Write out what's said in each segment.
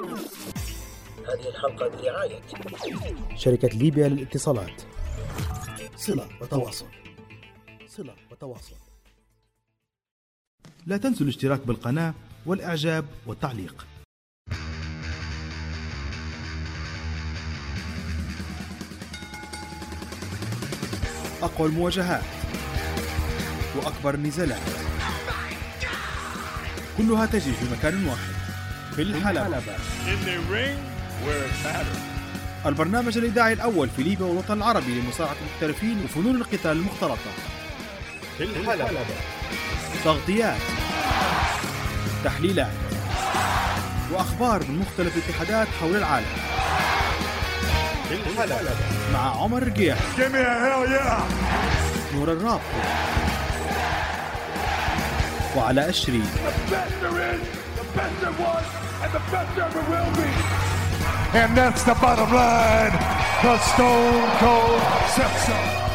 هذه الحلقة برعاية شركة ليبيا للاتصالات. صلة وتواصل. صلة وتواصل. لا تنسوا الاشتراك بالقناة والإعجاب والتعليق. أقوى المواجهات وأكبر النزالات. كلها تجري في مكان واحد. في الحلبة. البرنامج الإذاعي الأول في ليبيا والوطن العربي لمصارعة المحترفين وفنون القتال المختلطة. في الحلبة تغطيات. تحليلات. وأخبار من مختلف الاتحادات حول العالم. في الحلبة مع عمر رقيح! نور الرابط. وعلى أشري best there is, the best there was, and the best there ever will be. And that's the bottom line. The Stone Cold Sepsis.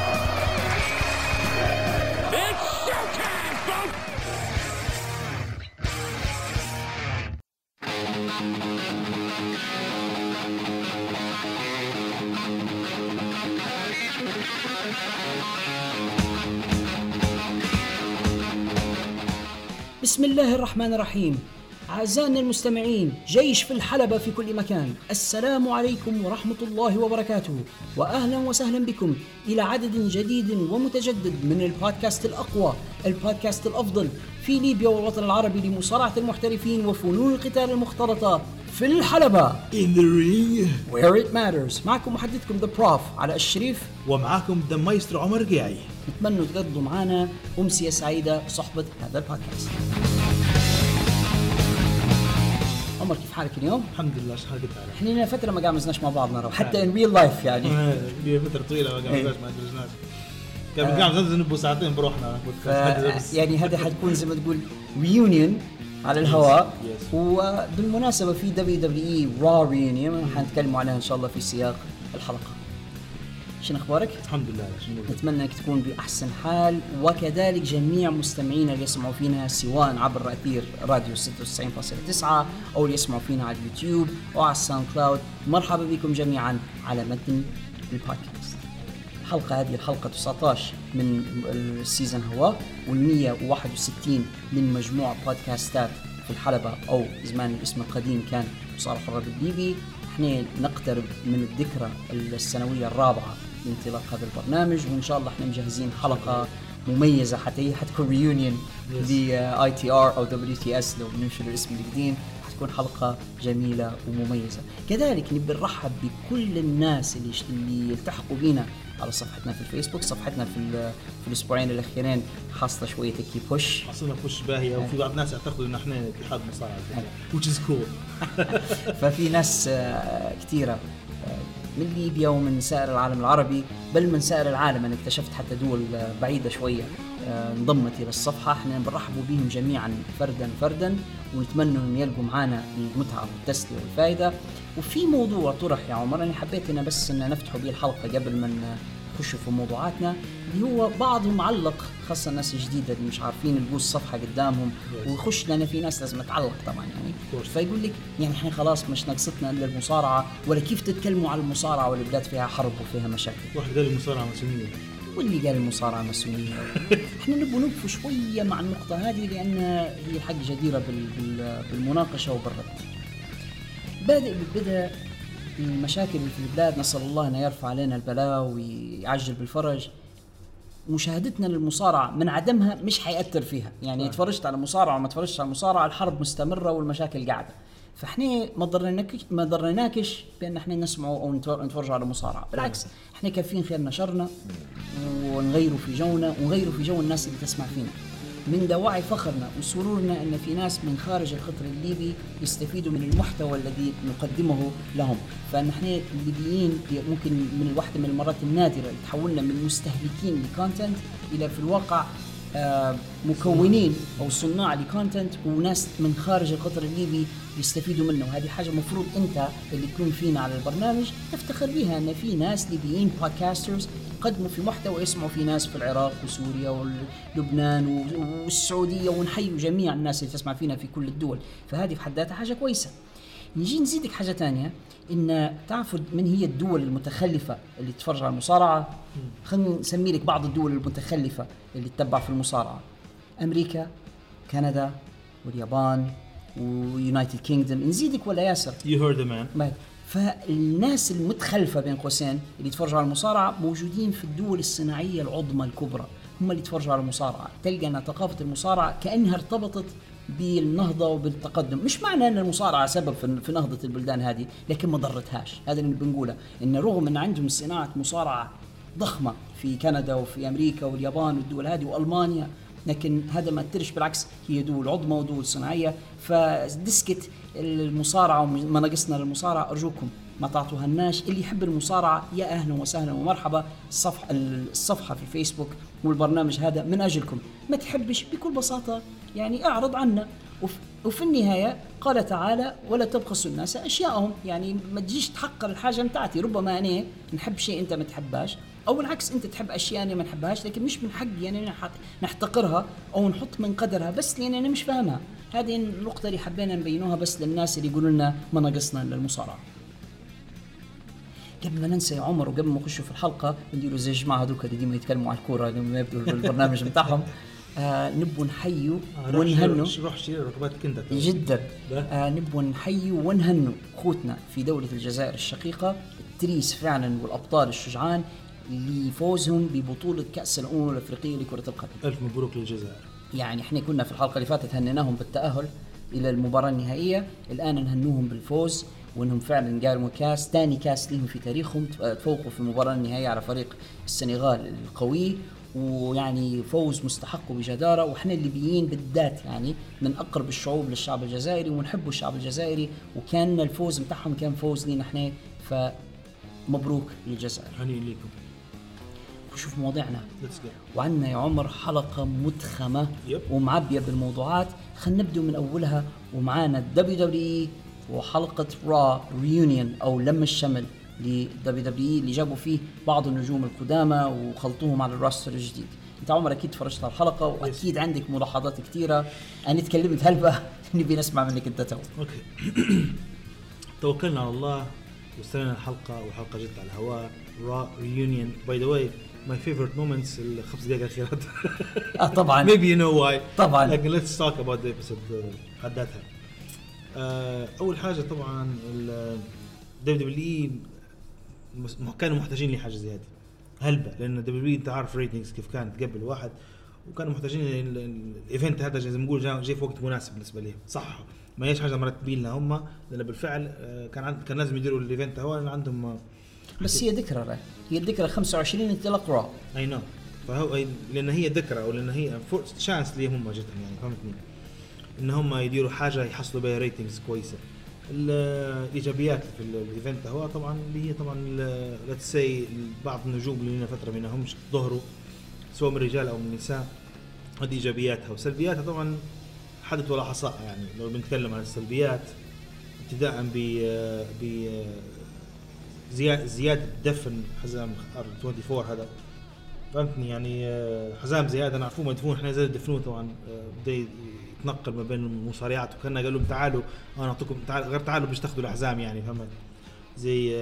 بسم الله الرحمن الرحيم أعزائنا المستمعين جيش في الحلبة في كل مكان. السلام عليكم ورحمة الله وبركاته. وأهلا وسهلا بكم إلى عدد جديد ومتجدد من البودكاست الأقوى البودكاست الأفضل في ليبيا والوطن العربي لمصارعة المحترفين وفنون القتال المختلطة في الحلبة. In the ring Where it matters. معكم محدثكم The Prof علي الشريف. ومعاكم The Maestro عمر رقيعي نتمنى تقضوا معنا أمسية سعيدة صحبة هذا البودكاست. عمر كيف حالك اليوم؟ الحمد لله إيش حالك تعالى إحنا لنا فترة ما قعمزناش مع بعض راه حتى in real life يعني. لي فترة طويلة ما إيه. قعمزناش ما دردشناش قبل قام ننزل نبو ساعتين بروحنا. يعني هذه حتكون زي ما تقول reunion على الهواء. وبالمناسبة في دبليو دبليو اي را ريونيون حنتكلم عنها إن شاء الله في سياق الحلقة. شنو أخبارك؟ الحمد لله؟ نتمنى أنك تكون بأحسن حال وكذلك جميع مستمعينا اللي يسمعوا فينا سواء عبر أثير راديو 96.9 أو اللي يسمعوا فينا على اليوتيوب أو على ال SoundCloud مرحبا بكم جميعا على متن البودكاست الحلقة هذه الحلقة 19 من ال season هوا وال 161 من مجموعة بودكاستات في الحلبة أو زمان الاسم القديم كان مصارعة حرة الليبي إحنا نقترب من الذكرى السنوية الرابعة لانطلاق هذا البرنامج وإن شاء الله إحنا مجهزين حلقة مميزة حتى هي حتكون reunion ل ITR أو WTS لو بننشر الاسم القديم حتكون حلقة جميلة ومميزة. كذلك نبي نرحب بكل الناس اللي اللي التحقوا بينا على صفحتنا في الفيسبوك صفحتنا في, في الأسبوعين الأخيرين حاصله شوية كي push حصلنا بوش باهية وفي بعض الناس يعتقدوا ان إحنا اتحاد مصارعه which is cool. ففي ناس آه، كثيرة آه، من ليبيا ومن سائر العالم العربي بل من سائر العالم أنا اكتشفت حتى دول بعيدة شوية آه، انضمت إلى الصفحة. إحنا بنرحبوا بهم جميعا فردا فردا ونتمنى أنهم يلقوا معنا المتعة والتسلية والفائدة. وفي موضوع طرح يا عمر أنا حبيت أنا بس أن نفتحوا به الحلقة قبل ما نخش في موضوعاتنا اللي هو بعضهم علق خاصة الناس الجديدة اللي مش عارفين يلقوا الصفحة قدامهم ويخش لنا في ناس لازم تعلق طبعا يعني. فيقول لك يعني إحنا خلاص مش ناقصتنا إلا المصارعة ولا كيف تتكلموا على المصارعة والبلاد فيها حرب وفيها مشاكل؟ واحد قال المصارعة ماسونيه واللي قال المصارعة مسؤولية. إحنا نبغى نوقف شوية مع النقطة هذه لأن هي الحق جديرة بال- بال- بالمناقشة وبالرد. بادئ بالبدء المشاكل اللي في البلاد نسأل الله إنه يرفع علينا البلاء ويعجل بالفرج. مشاهدتنا للمصارعة من عدمها مش حيأثر فيها. يعني اتفرجت على مصارعة وما اتفرجتش على مصارعة الحرب مستمرة والمشاكل قاعدة. فإحنا ما ضرناكش ما ضرناكش بأن إحنا نسمعوا أو نتفر- نتفرج على مصارعة. بالعكس إحنا كافيين خيرنا شرنا ونغيروا في جونا ونغيروا في جو الناس اللي تسمع فينا. من دواعي فخرنا وسرورنا إن في ناس من خارج القطر الليبي يستفيدوا من المحتوى الذي نقدمه لهم. فنحن الليبيين ممكن من واحدة من المرات النادرة اللي تحولنا من مستهلكين ل content إلى في الواقع مكونين أو صناع ل content وناس من خارج القطر الليبي يستفيدوا منه. وهذه حاجة مفروض أنت اللي تكون فينا على البرنامج تفتخر بها إن في ناس ليبيين podcasters يقدموا في محتوى يسمعوا في ناس في العراق وسوريا ولبنان والسعودية ونحيوا جميع الناس اللي تسمع فينا في كل الدول. فهذه في حد ذاتها حاجة كويسة. نجي نزيدك حاجة تانية. إن تعرفوا من هي الدول المتخلفة اللي تتفرج على المصارعة؟ خلينا نسمي لك بعض الدول المتخلفة اللي تتبع في المصارعة. أمريكا كندا واليابان و United Kingdom نزيدك ولا ياسر؟ you heard man فالناس المتخلفة بين قوسين اللي يتفرجوا على المصارعة موجودين في الدول الصناعية العظمى الكبرى. هم اللي يتفرجوا على المصارعة. تلقى أن ثقافة المصارعة كأنها ارتبطت بالنهضة وبالتقدم. مش معنى أن المصارعة سبب في نهضة البلدان هذه لكن ما ضرتهاش هذا اللي بنقوله إن رغم أن عندهم صناعة مصارعة ضخمة في كندا وفي أمريكا واليابان والدول هذه وألمانيا لكن هذا ما ترش بالعكس هي دول عظمى ودول صناعية. فدسكت المصارعة وما نقصنا للمصارعة أرجوكم ما تعطوها الناش اللي يحب المصارعة يا أهلا وسهلا ومرحبا. الصفحة الصفحة في الفيسبوك والبرنامج هذا من أجلكم. ما تحبش بكل بساطة يعني أعرض عنا وف- وفي النهاية قال تعالى ولا تبخسوا الناس أشياءهم. يعني ما تجيش تحقر الحاجة متاعتي. ربما أنا نحب شيء أنت ما تحبهاش أو العكس أنت تحب أشياء أنا ما نحبهاش لكن مش من حقي يعني نح- نحتقرها أو نحط من قدرها بس لأن أنا مش فاهمها. هذه النقطة اللي حبينا نبينوها بس للناس اللي يقولوا لنا ما نقصنا إلا المصارعة. قبل ما ننسى يا عمر وقبل ما نخشوا في الحلقة نديروا زي الجماعة هذوك اللي ديما يتكلموا على الكورة لما يبدوا البرنامج بتاعهم آه نبوا نحيوا ونهنوا روح شيل ركباتك انت جدا. آه نبوا نحيوا ونهنوا خوتنا في دولة الجزائر الشقيقة التريس فعلا والأبطال الشجعان لفوزهم ببطولة كأس الأمم الأفريقية لكرة القدم. ألف مبروك للجزائر. يعني إحنا كنا في الحلقة اللي فاتت هنيناهم بالتأهل إلى المباراة النهائية. الآن نهنوهم بالفوز وإنهم فعلا قالوا كاس ثاني كاس لهم في تاريخهم تفوقوا في المباراة النهائية على فريق السنغال القوي. ويعني فوز مستحق وبجدارة وإحنا الليبيين بالذات يعني من أقرب الشعوب للشعب الجزائري ونحبوا الشعب الجزائري وكان الفوز بتاعهم كان فوز لينا إحنا فمبروك للجزائر. هنيئا لكم وشوف مواضيعنا. وعندنا يا عمر حلقة متخمة يب. ومعبية بالموضوعات. خلينا نبدأ من أولها ومعانا ال WW وحلقة Raw reunion أو لم الشمل. لل WW اللي جابوا فيه بعض النجوم القدامى وخلطوهم على ال roster الجديد. انت عمر أكيد تفرجت على الحلقة وأكيد عندك ملاحظات كثيره أنا تكلمت هلبة نبي نسمع منك أنت تو. Okay. توكلنا على الله واستنينا الحلقة والحلقة جت على الهواء. Raw reunion by the way my favorite moments الخمس دقائق الأخيرات. آه طبعا. Maybe you know why. طبعاً. لكن let's talk about the episode حد ذاتها أول حاجة طبعا WW كانوا محتاجين لحاجة زي هذه. هلبة لأن W أنت عارف ratings كيف كانت قبل واحد وكانوا محتاجين ال- ال- ال event هذا زي ما نقول جا جاي في وقت مناسب بالنسبة لهم صح. ما هيش حاجة مرتبين لها هم لأن بالفعل آه، كان عند كان لازم يديروا ال event هو لأن عندهم آه، بس هي ذكرى. هي الذكرى 25 انطلاق Raw I know فهو لأن هي ذكرى أو لأن هي chance ليهم هم جتهم يعني فهمتني؟ إن هم يديروا حاجة يحصلوا بها ratings كويسة. الإيجابيات في ال- ال event هو طبعا اللي هي طبعا let's see بعض النجوم اللي لنا فترة ما همش ظهروا سواء من رجال أو من نساء هذه إيجابياتها. وسلبياتها طبعا حدث ولا حرج يعني. لو بنتكلم عن السلبيات ابتداء ب ب زيا- زيادة دفن حزام ار 24 هذا. فهمتني؟ يعني آه، حزام زيادة. نعرفوه مدفون. إحنا زي دفنوه طبعا آه، يتنقل ما بين المصارعات وكان قال لهم تعالوا أنا أعطيكم تعالوا غير تعالوا باش تاخذوا الأحزام يعني فهمت؟ زي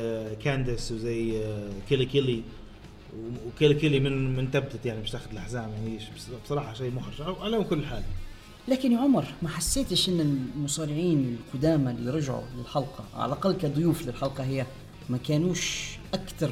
كانديس وزي آه، كيلي كيلي و- وكيلي كيلي من من تبتت يعني باش تاخذ الأحزام يعني بصراحة شيء محرج. على كل حال لكن يا عمر ما حسيتش إن المصارعين القدامى اللي رجعوا للحلقة على الأقل كضيوف للحلقة هي ما كانوش أكثر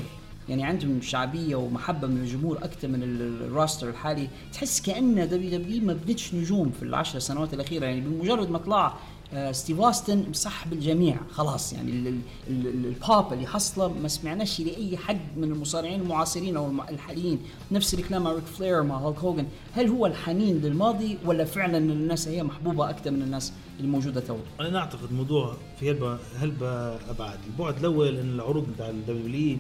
يعني عندهم شعبية ومحبة من الجمهور أكثر من ال- ال roster الحالي تحس كأن WW ما بنتش نجوم في العشر سنوات الأخيرة. يعني بمجرد ما طلع آه، ستيف أوستن مسح بالجميع خلاص. يعني ال- ال- ال- الباب اللي حصله ما سمعناش لأي حد من المصارعين المعاصرين أو الحاليين. نفس الكلام مع ريك فلير مع هولك هوجن هل هو الحنين للماضي ولا فعلا الناس هي محبوبة أكثر من الناس الموجودة تو أنا اعتقد الموضوع في هلبة هلبة أبعد. البعد الأول إن العروض بتاع ال W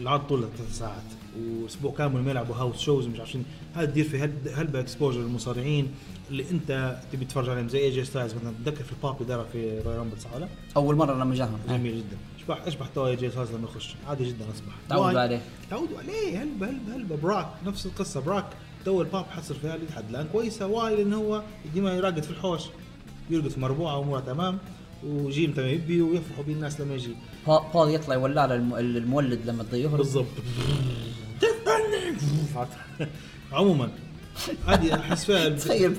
العرض طول ثلاث ساعات. وأسبوع كامل ما يلعبوا house shows مش عارفين. هذا تدير في هل- هلبة exposure للمصارعين اللي أنت تبي تتفرج عليهم زي AJ Styles مثلا. تتذكر في الباب اللي دارها في Royal Rumble صح ولا؟ أول مرة لما جاهم. جميل جدا. اشبح أشبح تو AJ Styles لما يخش. عادي جدا أصبح. تعودوا. عليه. تعودوا عليه. هلبة هلبة هلبة براك. نفس القصة براك. تو الباب حصل فيها لحد الآن كويسة واي لأن هو ديما يراقد في الحوش. يرقد في مربوعة وأموره تمام. وجيم تمام يبي ويفرحوا بيه الناس لما يجي. با- بول يطلع يولع الم- المولد لما تضيعه. بالضبط. عموما هذه أحس فيها تخيل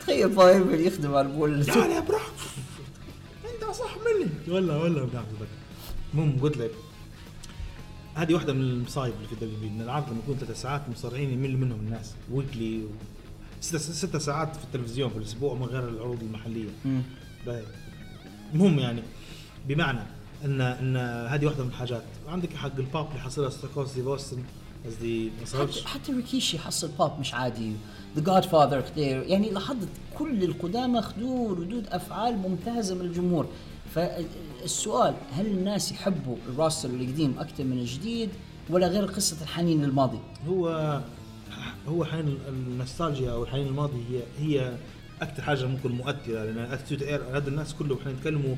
تخيل هيمن يخدم على المولد. تعال يا براك أنت صح مني. ولا ولا المهم قلت لك هذه واحدة من المصايب اللي في الدبليو بي ان العرض لما يكون ثلاث ساعات مصارعين يمل منهم الناس. weekly و... ست, ساعات في التلفزيون في الأسبوع من غير العروض المحلية. مم. المهم يعني بمعنى إن إن هذه واحدة من الحاجات. عندك حق الباب اللي حصلها ستاكوز دي بوستن قصدي حتى, حتى ريكيشي حصل باب مش عادي. The Godfather يعني لاحظت كل القدامى خذوا ردود أفعال ممتازة من الجمهور. فالسؤال هل الناس يحبوا ال roster القديم أكثر من الجديد ولا غير قصة الحنين للماضي؟ هو هو حنين النوستالجيا أو الحنين الماضي هي هي أكثر حاجة ممكن مؤثرة لأن Attitude Era هذا الناس كلهم إحنا نتكلموا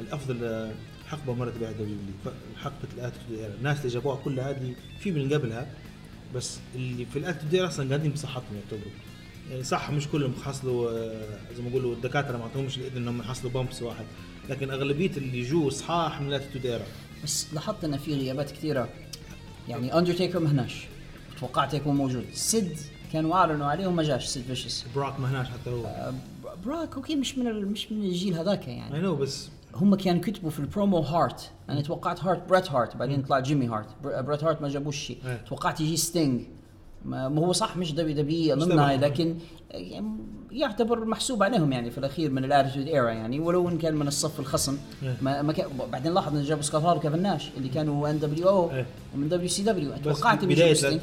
الأفضل حقبة مرت بها WWE حقبة ال Attitude Era. الناس اللي جابوها كلها هذه في من قبلها بس اللي في ال Attitude Era أصلا قاعدين بصحتهم يعتبروا. يعني صح مش كلهم حصلوا آه، زي ما يقولوا الدكاترة ما اعطوهمش الإذن إنهم يحصلوا bumps واحد. لكن أغلبية اللي جو صحاح من ال Attitude Era. بس لاحظت إن في غيابات كثيرة. يعني اندرتيكر ما هناش توقعت يكون موجود. سيد كانوا أعلنوا عليه وما جاش سيد فيشس براك ما هناش حتى هو. آه، براك okay مش من مش من الجيل هذاك يعني. I know بس هم كانوا كتبوا في البرومو هارت أنا توقعت هارت بريت هارت بعدين طلع جيمي هارت بر- بريت هارت ما جابوش شيء. إيه. توقعت يجي ستينج ما هو صح مش WWE ضمنها. لكن يعني يعتبر محسوب عليهم يعني في الأخير من ال Attitude Era يعني ولو إن كان من الصف الخصم. إيه. ما, ما كان بعدين لاحظ إن جابوا سكوت هال وكيفن ناش اللي كانوا إن دبليو أو إيه. ومن WCW. توقعت بداية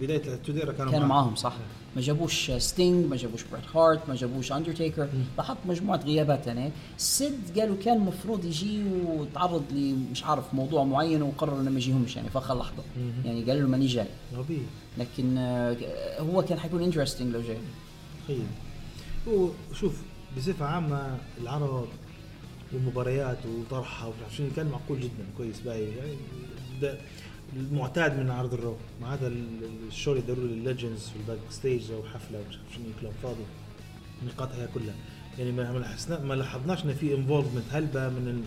بدايه ال Attitude Era كانوا كانوا معاهم. صح. ما جابوش ستينج ما جابوش بريت هارت ما جابوش اندرتيكر لاحظت مجموعة غيابات يعني سيد قالوا كان المفروض يجي وتعرض لي مش عارف موضوع معين وقرر إنه ما يجيهمش يعني فخر لحظة. يعني قال له ماني جاي. لكن آه، هو كان حيكون interesting لو جاي. تخيل. هو شوف بصفة عامة العرض والمباريات وطرحها ومش كان معقول جدا كويس باهي يعني المعتاد من عرض ال Raw. ما عدا ال- الشغل داروا للل legends في ال backstage أو حفلة ومش عارف شنو كلام فاضي. النقاط هي كلها. يعني ما ما لاحظنا ما لاحظناش إن في involvement هلبة من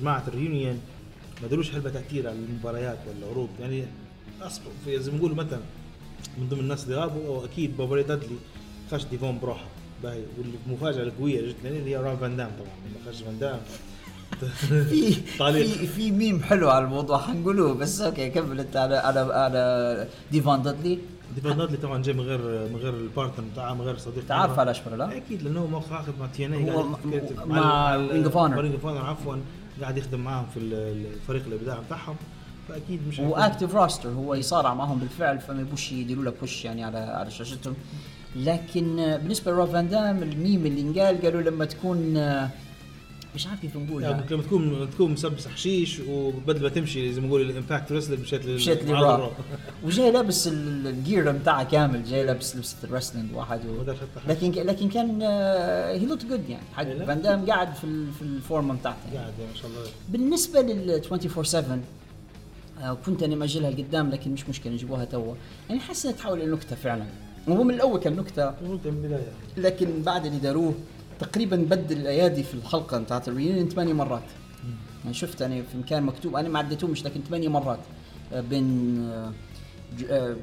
جماعة ال reunion ما داروش هلبة تأثير على المباريات ولا العروض يعني اصبر في زي ما نقولوا مثلا من ضمن الناس اللي غابوا أكيد بابا راي دادلي خش ديفون بروحه باهي. والمفاجأة القوية اللي جت لي اللي هي ران فان دام طبعا. لما خش فان دام. في. في في ميم حلو على الموضوع حنقولوه بس okay كمل أنت على على على ديفان دادلي ديفون دادلي طبعا جاي من غير من غير ال partner بتاعه من غير صديق انت عارف على اشبر لا؟ أكيد لأنه هو موقع آخذ مع TNA مع Ring of Honor. Ring of Honor عفوا قاعد يخدم معاهم في ال- الفريق الابداع بتاعهم فأكيد مش هو هيكون- active roster هو يصارع معهم بالفعل فما يبوش يديروا له push يعني على على شاشتهم لكن بالنسبة لروب فان دام الميم اللي انقال قالوا لما تكون مش عارف كيف نقول يعني. لما تكون تكون مسبس حشيش وبدل ما تمشي زي ما نقول ال Impact Wrestling مشيت لل- مشيت. وجاي لابس ال- ال gear بتاعه كامل جاي لابس لبسة ال wrestling واحد و... لكن لكن كان هي لوك جود يعني. حق إيه،. فان دام قاعد في في الفورمة بتاعته. يعني. قاعد ما شاء الله. بالنسبة لل 24 7 آه، كنت أنا مأجلها لقدام لكن مش مشكلة نجيبوها توا يعني انها تحول إلى نكتة فعلا. وهو من الأول كان نكتة. من البدايه لكن بعد اللي داروه تقريبا بدل الأيادي في الحلقة بتاعت الريونيون ثمانية مرات. يعني شفت يعني في مكان مكتوب أنا ما عديتهمش لكن ثمانية مرات. آه، بين آه، ج- آه،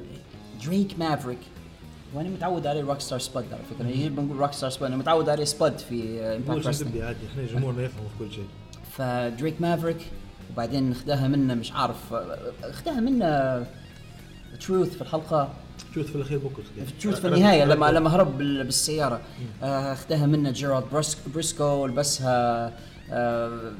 دريك مافريك وأنا متعود عليه روك ستار سباد على فكرة. هي بنقول روك ستار سباد أنا متعود عليه سباد في امباكت عادي. إحنا جمهورنا يفهموا في كل شيء. فدريك مافريك وبعدين اخذها منه مش عارف اخذها منه تروث في الحلقة. شوت في الأخير بكره تروث في النهاية لما لما هرب بال- بالسيارة. آه، أخذها منه جيرارد بريسك بريسكو لبسها آه،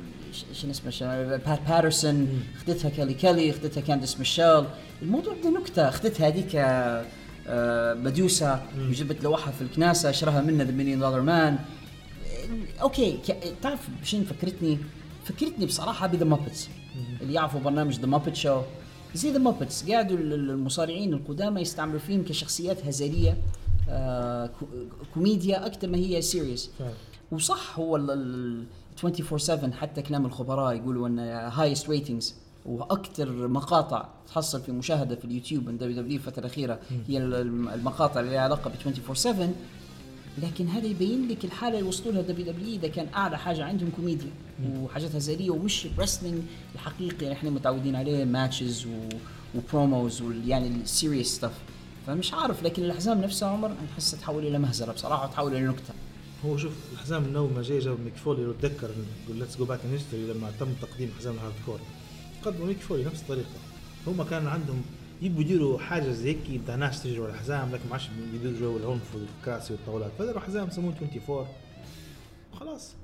اسمه بات باترسون أخذتها كالي كالي أخذتها كانديس ميشيل. الموضوع ده نكتة. أخذتها هذيك آه، آه، وجبت لوحها في الكناسة شراها منه ذا Million Dollar Man okay تعرف شنو فكرتني؟ فكرتني بصراحة ب The Muppets اللي يعرفوا برنامج The Muppet Show زي The Muppets قاعدوا ال- ال- المصارعين القدامى يستعملوا فيهم كشخصيات هزلية آه كو- كوميديا أكثر ما هي serious. وصح هو ال- ال 24 7 حتى كلام الخبراء يقولوا إن highest ratings وأكثر مقاطع تحصل في مشاهدة في اليوتيوب من WWE الفترة الأخيرة هي ال- المقاطع اللي لها علاقة ب 24 7 لكن هذا يبين لك الحالة اللي وصلوا لها WWE إذا كان أعلى حاجة عندهم كوميديا وحاجات هزليه ومش ال wrestling الحقيقي اللي إحنا متعودين عليه matches و... و promos يعني ال serious stuff فمش عارف لكن الحزام نفسها عمر نحسها تحول إلى مهزلة بصراحة وتحول إلى نكتة. هو شوف الحزام من أول ما جاي جاب ميك فولي لو تذكر let's go back history لما تم تقديم حزام ال hardcore قدموا ميك فولي نفس الطريقة. هم كان عندهم يبوا يديروا حاجة زي هيك بتاع ناس تجري ورا الحزام لكن ما عادش يديروا جو العنف والكراسي والطاولات. فداروا حزام سموه 24 خلاص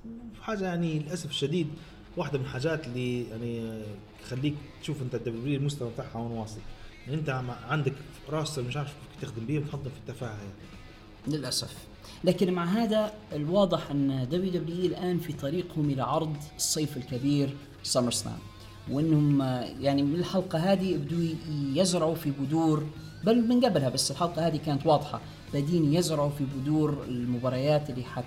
حاجة يعني للأسف الشديد واحدة من الحاجات اللي يعني تخليك تشوف أنت الدبليو المستوى بتاعها وين واصل. يعني أنت عندك راس مش عارف تخدم بيه بتحطهم في التفاهة يعني. للأسف. لكن مع هذا الواضح أن WWE الآن في طريقهم إلى عرض الصيف الكبير SummerSlam وإنهم يعني من الحلقة هذه بدوا يزرعوا في بذور بل من قبلها بس الحلقة هذه كانت واضحة بادين يزرعوا في بذور المباريات اللي حت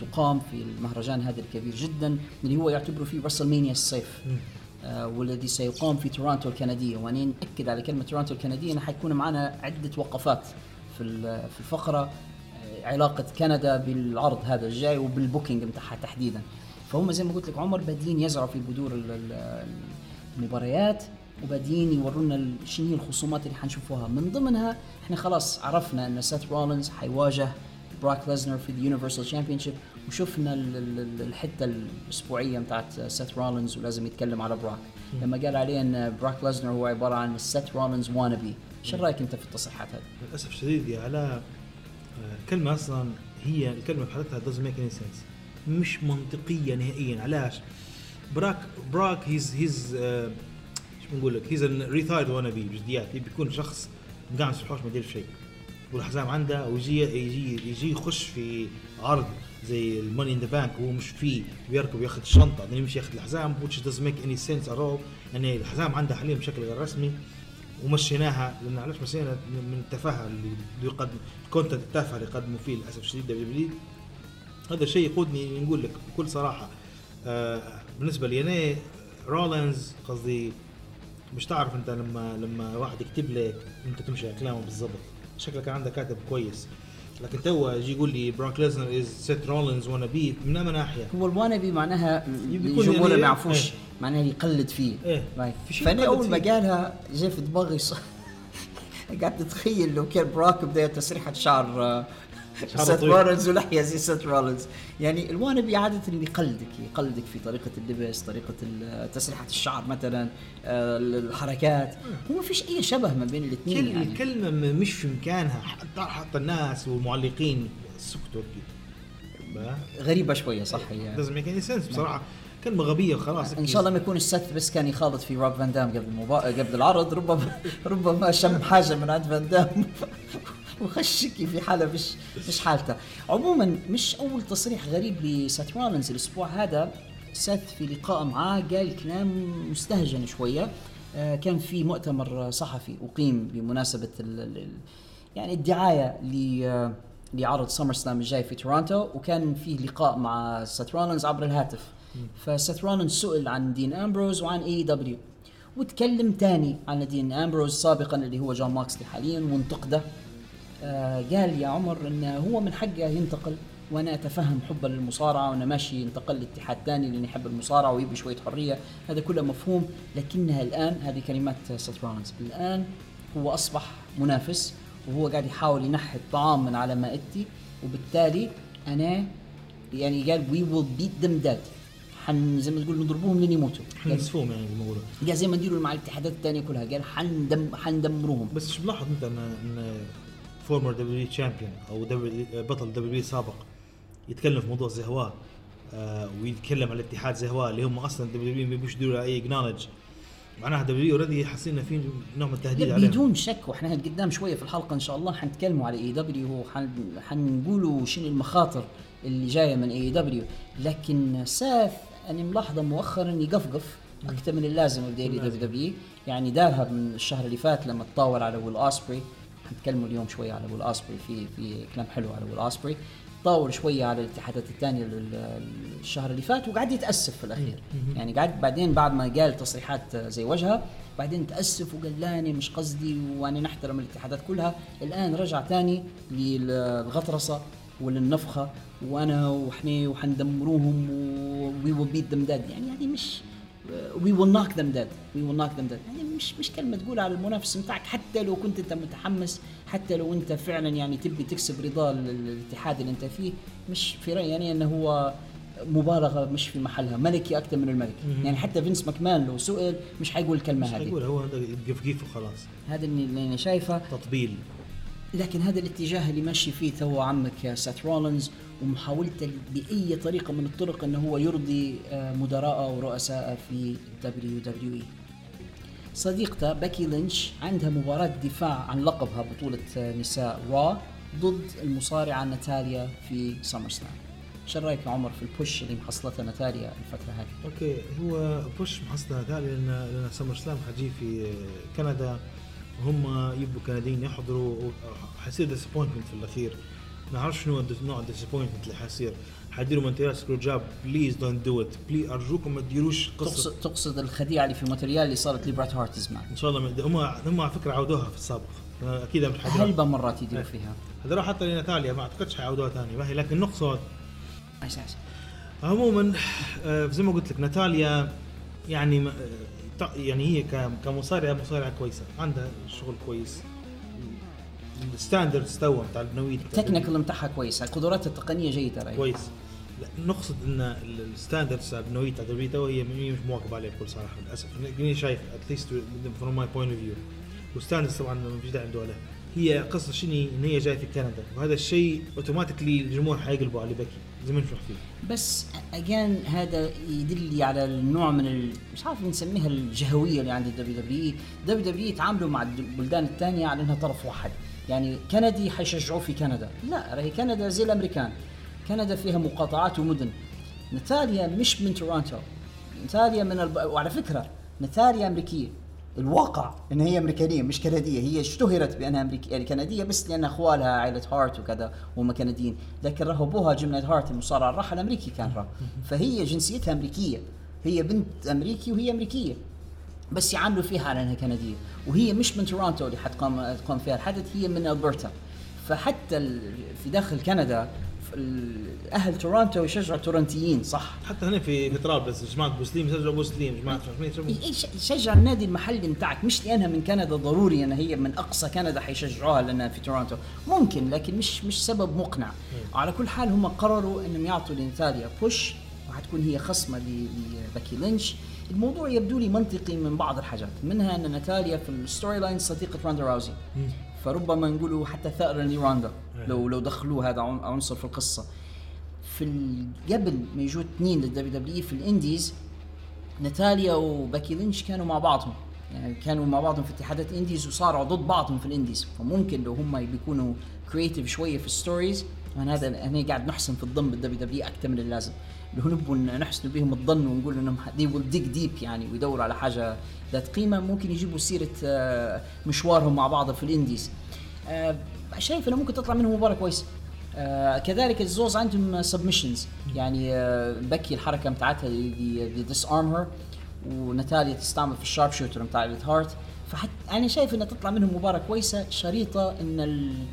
تقام في المهرجان هذا الكبير جدا اللي هو يعتبروا فيه WrestleMania الصيف. آه، والذي سيقام في تورونتو الكندية. وأنا ناكد على كلمة تورونتو الكندية إنه حيكون معنا عدة وقفات في في الفقرة آه، علاقة كندا بالعرض هذا الجاي وبال booking بتاعها تحديدا. فهم زي ما قلت لك عمر بادين يزرعوا في بذور ال- ال- المباريات وبادين يورونا شنو هي الخصومات اللي حنشوفوها. من ضمنها إحنا خلاص عرفنا إن سيث رولينز حيواجه براك ليزنر في ال Universal Championship وشفنا ال- ال- ال- الحتة الأسبوعية بتاعت سيث رولينز ولازم يتكلم على براك. لما قال عليه إن براك ليزنر هو عبارة عن سيث رولينز wannabe شو رأيك أنت في التصريحات هذه؟ للأسف الشديد يا علاء آه، كلمة أصلا هي الكلمة بحالتها doesn't make any sense. مش منطقية نهائيا. علاش؟ براك براك he's he's شو بنقول لك؟ he's retired wannabe بجديات بيكون شخص قاعد في الحوش ما يدير شيء. والحزام عنده ويجي يجي يجي يخش في عرض زي ال Money in the Bank وهو مش فيه. ويركب ياخذ الشنطه بعدين يمشي ياخذ الحزام which doesn't make any sense at all. يعني الحزام عنده حاليا بشكل غير رسمي ومشيناها. لأن علاش مشينا؟ من التفاهة اللي يقدم ال content التافه اللي يقدموا فيه للأسف الشديد WWE هذا الشيء يقودني نقول لك بكل صراحة آه بالنسبة لي أنا رولينز قصدي مش تعرف أنت لما لما واحد يكتب لك أنت تمشي على كلامه بالضبط شكلك عندك كاتب كويس لكن تو يجي يقول لي براك ليزنر is a سيث رولينز wannabe من أي ناحية هو ال wannabe معناها بيكون الجمهور يعني ما يعرفوش. معناها يقلد فيه. right. في فأنا أول ما. قالها جاء في دماغي ص... قعدت أتخيل لو كان براك بدا تسريحه شعر آه، سيث طويل. رولينز ولحيه زي سيث رولينز. يعني ال wannabe عادة اللي يقلدك يقلدك في طريقة اللبس طريقة تسريحة الشعر مثلا آه، الحركات. هو ما فيش أي شبه ما بين الاثنين كل يعني. الكلمة مش في مكانها. حتى الناس والمعلقين سكتوا غريبة شوية صح هي. لازم يكون سنس بصراحة. كلمة غبية وخلاص إن شاء الله ما يكون الست بس كان يخالط في روب فان دام قبل المبا... قبل العرض ربما ربما شم حاجة من عند فان دام. وخشكي في حالة مش مش حالته. عموما مش أول تصريح غريب لسات رولينز الأسبوع هذا سيث في لقاء معاه قال كلام مستهجن شوية. آه، كان في مؤتمر صحفي أقيم بمناسبة ال ال يعني الدعاية ل لعرض SummerSlam الجاي في تورونتو. وكان فيه لقاء مع سيث رولينز عبر الهاتف. فسيث رولينز سئل عن دين أمبروز وعن AEW وتكلم تاني عن دين أمبروز سابقا اللي هو جون موكسلي حاليا وانتقده. آه قال يا عمر إن هو من حقه ينتقل وأنا أتفهم حبه للمصارعه وأنا ماشي ينتقل لاتحاد ثاني لأن يحب المصارعة ويبي شوية حرية. هذا كله مفهوم لكنها الآن هذه كلمات سيث رولينز الآن هو أصبح منافس وهو قاعد يحاول ينحي الطعام من على مائدتي وبالتالي أنا يعني قال we will beat them dead حن زي ما تقول نضربوهم لين يموتوا. قال نسفوهم يعني بيقولوا قال زي ما نديروا مع الاتحادات الثانية كلها قال حندم حندمروهم. بس شو ملاحظ أنت ان إن former WWE champion أو WWE بطل WWE سابق يتكلم في موضوع زي هواه آه ويتكلم على الاتحاد زي هواه اللي هم أصلا WWE ما بيبوش يديروا أي acknowledge معناها WWE already حاسين في نوع من التهديد عليهم. بدون شك وإحنا قدام شوية في الحلقة إن شاء الله حنتكلموا على AEW حنقولوا شنو المخاطر اللي جاية من AEW لكن سيث أنا ملاحظة مؤخرا يقفقف أكثر من اللازم WWE يعني دارها من الشهر اللي فات لما تطاول على ويل اسبري حنتكلموا اليوم شوية على ويل اسبري في في كلام حلو على ويل اسبري طاول شوية على الاتحادات الثانية الشهر اللي فات وقعد يتأسف في الأخير. يعني قعد بعدين بعد ما قال تصريحات زي وجهها بعدين تأسف وقال لا أنا مش قصدي وأنا نحترم الاتحادات كلها. الآن رجع ثاني للغطرسة وللنفخة وأنا وحنا وحندمروهم we will beat dead يعني هذه مش we will knock them dead we will knock them dead يعني مش مش كلمة تقول على المنافس بتاعك حتى لو كنت أنت متحمس حتى لو أنت فعلا يعني تبي تكسب رضا ال- الاتحاد اللي أنت فيه مش في رأيي يعني إنه هو مبالغة مش في محلها. ملكي أكثر من الملك. يعني حتى فينس ماكمان لو سئل مش حيقول الكلمة مش هذه. حيقول هو قفقيف وخلاص هذا اللي أنا شايفه. تطبيل. لكن هذا الاتجاه اللي ماشي فيه تو عمك سيث رولينز ومحاولته بأي طريقة من الطرق إنه هو يرضي آه، مدراءه ورؤساءه في WWE صديقته بيكي لينش عندها مباراة دفاع عن لقبها بطولة آه، نساء Raw ضد المصارعة ناتاليا في SummerSlam. شو رأيك يا عمر في ال push اللي محصلتها ناتاليا الفترة هذه؟ okay هو push محصلة ثاني لأن SummerSlam حجي في كندا وهم يبقوا كنديين يحضروا حيصير disappointment في الأخير. ما نعرفش شنو نوع ال disappointment اللي حيصير. حيديروا Montreal screwjob please don't do it please أرجوكم ما تديروش قصة. تقصد تقصد الخديعة اللي في مونتريال اللي صارت لبرات هارت زمان. إن شاء الله هم هم على فكرة عودوها في السابق. أكيد هلبة مرات يديروا فيها. هذول حتى لناتاليا ما أعتقدش حيعودوها ثاني. ما هي لكن نقصد. عموما آه، زي ما قلت لك ناتاليا يعني يعني هي كمصارعه مصارعه كويسة. عندها شغل كويس. ال standard استوى بتاع البنويت ال technical بتاعها كويس. قدراتها التقنية جيدة رأيي. كويس. لا، نقصد إن ال- ال standard تاع البنويت تاع تو هي مش مواكب عليها بكل صراحة للأسف. اني شايف at least from my point of view وال standards طبعا ما فيش داعي عليها هي قصة شنو؟ إن هي جاية في كندا. وهذا الشيء automatically الجمهور حيقلبوا على بكي. زي ما نشوف فيه. بس again هذا يدل على النوع من ال... مش عارف نسميها الجهوية اللي عند ال WW WW يتعاملوا مع البلدان الثانية على إنها طرف واحد، يعني كندي حيشجعوه في كندا، لا راهي كندا زي الأمريكان، كندا فيها مقاطعات ومدن. نتاليا مش من تورونتو، نتاليا من الب... وعلى فكرة نتاليا أمريكية، الواقع إن هي أمريكانية مش كندية. هي اشتهرت بأنها امريكيه يعني كندية بس لأن أخوالها عائلة هارت وكذا وهم كنديين. لكن راهو ابوها جيمنات هارت المصارع الراحل امريكي كان راه فهي جنسيتها أمريكية. هي بنت أمريكي وهي أمريكية. بس يعاملوا فيها على أنها كندية. وهي مش من تورونتو اللي حتقام تقام فيها. الحدث هي من ألبرتا. فحتى في داخل كندا أهل تورونتو يشجعوا تورنتيين صح؟ حتى هنا في في طرابلس جماعة بوسليم يشجعوا بوسليم جماعة مين يشجعوا يش- يشجع النادي المحلي بتاعك مش لأنها من كندا ضروري ان هي من أقصى كندا حيشجعوها لأنها في تورونتو ممكن لكن مش مش سبب مقنع. على كل حال هم قرروا إنهم يعطوا لنتاليا push وحتكون هي خصمة لباكي لينش الموضوع يبدو لي منطقي من بعض الحاجات منها إن ناتاليا في ال storyline صديقة روندا راوزي. فربما نقولوا حتى ثأرا لروندا لو لو دخلوا هذا عن- عنصر في القصة. في قبل ما يجوا اثنين للدبليو دبليو في الإنديز ناتاليا وباكي لينش كانوا مع بعضهم. يعني كانوا مع بعضهم في اتحادات indies وصاروا ضد بعضهم في ال indies. فممكن لو هم بيكونوا creative شوية في ال stories من هذا أنا قاعد نحسن في الظن بال WW أكثر من اللازم. لو نبغوا نحسن بهم الظن ونقول إنهم they will dig deep يعني ويدوروا على حاجة ذات قيمة. ممكن يجيبوا سيرة آه، مشوارهم مع بعض في ال indies. آه، شايف إنه ممكن تطلع منهم مباراة كويسه آه كذلك الزوز عندهم submissions يعني بكي الحركة بتاعتها the Dis-arm-her وناتاليا تستعمل في ال Sharpshooter بتاع هارت فحتى أنا شايف انها تطلع منهم مباراة كويسة. شريطة إن ال-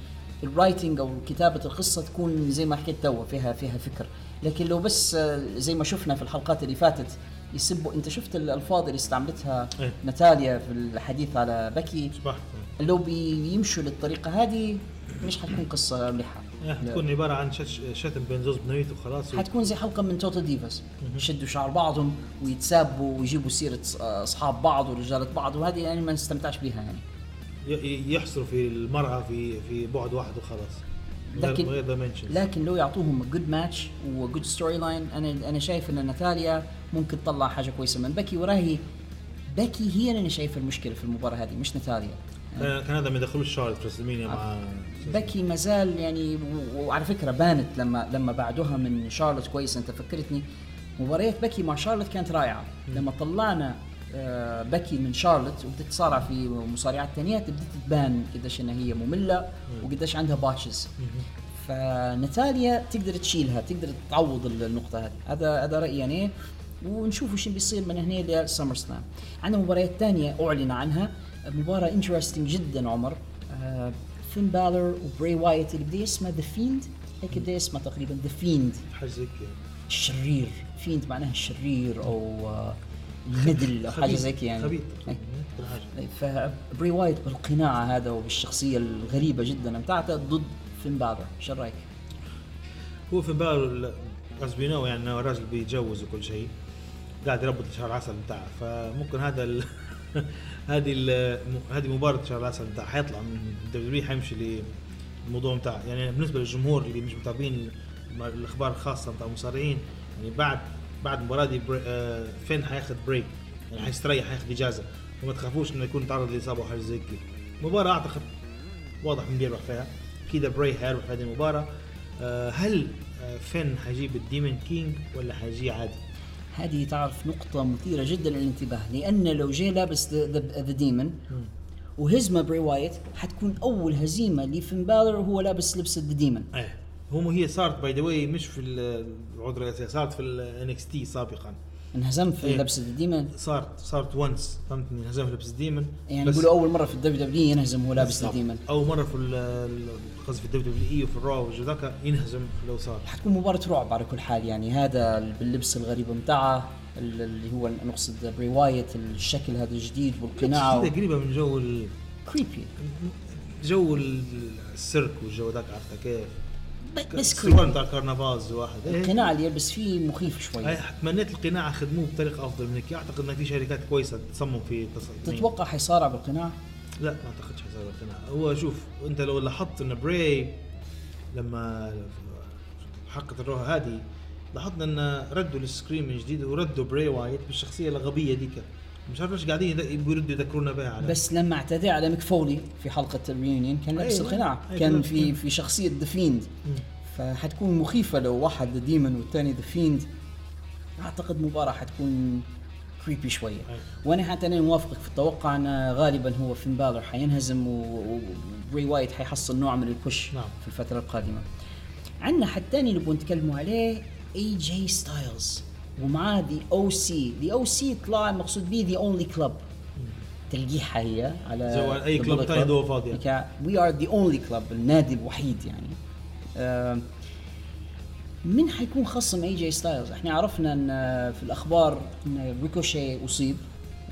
ال writing أو كتابة القصة تكون زي ما حكيت توا فيها فيها فكر. لكن لو بس آه، زي ما شفنا في الحلقات اللي فاتت يسبوا انت شفت الالفاظ اللي استعملتها إيه. ناتاليا في الحديث على بكي؟ صباح لو بيمشوا للطريقة هذه مش حتكون قصة مليحة. تكون عبارة عن شت- شتم بين زوز بنويت وخلاص. حتكون زي حلقة من Total Divas. يشدوا شعر بعضهم ويتسابوا ويجيبوا سيرة أصحاب بعض ورجالة بعض وهذه يعني ما نستمتعش بها يعني. يحصروا في المرأة في في بعد واحد وخلاص. لكن- لكن لو يعطوهم good match و good storyline أنا أنا شايف إن ناتاليا ممكن تطلع حاجة كويسة من بكي. وراهي بكي هي اللي أنا شايف المشكلة في المباراة هذه مش ناتاليا كان كان هذا ما يدخلوش شارلت في رسلمينيا مع بكي ما زال يعني وعلى فكرة بانت لما لما بعدوها من شارلوت كويس أنت فكرتني. مباريات بكي مع شارلوت كانت رائعة. لما طلعنا بكي من شارلوت وبدت تصارع في مصارعات ثانيات بدت تبان قديش إنها هي مملة وقديش عندها botches. فناتاليا تقدر تشيلها تقدر تعوض النقطة هذه. هذا هذا رأيي يعني. ونشوف وش بيصير من هنا ل SummerSlam عندنا مباريات ثانية أعلن عنها. مباراة interesting جدا عمر. آه، فين بالر وبري وايت اللي بدي اسمه The Fiend هيك بده اسمه تقريبا The Fiend حاجة الشرير fiend معناها الشرير أو آه، الميدل أو حاجة. زي كذا يعني خبيث إيه. فبري وايت بالقناع هذا وبالشخصية الغريبة جدا بتاعته ضد فين بالر شو رأيك؟ هو فين بالر as we know يعني راجل بيتجوز وكل شيء قاعد يربط شهر العسل بتاعه فممكن هذا ال... هذه ال... هذه مباراة شهر العسل بتاعه حيطلع من ال W حيمشي للموضوع بتاعه يعني بالنسبة للجمهور اللي مش متابعين الأخبار الخاصه بتاع المصارعين يعني بعد بعد المباراه دي بري... آه فين حياخذ break يعني حيستريح حياخذ إجازة. وما تخافوش إنه يكون تعرض لإصابة أو حاجة زي كذا مباراة أعتقد واضح من بيربح فيها. كذا بري حيربح في هذه المباراة. آه، هل آه، فين حيجيب ال Demon King ولا حيجي عادي؟ هذه تعرف نقطة مثيرة جدا للانتباه لأن لو جاي لابس the Demon وهزمه بري وايت حتكون أول هزيمة لفين بالر وهو لابس لبس the Demon إيه. هم هي صارت باي ذا مش في العود الرئيسيه صارت في الان إكس تي سابقا. انهزم في إيه. ديمون صارت صارت وانس فهمتني؟ انهزم في لبس الديمن يعني يقولوا أول مرة في الدبليو دبليو ينهزم وهو لابس. ديمون أول مرة في قصدي في الدبليو دبليو اي وفي الرو والجو ذاك ينهزم لو صار. حتكون مباراة رعب على كل حال يعني هذا باللبس الغريب متاعه ال- اللي هو نقصد بري وايت الشكل هذا الجديد والقناع كذا قريبه من جو ال... creepy جو ال- السيرك والجو ذاك عرفت كيف؟ بس السلوان creepy بتاع ال carnivals واحد إيه. القناع اللي يلبس فيه مخيف شوي. تمنيت القناع خدموه بطريقة أفضل من هيك أعتقد ان في شركات كويسة تصمم في تصميم. تتوقع حيصارع بالقناع؟ لا ما أعتقدش حيصير القناع هو شوف أنت لو لاحظت إن Bray لما حلقه الروح هذه لاحظنا إن ردوا ال scream من جديد وردوا Bray Wyatt بالشخصية الغبية ديك. مش عارف ليش قاعدين يد- يردوا يذكرونا بها على بس لما اعتدى على ميك فولي في حلقة ال reunion كان لابس أيوة. القناع أيوة. كان في في شخصية The Fiend فحتكون مخيفة لو واحد The Demon والثاني The Fiend أعتقد مباراة حتكون creepy شوية أيوة. وأنا حتى أنا موافقك في التوقع أن غالبا هو Finn Balor حينهزم و Bray Wyatt حيحصل نوع من ال push نعم. في الفترة القادمة عندنا حد ثاني نبغى نتكلموا عليه AJ Styles ومعاه The OC The OC طلع مقصود به the only club تلقيحه هي على زي أي كلب تاني دوا فاضية. we are the only club النادي الوحيد يعني. آم، من حيكون خصم AJ Styles؟ إحنا عرفنا إن آه، في الأخبار إن Ricochet أصيب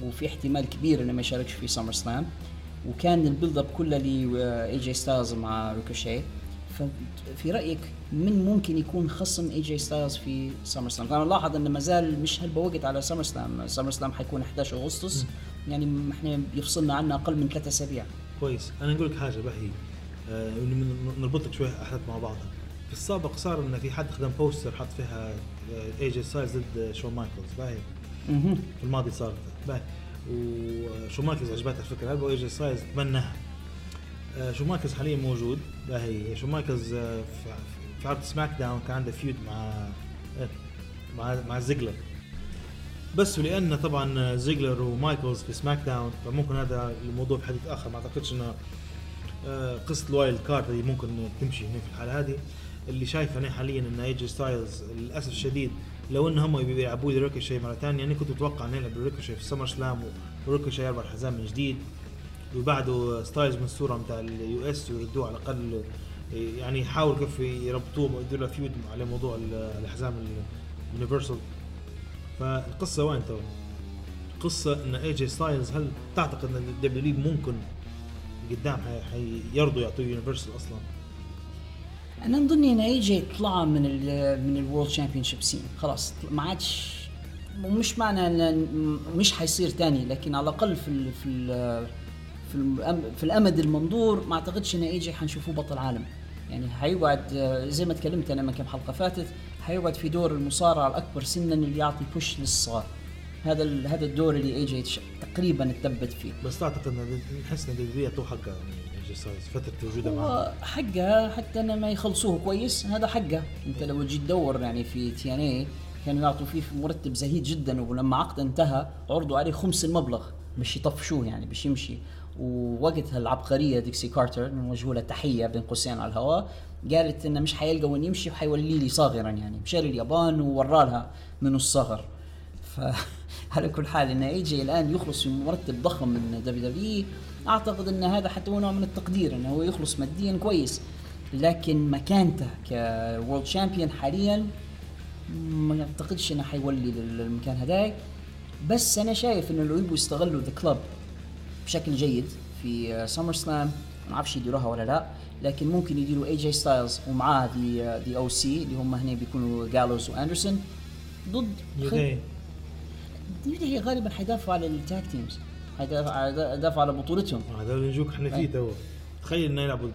وفي احتمال كبير إنه ما يشاركش في SummerSlam وكان ال build up كله ل AJ Styles مع Ricochet ففي رأيك من ممكن يكون خصم AJ Styles في SummerSlam؟ أنا لاحظ انه ما زال مش هلبة وقت على SummerSlam، SummerSlam حيكون 11 أغسطس. يعني إحنا بيفصلنا عنه أقل من ثلاثة أسابيع. كويس. أنا نقول لك حاجة بهي آه نربط لك شوية أحداث مع بعضها. في السابق صار إن في حد خدم poster حط فيها AJ Styles ضد Shawn Michaels باهي. في الماضي صارت. باهي و Shawn Michaels عجبتها الفكرة هذه و AJ Styles تمناها آه، Shawn Michaels حاليا موجود؟ باهي Shawn Michaels آه، في عرض SmackDown كان عنده feud مع آه، مع مع Ziggler. بس ولان طبعا Ziggler و Michaels في SmackDown فممكن هذا الموضوع في حديث آخر. ما أعتقدش إنه آه، قصة ال wild card هذه ممكن تمشي هنا في الحالة هذه. اللي شايفه أنا حاليا إن AJ Styles للأسف الشديد لو إن هم بيلعبوا لي Ricochet مرة ثانية أنا كنت متوقع ان يلعب Ricochet في ال SummerSlam و Ricochet يربح الحزام من جديد. وبعده Styles من الصورة بتاع ال US ويردوه على الأقل يعني يحاول كيف يربطوه يديروا feud على موضوع ال- الحزام ال universal فالقصة وين تو؟ قصة إن AJ Styles هل تعتقد إن ال W ممكن قدام حي- حيرضوا يعطوه universal أصلا؟ أنا نظن إن AJ طلع من ال من ال world championship scene خلاص ما عادش ومش معنى مش حيصير تاني لكن على الأقل في ال في ال في, في الأمد المنظور ما أعتقدش ان AJ حنشوفه بطل عالم. يعني حيقعد آه، زي ما تكلمت أنا من كم حلقة فاتت حيقعد في دور المصارع الأكبر سنا اللي يعطي push للصغار. هذا هذا الدور اللي AJ تقريبا اتثبت فيه. بس تعتقد إن نحس إن ال W يعطوه حقه يعني AJ Styles فترة وجوده معاه حقها حتى إنه ما يخلصوه كويس هذا حقه. أنت لو تجي تدور يعني في TNA كانوا يعطوا فيه مرتب زهيد جدا ولما عقده انتهى عرضوا عليه خمس المبلغ باش يطفشوه يعني باش يمشي. ووقتها العبقرية Dixie Carter نوجه لها تحية بين قوسين على الهواء قالت إنه مش حيلقى وين يمشي وحيولي لي صاغرا يعني مشى اليابان وورالها من الصغر. ف على كل حال إن AJ الآن يخلص في مرتب ضخم من WW أعتقد إن هذا حتى هو نوع من التقدير إنه هو يخلص ماديا كويس. لكن مكانته كورلد شامبيون حاليا ما أعتقدش إنه حيولي للمكان هذاك. بس أنا شايف انه لو يبغوا يستغلوا ذا كلب بشكل جيد في سمر سلام ما أعرفش يديروها ولا لا لكن ممكن يديروا اي جي ستايلز ومعاه دي دي أو سي اللي هم هنا بيكونوا جالوز واندرسون ضد دي هي غالبا حيدافعوا على التاك تيمز حيدافعوا على بطولتهم. هذا اللي نجوك إحنا فيه تو تخيل إنه يلعبوا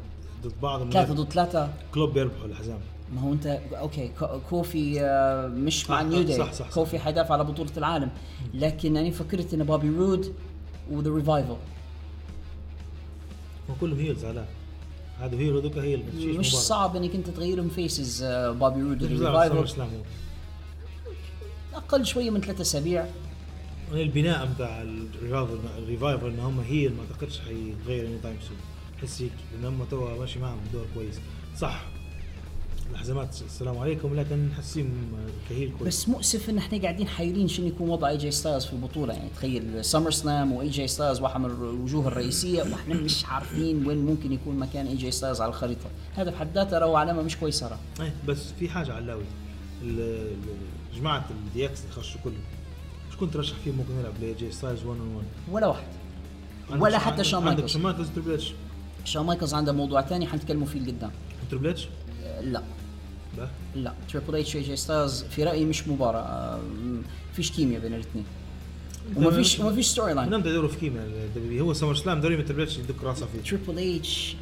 ضد بعض ثلاثة ضد ثلاثة. كلوب يربحوا الحزام ما هو انت أوكي كو- كوفي آه، مش مع نيو داي. صح، صح،. كوفي حيدافع على بطولة العالم. لكن أنا فكرت إن بوبي رود وذا ريفايفل هم كلهم هيلز على. هذا هيل وذوك هيل بتشيش مش. صعب إنك أنت تغيرهم فيسز بوبي رود ريفايفل. أقل شوية من ثلاثة أسابيع. البناء بتاع ال Revival ال Revival ان هم heel ما أعتقدش حيتغير anytime soon بس هيك لأن هم تو ماشي معهم دور كويس. صح. الحزامات السلام عليكم. لكن حاسين ك heel كويس. بس مؤسف إن إحنا قاعدين حايرين شنو يكون وضع AJ Styles في البطولة. يعني تخيل SummerSlam و AJ Styles واحد من الوجوه الرئيسية وإحنا مش عارفين وين ممكن يكون مكان AJ Styles على الخريطة. هذا بحد ذاته هو علامة مش كويسة ترى إيه بس في حاجة علاوي. جماعة الدي إكس اللي خشوا كلهم كنت ترشح فيهم ممكن يلعب لي جي ستايلز 1 اون 1 ولا واحد. ولا حتى شون عندك مايكلز شون مايكلز تريبل اتش شون مايكلز عنده موضوع ثاني حنتكلموا فيه قدام تريبل لا. لا؟ لا. تريبل اتش اي جي ستايلز في رأيي مش مباراة. م- فيش كيمياء بين الاثنين. وما فيش وما فيش ستوري لاين إمتى يدوروا في كيمياء. ال WWE؟ هو سمر سلام دوري من تريبل اتش يدك راسه فيه. تريبل اتش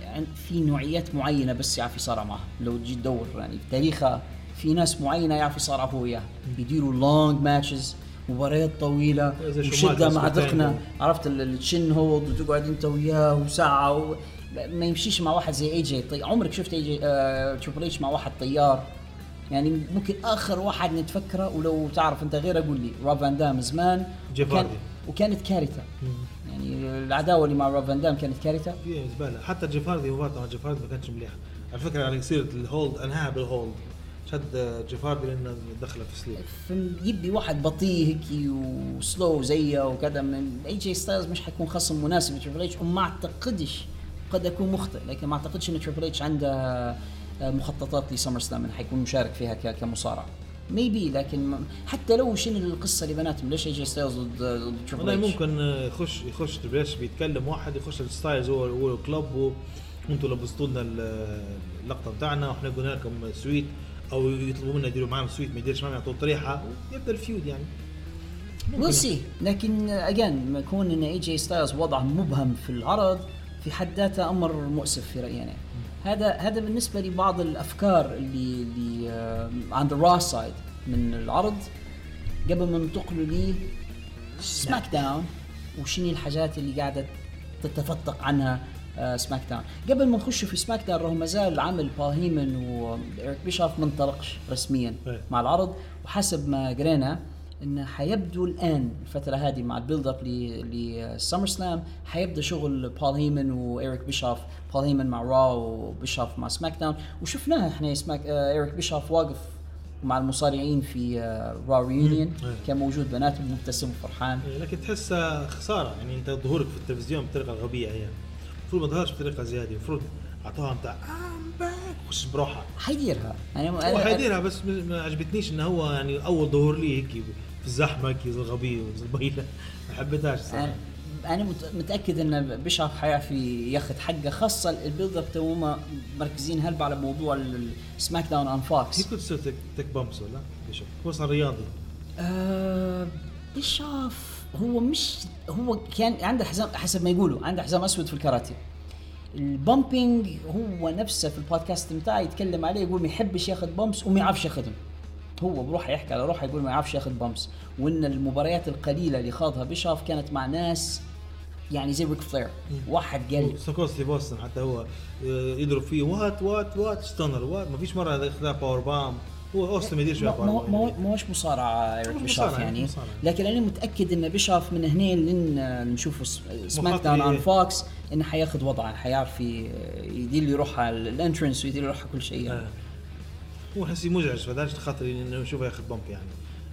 في نوعيات معينة بس يعرف يصارع معها لو تجي تدور يعني في تاريخها في ناس معينة يعرف يصارع هو وياها يديروا long matches مباريات طويلة وشده مع. دقنة. عرفت ال- ال chin hold وتقعد أنت وياه وساعة و... ما يمشيش مع واحد زي اي جي طي... عمرك شفت اي جي آه... تريبل اتش مع واحد طيار؟ يعني ممكن آخر واحد نتفكره ولو تعرف أنت غير قول لي. روب فان دام زمان جيف وكان... وكانت كارثة. يعني العداوة اللي مع روب فان دام كانت كارثة. في زبالة. حتى جيف هاردي مباراة مع جيف هاردي ما كانتش مليحه على فكرة على سيره ال hold انهاها بال hold شد جيف هاردي لأنه دخله في sleeper يبي واحد بطيء هيك و slow زيه وكذا. من اي جي ستايلز مش حيكون خصم مناسب لتريبل اتش وما أعتقدش قد اكون مخطئ لكن ما أعتقدش إن تريبل اتش عنده آه، مخططات لسمر سلام إنه حيكون مشارك فيها كمصارع maybe لكن حتى لو شنو القصة اللي بيناتهم ليش اي جي ستايلز ضد تريبل والله اتش ممكن يخش يخش تريبل اتش بيتكلم واحد يخش الستايلز هو هو الكلب وأنتم لبستوا لنا ال- اللقطة بتاعنا وإحنا قلنا لكم سويت أو يطلبوا منا يديروا معاهم سويت ما يديرش معاهم يعطوا طريحة ويبدا ال feud يعني. we'll see لكن again كون إن اي جي ستايلز وضعه مبهم في العرض في حد ذاته أمر مؤسف في رأيي أنا هذا هذا بالنسبة لبعض الأفكار اللي اللي آه، عند ال Raw side من العرض. قبل ما ننتقلوا لي سماك داون وشنو الحاجات اللي قاعدة تتفتق عنها آه، سماك داون قبل ما نخش في سماك داون راهو مازال عمل بول هيمن وإيريك بيشوف ما انطلقش رسميا إيه. مع العرض. وحسب ما قرينا انه حيبدو الآن الفترة هذه مع ال build up لسمر سلام حيبدأ شغل بول هيمن وايريك بيشوف بول هيمن مع را وبيشوف مع سماك داون وشفناها إحنا سماك آه، ايريك بيشوف واقف مع المصارعين في آه، را ريونيون إيه. كان موجود بناتهم مبتسم وفرحان. إيه، لكن تحسها خسارة. يعني أنت ظهورك في التلفزيون بطريقة غبية هي. المفروض ما تظهرش بطريقة زي هذه المفروض اعطوها بتاع وخش بروحها حيديرها. يعني هو حيديرها بس ما ما عجبتنيش انه هو يعني أول ظهور لي هيك في الزحمة الغبي وزي البيله ما حبيتهاش صراحة. أنا أنا مت- متأكد إن بيشوف حيعرف ياخذ حقه خاصة ال build up توهم مركزين هلبة على موضوع السماك داون on هي فوكس كنت تصير تك, bumps ولا؟ بيشوف هو أصلا رياضي آه هو مش هو كان عنده حزام حسب ما يقولوا عنده حزام أسود في الكاراتيه. ال bumping هو نفسه في البودكاست بتاعه يتكلم عليه يقول ما يحبش ياخذ bumps وما يعرفش ياخذهم. هو بروح يحكي على روحه يقول ما يعرفش ياخذ bumps وإن المباريات القليلة اللي خاضها بيشوف كانت مع ناس يعني زي ريك فلير واحد قال ستون ستيف أوستن حتى هو آه، يضرب فيه وات وات وات ستونر وات ما فيش مرة اخذها باور بام هو أوستن ما يديرش ما باور ما بام ما ما هوش مصارع ايريك مصارع، يعني. لكن أنا متأكد إن بيشوف من هنا لين نشوفه س- سماك داون اون إيه. فوكس انه حياخذ وضعه حيعرف يدير لي روحه الانترنس ويدير لي روحه كل شيء يعني. آه. هو حسي مزعج فداش خاطر انه نشوفه ياخذ بامب يعني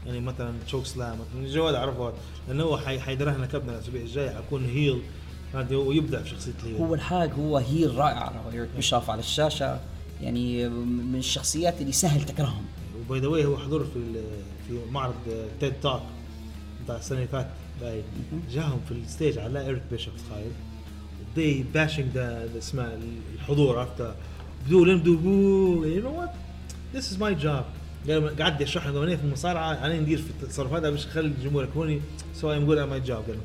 يعني مثلا تشوك سلام مثلا جواد عرفه لأنه هو حي- حيدرهنا كابنا الأسبوع الجاي حيكون هيل هذا ويبدع في شخصيه ال heel هو الحاج هو هي رائع هو ايريك بيشوف على الشاشه يعني من الشخصيات اللي سهل تكرههم و by the هو حضور في في معرض تيد توك بتاع السنة اللي فاتت باين جاهم في ال stage على ايريك بيشوف تخيل they bashing the اسمه الحضور عرفت بدو لين بدو boo you know what this is my job. قال قعد يشرح لهم في المصارعة. أنا ندير في التصرف هذا باش اخلي الجمهور يكوني good at my job قالوا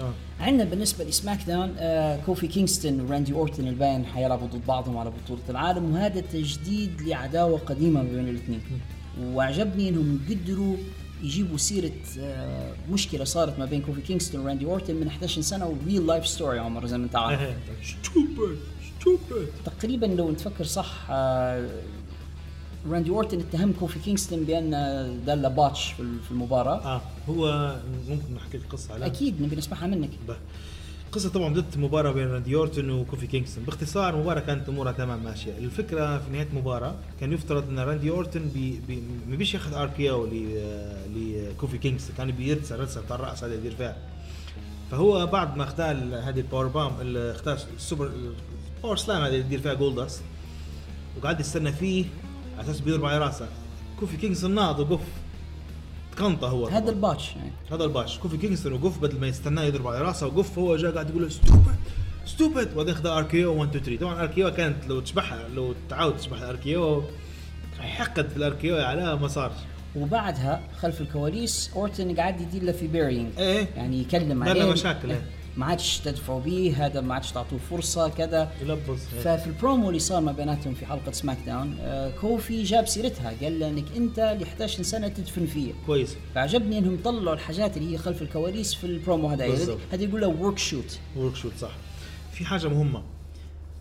آه. عندنا بالنسبة لسماك داون آه كوفي كينغستون وراندي أورتن الباين حيلعبوا ضد بعضهم على بطولة العالم وهذا تجديد لعداوة قديمة بين الاثنين. وعجبني إنهم قدروا يجيبوا سيرة آه مشكلة صارت ما بين كوفي كينغستون وراندي أورتن من 11 سنة و real life story عمر زي ما انت عارف stupid. Stupid. تقريبا لو نتفكر صح آه راندي اورتن اتهم كوفي كينغستون بأن دار botch في المباراة؟ آه هو ممكن نحكي لك قصة على أكيد نبي نسمعها منك. به. قصة طبعا بدت مباراة بين راندي اورتون وكوفي كينغستون، باختصار مباراة كانت أمورها تمام ماشية، الفكرة في نهاية المباراة كان يفترض أن راندي اورتون بي بي ما بيش ياخذ RKO لكوفي كينغستون، كان بيرتسى رتسة بتاع الراس هذا يدير فيها. فهو بعد ما اختار هذه ال power bomb اللي اختار السوبر ال power slam هذه اللي يدير فيها جولدست وقعد يستنى فيه. أساس بيضرب على راسه. كوفي كينغستون ناض وقف. تقنطه هو. هذا ال botch. يعني هذا ال botch كوفي كينغستون وقف بدل ما يستناه يضرب على راسه وقف هو جاء قاعد يقول له stupid stupid وبعدين أخذ RKO 1 2 3 طبعا ال RKO كانت لو تشبحها لو تعاود تشبح ال RKO حقد في ال RKO على ما صارش وبعدها خلف الكواليس أورتن قاعد يدير له في burying إيه. يعني يكلم عليه. مشاكل، إيه. ما عادش تدفعوا به هذا ما عادش تعطوه فرصة كذا. يلبس ففي البرومو اللي صار ما بيناتهم في حلقة سماك داون آه كوفي جاب سيرتها قال له إنك أنت ل 11 سنة تدفن فيا كويس. فعجبني إنهم طلعوا الحاجات اللي هي خلف الكواليس في البرومو هذا. بالضبط. هذا يقول له work shoot work shoot صح. في حاجة مهمة.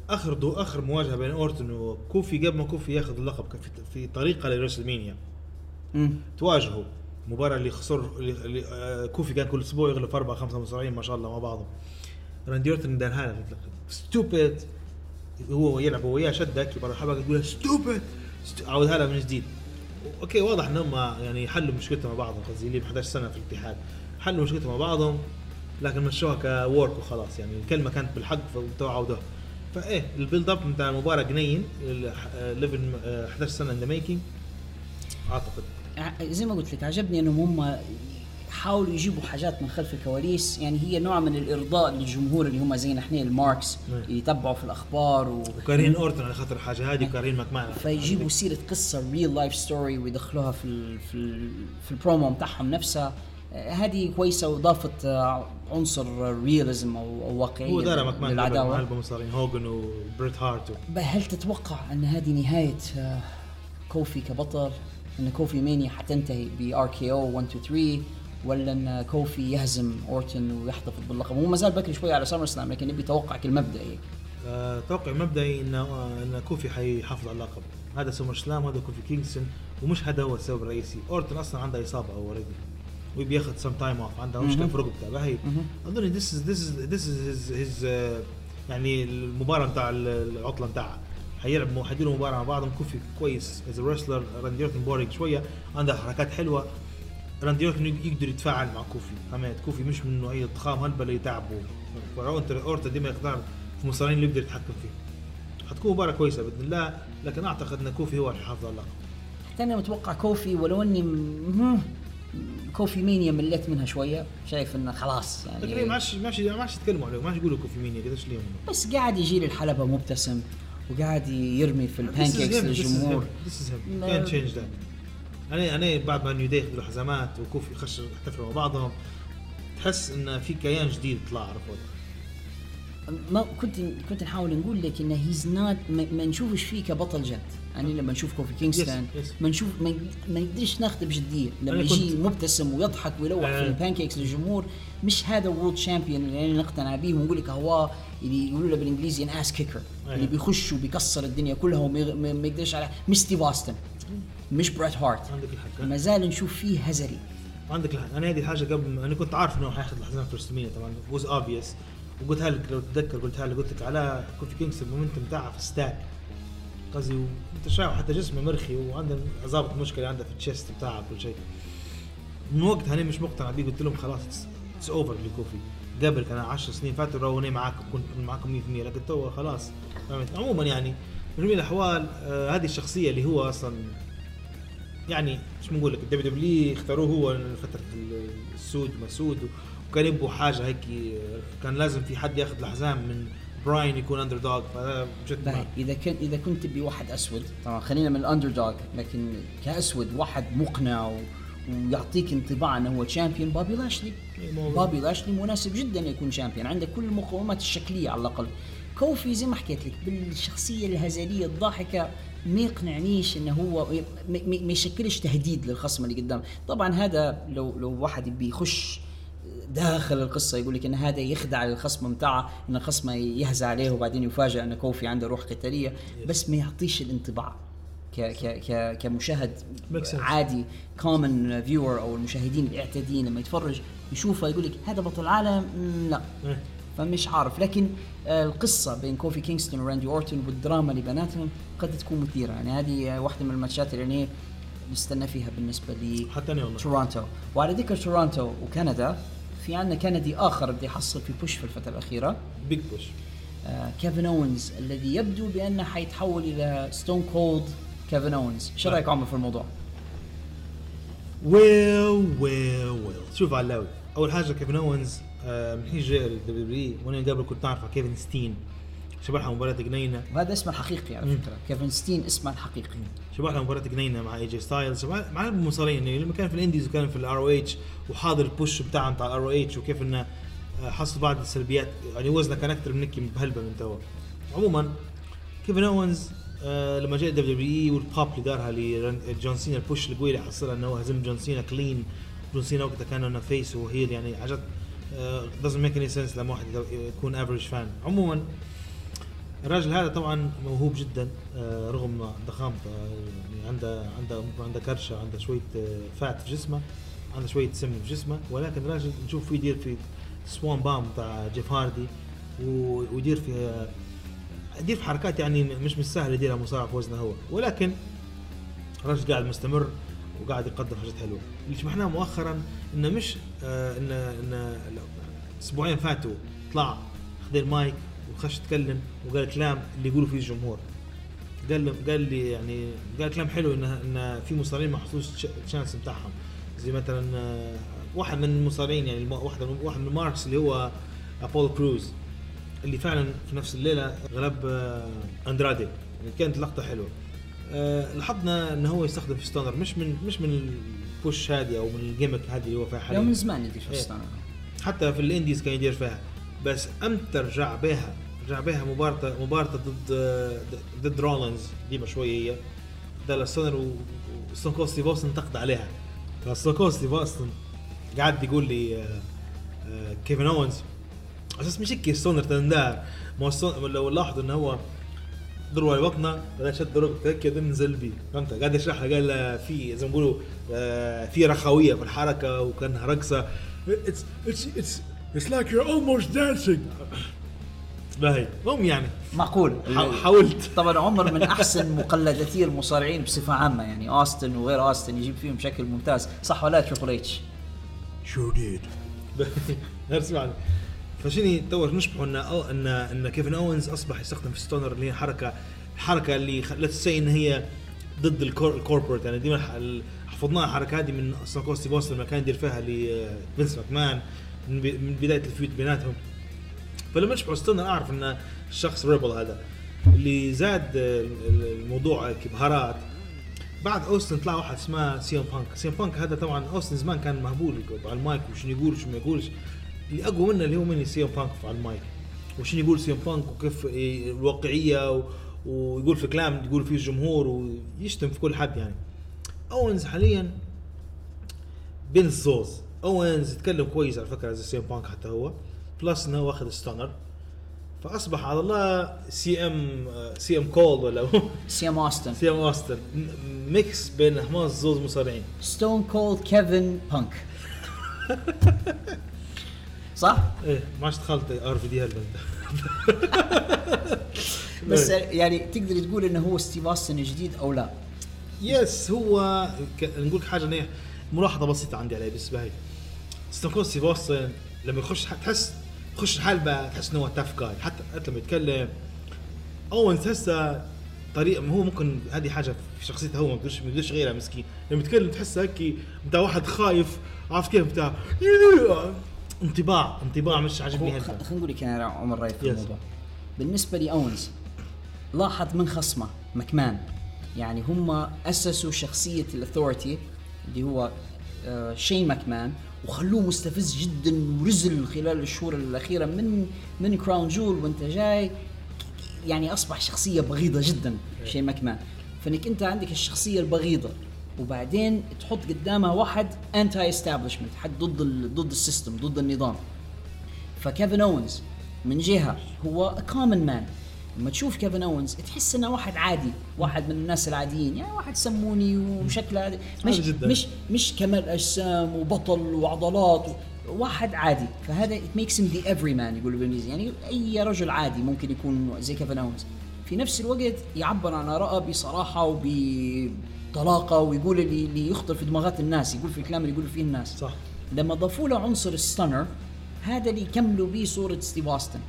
آخر دو آخر مواجهة بين أورتون وكوفي قبل ما كوفي ياخذ اللقب كان في, في طريقة لرسلمينيا تواجهوا. المباراة اللي خسر اللي, آه كوفي كان كل أسبوع يغلب أربعة خمسة مصارعين ما شاء الله مع بعضهم. راندي اورتون دارها له stupid هو يلعب وياه شدك يبقى حبك تقول stupid عودها له من جديد. okay واضح انهم يعني حلوا مشكلتهم مع بعضهم قصدي اللي ب 11 سنة في الاتحاد. حلوا مشكلتهم مع بعضهم لكن مشوها كورك وخلاص يعني الكلمة كانت بالحق فتوعوا فإيه ال build up بتاع المباراة جنين level 11 سنة in the making أعتقد. زي ما قلت لك عجبني إنهم هم حاولوا يجيبوا حاجات من خلف الكواليس. يعني هي نوع من الإرضاء للجمهور اللي هم زي نحن ال marks نعم. يتبعوا في الأخبار و... وكارين اورتون على خاطر الحاجة هذه وكارين ماكمان فيجيبوا سيرة قصة real life story ويدخلوها في ال في ال في البرومو بتاعهم نفسها. آه، هذه كويسة وإضافت آه، عنصر realism أو واقعية هو دار ماكمان قبل مع للعداوه المصارين هوجن وبريت هارت و... هل تتوقع أن هذه نهاية آه، كوفي كبطل؟ إن Kofimania حتنتهي ب RKO 1 2 3 ولا إن كوفي يهزم أورتن ويحتفظ باللقب. هو ما زال بكري شوي على SummerSlam لكن نبي توقعك المبدئي. آه، توقع مبدئي إن آه، إن كوفي حيحافظ على اللقب. هذا SummerSlam هذا كوفي كينغستون ومش هذا هو السبب الرئيسي. اورتون أصلا عنده إصابة already ويبي ياخذ some time off عنده مشكلة في ركبته. فهي أظن this is this is is his يعني المباراة بتاع العطلة بتاعها. حيلعب حيديروا مباراه مع بعضهم كوفي كويس as wrestler راندي اورتون boring شوية. عنده حركات حلوة. راندي اورتون يقدر يتفاعل مع كوفي. فهمت كوفي مش من نوعية الضخام هلبة اللي يتعبوا. اورتون اورتون ديما يقدر في المصارعين اللي يقدر يتحكم فيه. حتكون مباراة كويسة بإذن الله. لكن أعتقد إن كوفي هو اللي حافظ على اللقب حتى أنا متوقع كوفي ولو إني م- Kofimania مليت منها شوية. شايف إنه خلاص يعني. ما عادش ما عادش ما عادش يتكلموا عليه ما عادش يقولوا كوفي مين قديش اليوم بس قاعد يجي للحلبة مبتسم. وقاعد يرمي في ال pancakes للجمهور. Can't change that. أنا أنا بعد ما New ياخذوا حزامات وكوفي يخش يحتفلوا مع بعضهم تحس إن في كيان جديد طلع عرفت؟ ما كنت كنت نحاول نقول لك انه he's not ما, نشوفش فيه كبطل جد. يعني لما نشوف كوفي كينغستون. ما نشوف ما, نقدرش ناخذه بجدية. لما يجي مبتسم ويضحك ويلوح آه. في ال pancakes للجمهور مش هذا world champion اللي أنا نقتنع به ونقول لك هو اللي يقولوا له بالإنجليزي an ass kicker. اللي بيخش وبيكسر الدنيا كلها وما يقدرش على مش ستيف اوستن مش بريت هارت. عندك الحق. ما زال نشوف فيه هزلي. عندك الحق. أنا هذه الحاجة قبل أنا كنت عارف إنه حياخذ الحزام في طبعا. was obvious وقلتها لك لو تتذكر قلتها لك قلت لك على كوفي كينغستون ال momentum بتاعها في stuck قصدي وانت شايف حتى جسمه مرخي وعنده ظابط مشكلة عنده في ال chest بتاعه كل شيء. من وقتها أنا مش مقتنع بيه قلت لهم خلاص it's over لكوفي قبل كان 10 سنين فاتوا رو أنا معاكم كنت معاكم 100% لكن تو خلاص فهمت؟ عموما يعني في جميع الأحوال آه هذه الشخصية اللي هو أصلا يعني شو بنقول لك ال WWE اختاروه هو فترة ال- السود مسود وكان يبغوا حاجة هيك كان لازم في حد ياخذ الحزام من براين يكون underdog إذا كان إذا كنت تبي واحد أسود طبعا خلينا من ال underdog لكن كأسود واحد مقنع و... ويعطيك انطباع إنه هو champion بابي لاشلي. إيه،. بابي لاشلي مناسب جدا يكون champion عنده كل المقومات الشكلية على الأقل. كوفي زي ما حكيت لك بالشخصية الهزلية الضاحكة ما يقنعنيش إنه هو ما- يشكلش تهديد للخصم اللي قدام. طبعا هذا لو لو واحد يبي يخش داخل القصة يقول لك إن هذا يخدع الخصم بتاعه إن الخصم يهزى عليه وبعدين يفاجئ إن كوفي عنده روح قتالية. بس ما يعطيش الانطباع ك ك ك كمشاهد. عادي common viewer أو المشاهدين الاعتاديين لما يتفرج يشوفه يقول لك هذا بطل عالم مم، لا. إيه. فمش عارف. لكن القصة بين كوفي كينغستون وراندي أورتون والدراما اللي بيناتهم قد تكون مثيرة. يعني هذه واحدة من الماتشات اللي يعني نستنى فيها بالنسبة لي حتى أنا والله. تورونتو. وعلى ذكر تورونتو وكندا في عندنا كندي آخر بده يحصل في push في الفترة الأخيرة. big push آه كيفن اونز الذي يبدو بأنه حيتحول إلى Stone Cold كيفن اونز شو رأيك عمر في الموضوع؟ well well well شوف علاوي أول حاجة كيفن اونز آه، من حين جاء ال WWE وأنا قبل كنت أعرف كيفن ستين. شبحها مباراة جنينة. وهذا اسمه الحقيقي على فكرة. كيفن ستين اسمه الحقيقي. شبحها مباراة جنينة مع اي جي ستايلز مع المصارعين يعني لما كان في ال indies وكان في ال ROH وحاضر ال push بتاعهم بتاع ال ROH وكيف إنه آه، حصل بعض السلبيات. يعني وزنه كان أكثر من هكي بهلبة من توا عموما كيفن اونز آه لما جاء WWE والبوب اللي دارها لجون سينا ال push القوي اللي حصلها إنه هزم جون سينا clean جون سينا وقتها كان انه face و heel يعني آه doesn't make any sense لما واحد يكون average fan عموما الراجل هذا طبعا موهوب جدا آه، رغم ضخامته آه، يعني عنده عنده عنده كرشة عنده شوية آه، fat في جسمه عنده شوية سم في جسمه ولكن الراجل نشوف فيه يدير في Swanton Bomb بتاع جيف هاردي ويدير في يدير في حركات يعني مش مش سهل يديرها مصارع في وزنه هو. ولكن الراجل قاعد مستمر وقاعد يقدم حاجات حلوة. اللي شفناه مؤخرا إنه مش إنه إنه أسبوعين فاتوا طلع خذ المايك وخش تكلم وقال كلام اللي يقولوا فيه الجمهور. قال قال لي يعني قال كلام حلو ان ان في مصارعين ما حصلوش ال chance بتاعهم. زي مثلا آه، واحد من المصارعين يعني واحد من واحد من الماركس اللي هو أبولو كروز اللي فعلا في نفس الليلة غلب آه، اندرادي يعني كانت لقطة حلوة. آه، لاحظنا إنه هو يستخدم في stunner مش من مش من ال push هذه أو من ال gimmick هذه اللي هو فيها حاليا. من زمان يدي في إيه. ال stunner حتى في ال indies كان يدير فيها. بس إمتى رجع بها رجع بها مباراة مباراة ضد ضد رولينز ديما شوية هي. دالا stunner وستون كولد ستيف انتقد عليها. فستون كولد ستيف قاعد يقول لي آه، آه، كيفن اونز أساس مش هيك stunner؟ تندار ما لو لاحظوا انه هو ضروا على بطنه بعدين شد ركبته هيك نزل بيه فهمت؟ قاعد يشرح قال في زي ما بيقولوا آه، في رخويه في الحركة وكأنها رقصة. It's it's it's like you're almost dancing. باهي. المهم يعني معقول. حا- حاولت. طبعا عمر من أحسن مقلدتي المصارعين بصفة عامة يعني اوستن وغير اوستن يجيب فيهم بشكل ممتاز. صح ولا تريبل اتش Sure did. اسمعني. فشني تو نشبحوا إن ان إن كيفن أوينز أصبح يستخدم في stunner اللي هي حركة الحركه اللي لا تسي إن هي ضد ال corp ال corporate يعني ديما حفظناها الحركه هذه من ستيف أوستن لما كان يدير فيها لفينس ماكمان. من, بداية ال feud بيناتهم. فلما نشبحوا stunner أعرف إن الشخص rebel هذا اللي زاد ال- ال- الموضوع كبهارات. بعد أوستن طلع واحد اسمه سي ام بانك. سي ام بانك هذا طبعا أوستن زمان كان مهبول على المايك وشنو يقول وشنو ما يقولش. اللي أقوى منه اللي هو من سي ام بانك على المايك. وشنو يقول سي ام بانك وكيف الواقعية و... ويقول في كلام يقول فيه الجمهور ويشتم في كل حد يعني. أوينز حاليا بين الزوز. اوينز يتكلم كويس على فكرة زي سي ام بانك حتى هو. plus إنه واخذ stunner فأصبح على الله سي ام سي ام كولد ولا هو؟ سي ام اوستن سي ام اوستن mix بين حماس زوز مصارعين. ستون كولد كيفن بانك صح؟ إيه ما دخلت ار في دي هالبنت. بس إيه. يعني تقدر تقول إنه هو ستيف اوستن الجديد أو لا؟ yes هو ك... نقول لك حاجة ملاحظة بسيطة عندي عليه بس باهي ستون كولد ستيف اوستن لما يخش تحس يخش الحلبة تحس إنه هو تاف جاي حتى حتى لما يتكلم اونز تحسه طريقه ما هو ممكن هذه حاجة في شخصيته هو ما بيقدرش ما بيقدرش غيرها مسكين. لما يتكلم تحس هيك بتاع واحد خايف عرفت كيف؟ بتاع انطباع انطباع مش عاجبني هذا. خلينا نقول لك أنا عمر رأيي في. الموضوع. بالنسبة لأونز لاحظ من خصمه مكمان. يعني هم أسسوا شخصية الاثورتي اللي هو آه، شين ماكمان وخلوه مستفز جدا ورزل خلال الشهور الأخيرة من من كراون جول وانت جاي. يعني أصبح شخصية بغيضة جدا شين ماكمان فإنك أنت عندك الشخصية البغيضة. وبعدين تحط قدامها واحد anti establishment حد ضد ال- ضد ال system ضد النظام. فكيفن اونز من جهة هو common man لما تشوف كيفن اونز تحس إنه واحد عادي واحد من الناس العاديين. يعني واحد سموني وشكله عادي. مش جداً. مش مش كمال أجسام وبطل وعضلات و... واحد عادي. فهذا it makes him the everyman يقولوا بالانجليزي يعني أي رجل عادي ممكن يكون زي كيفن اونز في نفس الوقت يعبر عن آراءه بصراحة وبطلاقة ويقول اللي, اللي يخطر في دماغات الناس يقول في الكلام اللي يقولوا فيه الناس. صح. لما ضافوا له عنصر ال stunner هذا اللي يكملوا به صورة ستيف اوستن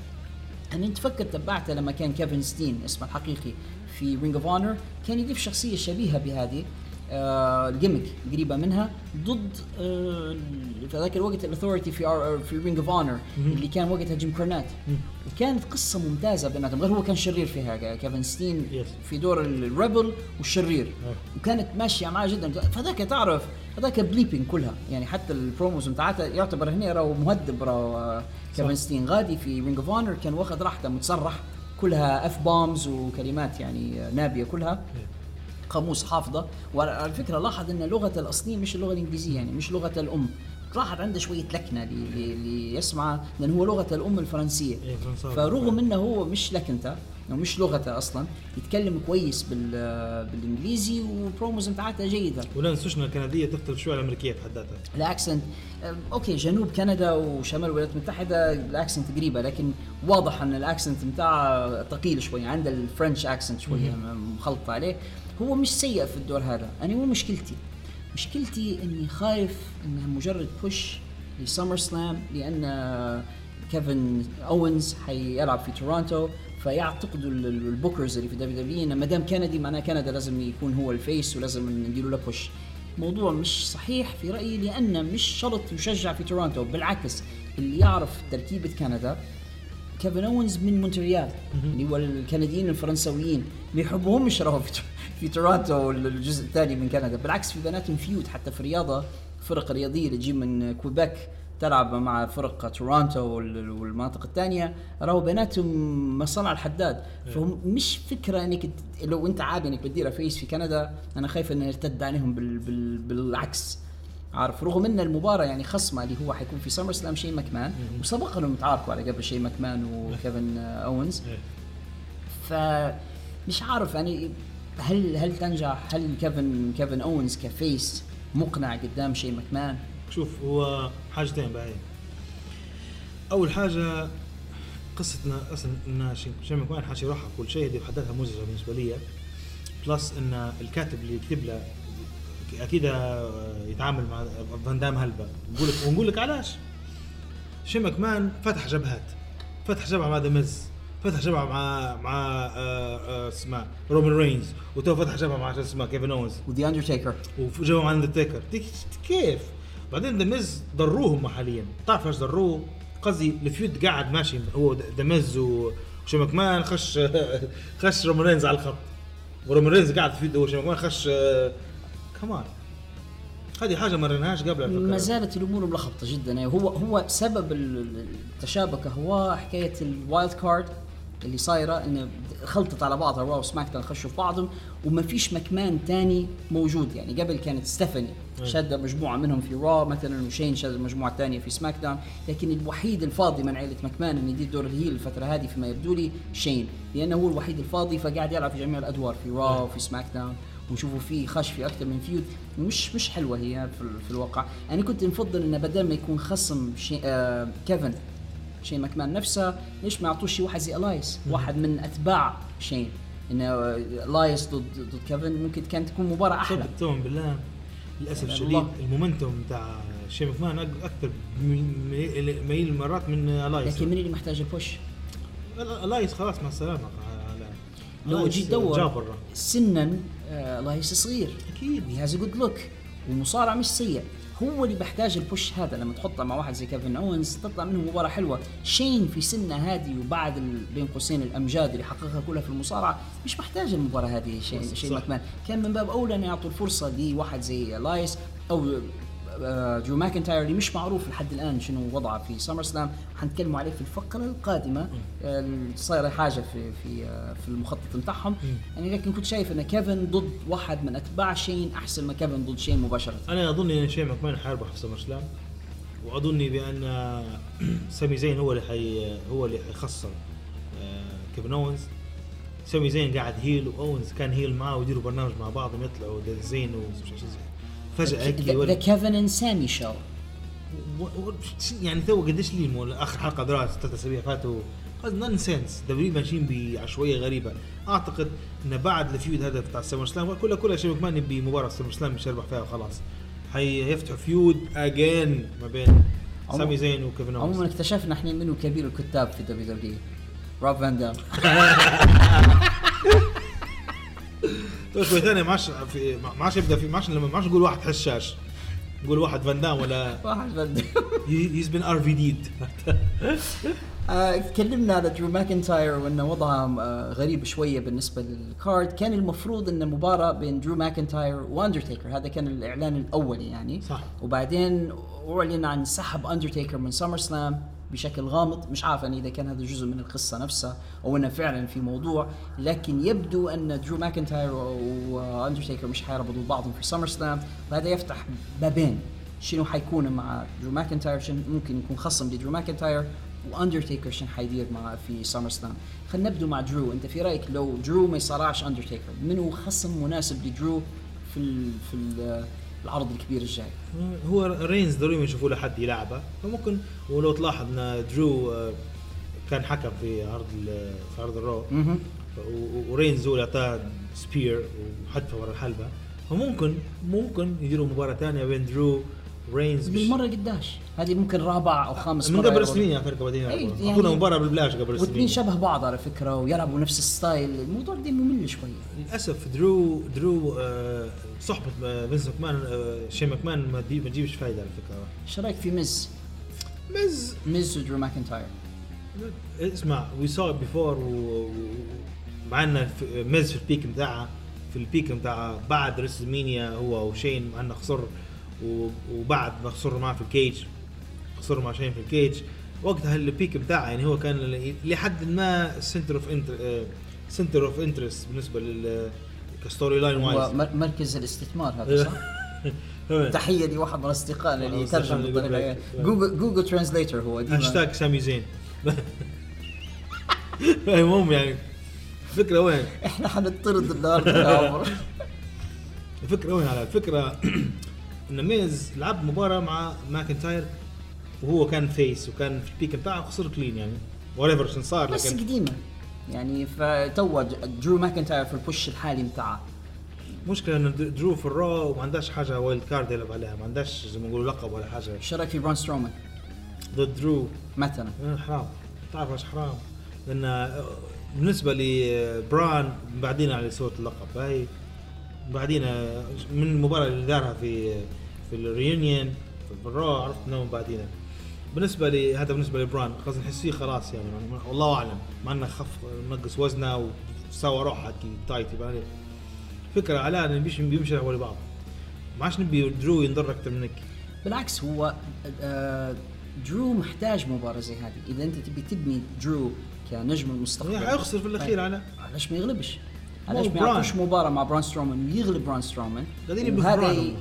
أنا أنت فكر تبعته لما كان كيفن ستين اسمه الحقيقي في رينج اوف اونر كان يضيف شخصية شبيهة بهذه آه ال gimmick قريبة منها ضد آه في ذاك الوقت ال authority في آر في رينج اوف اونر اللي كان وقتها جيم كورنات. وكانت قصة ممتازة بيناتهم غير هو كان شرير فيها كيفن ستين Yes. في دور ال rebel والشرير. وكانت ماشية معاه جدا. فذاك تعرف هذاك بليبين كلها. يعني حتى ال promos بتاعتها يعتبر هنا راهو مهدب راهو كيفن ستين غادي في رينج اوف اونر كان واخذ راحته متصرح كلها F bombs وكلمات يعني نابية كلها. قاموس حافظة. وعلى فكرة لاحظ إن لغة الأصلية مش اللغة الإنجليزية يعني مش لغة الأم. لاحظ عنده شوية لكنة اللي- اللي اللي يسمع لأن هو لغة الأم الفرنسية. إيه،. فرغم إنه هو مش لكنته أو مش لغته أصلا يتكلم كويس بال بالإنجليزي وال promos بتاعته جيدة. ولا ننسوش ان الكندية تختلف شوي عن الأمريكية بحد ذاتها. ال accent okay جنوب كندا وشمال الولايات المتحدة ال accent قريبة لكن واضح إن ال accent بتاعه ثقيل شوي عنده ال French accent شوية مخلط عليه. هو مش سيء في الدور هذا. أنا مو مشكلتي. مشكلتي إني خايف إنها مجرد push لسمر سلام لأن كيفن أوينز حيلعب في تورونتو. فيعتقدوا ال- ال- ال bookers اللي في دبليو دبليو إن ما دام كندي معناه كندا لازم يكون هو ال face ولازم نديله له push موضوع مش صحيح في رأيي لأن مش شرط يشجع في تورونتو بالعكس اللي يعرف تركيبة كندا كيفن اونز من مونتريال اللي هو الكنديين الفرنسويين ما يحبوهمش راهو في في تورونتو الجزء الثاني من كندا. بالعكس في بيناتهم feud حتى في الرياضه فرق رياضية اللي تجي من كويبك تلعب مع فرق تورونتو وال- والمناطق الثانية راهو بيناتهم مصنع الحداد. فهم مش فكرة إنك لو أنت عادي إنك بتدير face في كندا أنا خايف إنه يرتد عليهم بال بال بالعكس. عارف؟ رغم إن المباراة يعني خصمه اللي هو حيكون في سمر سلام شين ماكمان وسبق انهم تعاركوا على قبل شين ماكمان وكيفن اونز فمش عارف يعني هل هل تنجح؟ هل كيفن كيفن اونز كفيس مقنع قدام شي ماكمان شوف هو حاجتين بقى أول حاجة قصتنا أصلا ان شيء مكمان حاشي روحها كل شيء دي بحد ذاتها مزعجه بالنسبة لي. بلس إن الكاتب اللي يكتب له أكيد يتعامل مع فان دام هلبا. نقول لك ونقول لك علاش؟ شين مكمان فتح جبهات. فتح جبهة مع ميز فتح جبهة مع مع آه، آه، اسمه رومان رينز وتو فتح جبهة مع شو اسمه كيفن اونز وذا اندرتيكر وجابوا مع اندرتيكر كيف؟ بعدين ميز ضروهم حاليا. تعرف إيش ضروه قصدي ال feud قاعد ماشي هو ذا ميز وشين ماكمان خش خش رومان رينز على الخط. ورومان رينز قاعد في وشو ماكمان خش كمان هذه حاجة ما رناهاش قبل على. ما زالت الأمور ملخبطة جدا. يعني هو هو سبب ال- ال- التشابك هو حكاية ال wild card اللي صايرة انه خلطت على بعضها راو وسماك داون خشوا في بعضهم وما فيش مكمان تاني موجود. يعني قبل كانت ستيفاني شادة مجموعة منهم في را مثلا وشين شاد المجموعه الثانية في سماك داون. لكن الوحيد الفاضي من عائله مكمان إن يدير دور ال heel الفترة هذه فيما يبدو لي شين. لأنه هو الوحيد الفاضي فقاعد يلعب في جميع الأدوار في را وفي سماك داون. ونشوفوا فيه خش في أكثر من feud مش مش حلوة هي في, في الواقع. أنا كنت نفضل إنه بدل ما يكون خصم شين آه كيفن شين ماكمان نفسه ليش ما يعطوش شي واحد زي ألايس؟ واحد من أتباع شين. إنه آه، ألايس ضد ضد كيفن ممكن كانت تكون مباراة أحلى. صدق توم بالله. للأسف الشديد. ال momentum بتاع شين ماكمان أكثر ميل مرات من ألايس. لكن من اللي محتاج ال push ألايس خلاص مع السلامة. على- لو جيت برا. سنا آه لايس صغير. أكيد. he has good look ومصارع مش سيء هو اللي بحتاج ال push هذا لما تحطه مع واحد زي كيفن اونز تطلع منه مباراة حلوة شين في سنة هذه وبعد بين قوسين الأمجاد اللي حققها كلها في المصارعة مش محتاج المباراة هذه شين شين صح. ماكمان كان من باب أولى ان يعطوا الفرصة لواحد زي ألايس أو آه، درو ماكنتاير اللي مش معروف لحد الآن شنو وضعه في سمر سلام حنتكلموا عليه في الفقرة القادمة. آه، صايره حاجة في في آه، في المخطط بتاعهم يعني لكن كنت شايف إن كيفن ضد واحد من أتباع شين أحسن ما كيفن ضد شين مباشرة. أنا أظن إن شين ماكمان حيربح في سمر سلام واظني بأن سامي زين هو اللي حي هو اللي حيخسر كيفن اونز سامي زين قاعد heel واونز كان heel معاه ويديروا برنامج مع بعضهم يطلعوا زين ومش عارف زي. فجأة هيك ذا كيفن سامي شو. يعني تو قديش لي آخر حلقة دراسه ثلاث أسابيع فاتوا. نون سنس دبليو ماشيين بعشوائية غريبة. أعتقد إن بعد الفيود هذا بتاع سمر سلام كلها كلها شيء مكمان بمباراه سمر سلام مش يربح فيها وخلاص. حيفتحوا فيود اجين ما بين سامي زين وكيفن عموما اونز اكتشفنا إحنا منو كبير الكتاب في دبليو دبليو. روب فان دام. شوي ثاني ما عادش في ما عادش يبدأ في ما عادش لما ما عادش نقول واحد حشاش نقول واحد فان دام ولا واحد فان دام. هيز بين ار في ديد تكلمنا على درو ماكنتاير وأنه وضعها آه، غريب شوية بالنسبة للكارد. كان المفروض إن مباراة بين درو ماكنتاير واندرتيكر هذا كان الإعلان الاولي يعني. صح. وبعدين أعلن عن سحب أندرتيكر من سمر سلام. بشكل غامض مش عارف يعني إذا كان هذا جزء من القصة نفسها أو إنه فعلا في موضوع لكن يبدو أن درو ماكنتاير وأندرتيكر مش حيربطوا بعضهم في سمر سلام وهذا يفتح بابين شنو حيكون مع درو ماكنتاير شنو ممكن يكون خصم لدرو ماكنتاير وأندرتيكر شنو حيدير مع في سمر سلام خلينا نبدو مع درو. أنت في رأيك لو درو ما يصارعش أندرتيكر منو خصم مناسب لدرو في ال في ال العرض الكبير الجاي. هو رينز ضروري يشوفوا له حد يلعبه. فممكن ولو تلاحظ إن درو آه، كان حكم في عرض في عرض الرو. ورينز هو اللي أعطاه سبير وحدفه ورا الحلبة. فممكن ممكن يديروا مباراة ثانية بين درو ورينز مش- بالمرة قداش؟ هذه ممكن رابع أو خامس من قبل. سنين على فكره بعدين أي، يلعبوا. يعني- اعطونا مباراة بالبلاش قبل واثنين سنين. شبه بعض على فكرة ويلعبوا نفس ال style. الموضوع دي ممل شوية للأسف درو درو آه، صحبة آه، فينس ماكمان آه، شين ماكمان ما تجيب- ما تجيبش فايدة على فكرة. إيش رأيك في ميز؟ ميز ميز ودرو ماكنتاير. اسمع we saw before مع إن ميز في ال peak بتاعها في ال peak بتاع بعد ريسلمينيا هو وشين مع إنه خسر وبعد ما خسر معه في الكيج خسر مع شين في الكيج وقتها ال peak بتاعه يعني هو كان لحد ما center of center of interest بالنسبة لل ك storyline wise مر- مركز الاستثمار هذا صح؟ تحية لواحد من أصدقائنا اللي يترجم بالطريقة. جوجل جوجل ترانزليتر هو هاشتاج سامي زين المهم يعني. الفكرة وين؟ إحنا حنطرد النهارده الفكرة وين على الفكرة ان ميز لعب مباراة مع ماكنتاير وهو كان فيس وكان في البيك بتاعه خسر كلين يعني وريفر ايفر شن صار بس لكن قديمة. يعني فتو درو ماكنتاير في ال push الحالي بتاعه. مشكلة ان درو في الرو وما عندهاش حاجة wild card يلعب عليها ما عندهاش زي ما نقولوا لقب ولا حاجة. إيش رأيك في برون سترومان؟ ضد درو مثلا. آه، حرام. تعرف إيش حرام؟ لأن آه، بالنسبة لبرون بعدين على صوره اللقب. هاي بعدين آه، من المباراة اللي دارها في في ال reunion في الرو عرفت انه بعدين بالنسبة لي هذا بالنسبة لبران خلاص نحس فيه خلاص يعني والله أعلم مع إنه خف نقص وزنه وسوى روحه كي تايت يعني فكرة على إنه بيمشي بيمشي حول بعض. ما عادش نبي درو ينضر أكثر منك. بالعكس هو آه، درو محتاج مباراة زي هذه. إذا أنت تبي تبني درو كنجم المستقبل. حيخسر في الأخير على. علاش ما يغلبش؟ علاش ما بران. يعطوش مباراة مع برون سترومان ويغلب برون سترومان. قاعدين يبنوا بران ي...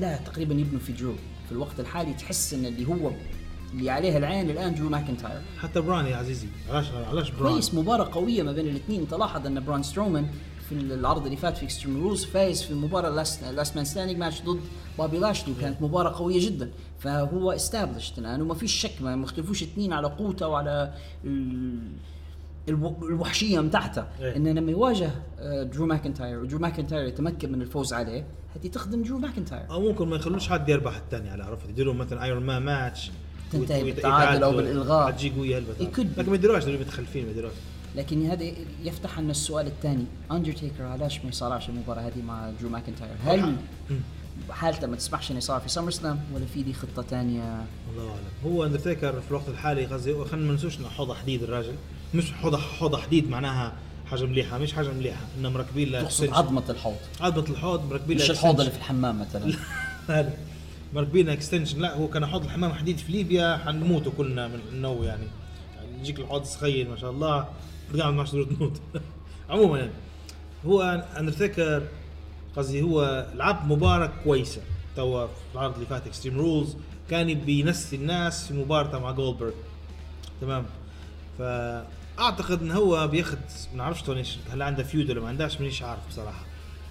لا تقريبا يبنوا في درو في الوقت الحالي تحس إن اللي هو اللي عليه العين الآن درو ماكنتاير. حتى بران يا عزيزي. علاش علاش بران كويس مباراة قوية ما بين الاثنين. انت لاحظ إن برون سترومان في العرض اللي فات في Extreme Rules فايز في المباراه Last Man Standing match ضد بابي لاشلي وكانت مباراة قوية جدا. فهو established الآن. وما فيش شك ما مختلفوش اثنين على قوته وعلى ال- الوحشية بتاعته إيه. إنه لما يواجه آه، درو ماكنتاير ودرو ماكنتاير يتمكن من الفوز عليه هذه تخدم درو ماكنتاير. أو ممكن ما يخلوش حد يربح الثاني على عرفت. يديروا مثلا Iron Man match تنتهي بالتعادل أو يتعادلوا. بالإلغاء. حتجي قوية. لكن ما يديروش دول متخلفين ما يديروش لكن هذا يفتح لنا السؤال الثاني. اندرتيكر علاش ما يصارعش المباراة هذه مع درو ماكنتاير؟ هل حالته ما تسمحش إنه يصارع في SummerSlam ولا في دي خطة ثانية؟ الله أعلم. هو اندرتيكر في الوقت الحالي قصدي خلينا ما ننسوش إنه حوضه حديد الراجل. مش حوضه حوضة حديد معناها حاجة مليحة مش حاجة مليحة إنه مركبين له تقصد. عظمة الحوض. عظمة الحوض مركبين له مش الحوض. اللي في الحمام مثلا. هذا مركبين extension لا هو كان حوض الحمام حديد في ليبيا حنموتوا كلنا من النو يعني. يعني يجيك الحوض سخين ما شاء الله قاعد ما تقدر تموت. عموما يعني. هو اندرتيكر قصدي هو لعب مباراة كويسة. توا في العرض اللي فات Extreme Rules كان بينسي الناس في مباراه مع جولدبرغ تمام. فاعتقد إن هو بياخذ ما نعرفش توني إيش- هل عنده feud ولا ما عندهاش مانيش عارف بصراحة.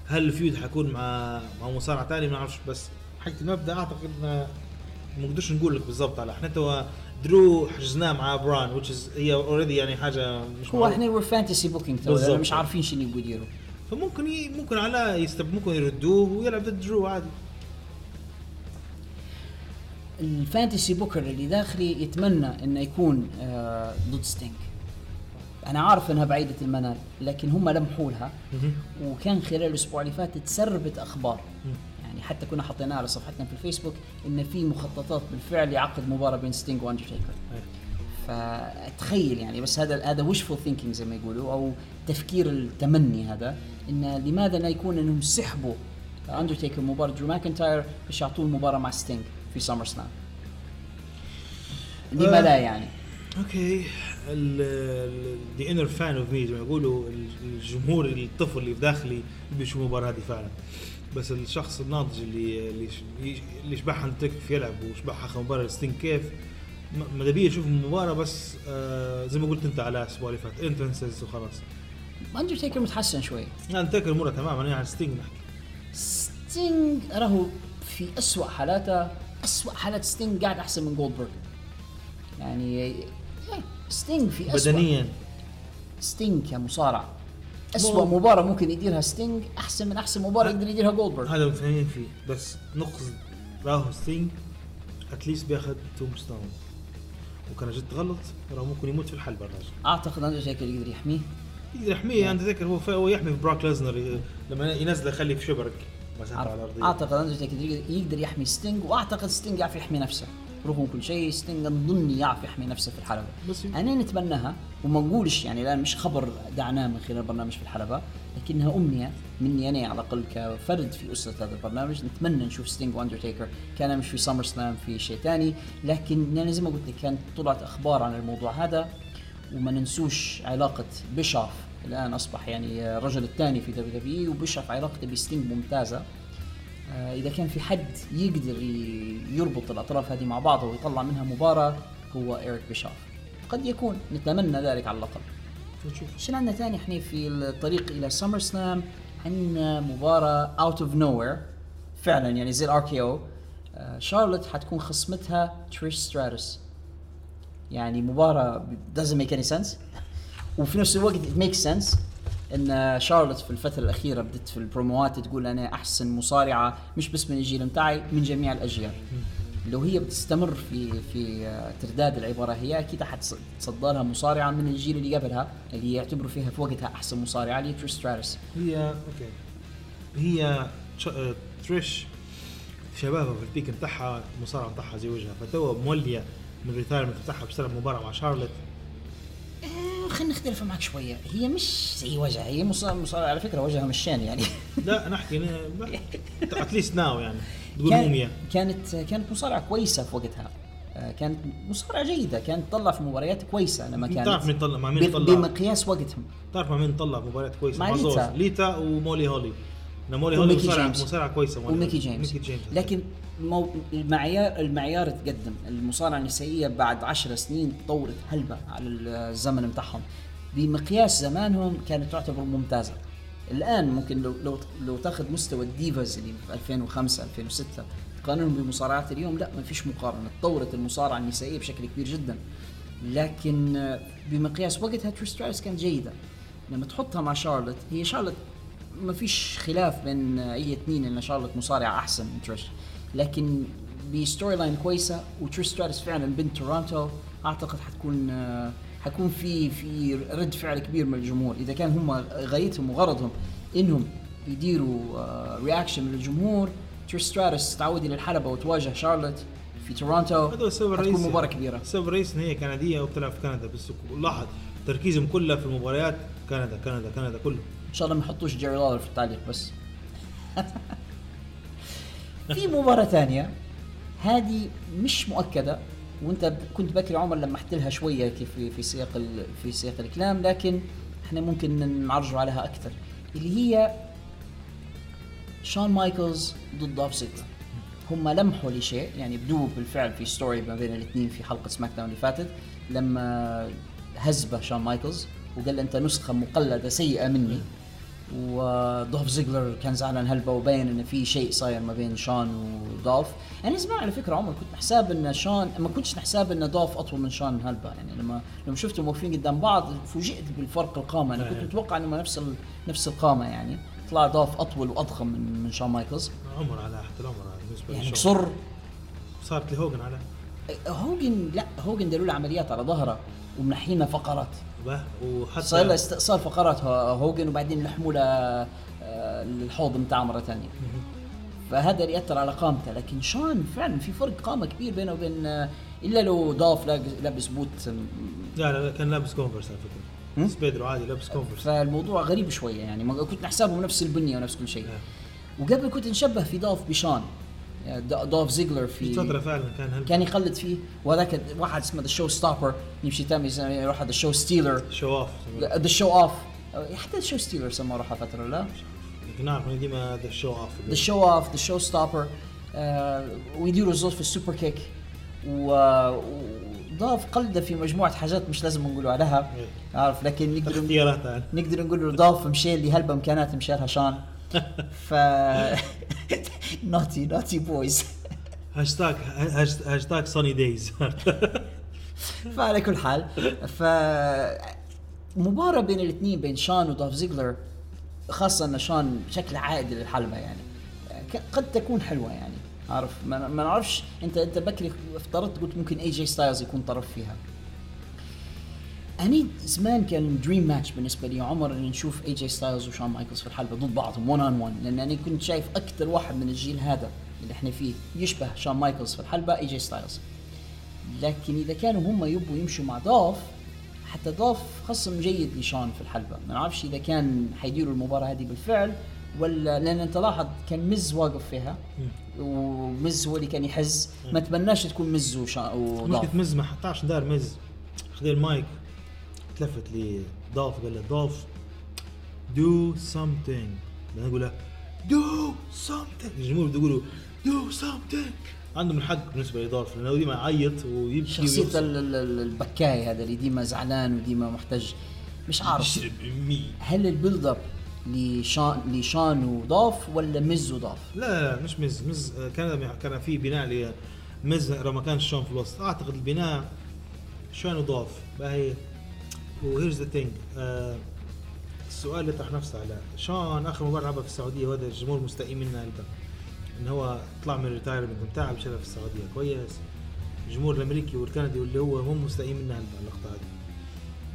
هل ال feud حيكون مع مع مصارع ثاني ما نعرفش بس حق المبدا أعتقد إن ما نقدرش نقول لك بالضبط. على إحنا توا درو حجزناه مع بران which is هي already يعني حاجة مش هو. إحنا we're fantasy booking توا. مش عارفين شنو يبغوا يديروا. فممكن ي... ممكن على يستب ممكن يردوه ويلعب ضد درو عادي. ال fantasy booker اللي داخلي يتمنى إنه يكون آه، ضد ستينج أنا عارف إنها بعيدة المنال لكن هم لمحوا لها وكان خلال الأسبوع اللي فات تسربت أخبار. يعني حتى كنا حطيناها على صفحتنا في الفيسبوك إن في مخططات بالفعل لعقد مباراة بين ستينج واندرتيكر فتخيل يعني بس هذا هذا wishful thinking زي ما يقولوا أو تفكير التمني هذا إن لماذا لا يكون إنهم سحبوا اندرتيكر مباراة درو ماكنتاير باش يعطوه المباراة مع ستينج في SummerSlam. لما لا يعني؟ okay. the inner fan of me زي ما يقولوا ال- الجمهور الطفل اللي في داخلي بيشوف المباراة هذه فعلا. بس الشخص الناضج اللي اللي ش- اللي شبح هانتك في يلعب وشبح آخر مباراة ستين كيف م- ماذا بيا أشوف المباراة بس آه زي ما قلت أنت على الأسبوع اللي فات entrances وخلاص. اندرتيكر متحسن شوي. أنا اتذكر المره تماما أنا على ستينج نحكي. ستينج راهو في أسوأ حالاته أسوأ حالات ستينج قاعد أحسن من جولدبرغ يعني ستينج في أسوأ. بدنيا. ستينج كمصارع أسوأ مباراة ممكن يديرها ستينج أحسن من أحسن مباراة يقدر يديرها جولدبرغ هذا متفاهمين فيه بس نقصد راهو ستينج at least بياخذ tombstone وكان جت غلط راهو ممكن يموت في الحلبة الراجل. أعتقد أندرتيكر يقدر يحميه. يقدر يحميه أنا اتذكر هو هو يحمي في براك ليزنر لما ينزل يخليه في شبرك مسافه على الأرضية. أعتقد أندرتيكر يقدر- يقدر يحمي ستينج وأعتقد ستينج يعرف يحمي نفسه. رغم كل شيء ستينج أظن يعرف يحمي نفسه في الحلبة. بس أنا نتمناها وما نقولش يعني الآن مش خبر ذعناه من خلال البرنامج في الحلبة لكنها أمنية مني أنا على الأقل كفرد في أسرة هذا البرنامج. نتمنى نشوف ستينج وأندرتيكر كان مش في SummerSlam في شيء ثاني لكن أنا زي ما قلت لك كانت طلعت أخبار عن الموضوع هذا وما ننسوش علاقة بيشوف الآن أصبح يعني الرجل الثاني في WW وبيشوف علاقته بستينج ممتازة. إذا كان في حد يقدر يربط الأطراف هذه مع بعضها ويطلع منها مباراة هو إيريك بيشوف قد يكون نتمنى ذلك على الأقل. نشوف. شو عندنا ثاني؟ إحنا في الطريق إلى SummerSlam عندنا مباراة out of nowhere فعلا يعني زي ال RKO. شارلوت حتكون خصمتها تريش ستراتوس يعني مباراة doesn't make any sense. وفي نفس الوقت it makes sense. إن شارلوت في الفترة الأخيرة بدت في البروموات تقول أنا أحسن مصارعة مش بس من الجيل متاعي من جميع الأجيال. لو هي بتستمر في في ترداد العبارة هي أكيد حتصدرها مصارعة من الجيل اللي قبلها اللي يعتبروا فيها في وقتها أحسن مصارعة اللي تريش ستراتوس هي okay. هي آه، تريش شبابها في ال peak بتاعها المصارعه بتاعها زي وجهها فتوا مولية من ال retirement بتاعها بتلعب مباراة مع شارلوت. خلينا نختلف معك شوية. هي مش زي وجهها هي مصارعه على فكرة وجهها مشان يعني. لا نحكي at least now يعني تقول كان موميا كانت كانت مصارعة كويسة في وقتها. آه، كانت مصارعة جيدة كانت تطلع في مباريات كويسة لما كانت تعرف مين طلع مع مين طلع؟ بمقياس وقتهم. تعرف مع مين طلع مباريات كويسة؟ مع ليتا. ليتا ومولي هولي. وميكي مصارعه جيمس. مصارعة كويسة وميكي. جيمس. ميكي جيمس. لكن مو المعيار المعيار تقدم. المصارعة النسائية بعد عشر سنين تطورت هلبة على الزمن بتاعهم. بمقياس زمانهم كانت تعتبر ممتازة. الآن ممكن لو لو لو تاخذ مستوى الديفاز اللي في 2005 2006 تقارنهم بمصارعات اليوم لا ما فيش مقارنة. تطورت المصارعة النسائية بشكل كبير جدا. لكن بمقياس وقتها تريش ستراتس كانت جيدة. لما تحطها مع شارلوت هي شارلوت ما فيش خلاف بين أي اثنين إن شارلوت مصارعه أحسن من تريش. لكن ب storyline كويسة وتريش ستراتس فعلا بنت تورونتو أعتقد حتكون آه، حيكون في في رد فعل كبير من الجمهور. إذا كان هم غايتهم وغرضهم إنهم يديروا reaction من الجمهور تريش ستراتس تعود إلى الحلبة وتواجه شارلوت في تورونتو هذا السبب مباراة كبيرة. السبب الرئيسي إن هي كندية وبتلعب في كندا. بس لاحظ تركيزهم كله في المباريات كندا كندا كندا كله. إن شاء الله ما يحطوش جيري لولر في التعليق بس. في مباراة ثانية. هذه مش مؤكدة وأنت كنت بكري عمر لمحت لها شوية كيف في في سياق في سياق الكلام لكن إحنا ممكن نعرجوا عليها أكثر. اللي هي شون مايكلز ضد دوف زيجلر هم لمحوا لشيء يعني بدوا بالفعل في story ما بين الاثنين في حلقة سماك داون اللي فاتت لما هزبه شون مايكلز وقال له أنت نسخة مقلدة سيئة مني. ودوف زيجلر كان زعلان هلبة وبين إن في شيء صاير ما بين شون ودوف يعني زمان على فكرة عمر كنت نحساب إن شون ما كنتش نحساب إن دوف أطول من شون هلبة يعني لما لما شفتهم واقفين قدام بعض فوجئت بالفرق القامة. أنا كنت متوقع انهم نفس ال... نفس القامة يعني. طلع دوف أطول وأضخم من من شون مايكلز. عمر على حتى العمر بالنسبة يعني. قصر صارت لهوجن على هوجن لا هوجن داروا له عمليات على ظهره ومنحينا فقرات. وحتى صار استئصال فقرات هو- هوجن وبعدين لحموا له الحوض بتاعه مرة ثانية. فهذا اللي يأثر على قامته لكن شون فعلا في فرق قامة كبير بينه وبين آه، إلا لو دوف لابس بوت لا لا كان لابس كونفرس على فكرة. سبيدرو عادي لابس كونفرس. فالموضوع غريب شوية يعني. كنت نحسبهم نفس البنية ونفس كل شيء. وقبل كنت نشبه في دوف بشون. دوف زيجلر في فترة فعلا كان هل كان يقلد فيه. وهذاك واحد اسمه the show stopper يمشي تاني يروح هذا ال show stealer show off the show off حتى ال show stealer سموه روحه فترة لا؟ نعرف ديما the show off the show off the show stopper ويديروا الزوز في ال super kick. و- ودوف قلده في مجموعة حاجات مش لازم نقولوا عليها. إيه. عارف لكن نقدر يعني. نقدر نقول دوف مشي اللي هلبة امكانات مشارها شون. ف naughty naughty boys hashtag hash- hashtag Sunny days فعلى كل حال ف مباراة بين الاثنين بين شون ودوف زيجلر خاصة ان شون بشكل عائد للحلبة يعني قد تكون حلوة يعني عارف ما ما نعرفش انت انت بكري افترضت قلت ممكن اي جي ستايلز يكون طرف فيها أني زمان كان dream match بالنسبة لي عمر إني نشوف اي جي ستايلز وشون مايكلز في الحلبة ضد بعضهم 1 on 1 لأن أنا كنت شايف أكثر واحد من الجيل هذا اللي إحنا فيه يشبه شون مايكلز في الحلبة اي جي ستايلز لكن إذا كانوا هم يبوا يمشوا مع دوف حتى دوف خصم جيد لشون في الحلبة. ما نعرفش إذا كان حيديروا المباراة هذه بالفعل ولا لأن أنت لاحظ كان مز واقف فيها ومز هو اللي كان يحز. ما تبناش تكون مز وشو- ودوف مشكلة مز ما حطاش دار مز خذ المايك. تلفت لي دوف قال له دوف do something. أنا أقول له do something. الجمهور بده يقولوا do something. عندهم الحق بالنسبة لدوف لأنه ديما يعيط ويبكي ال- البكاي هذا اللي ديما زعلان وديما محتاج مش عارف. هل ال build up لشون لشون ودوف ولا مز ودوف؟ لا لا لا مش مز. مز آه، كان كان في بناء لمز لما كان شون في الوسط. أعتقد البناء شون ودوف باهي و here's the thing السؤال اللي طرح نفسه على شون آخر مباراة لعبها في السعودية وهذا الجمهور مستائي منه هلبا إن هو طلع من ال retirement بتاعه بشرف في السعودية كويس. الجمهور الأمريكي والكندي واللي هو هم مستائين منه هلبا اللقطة هذه.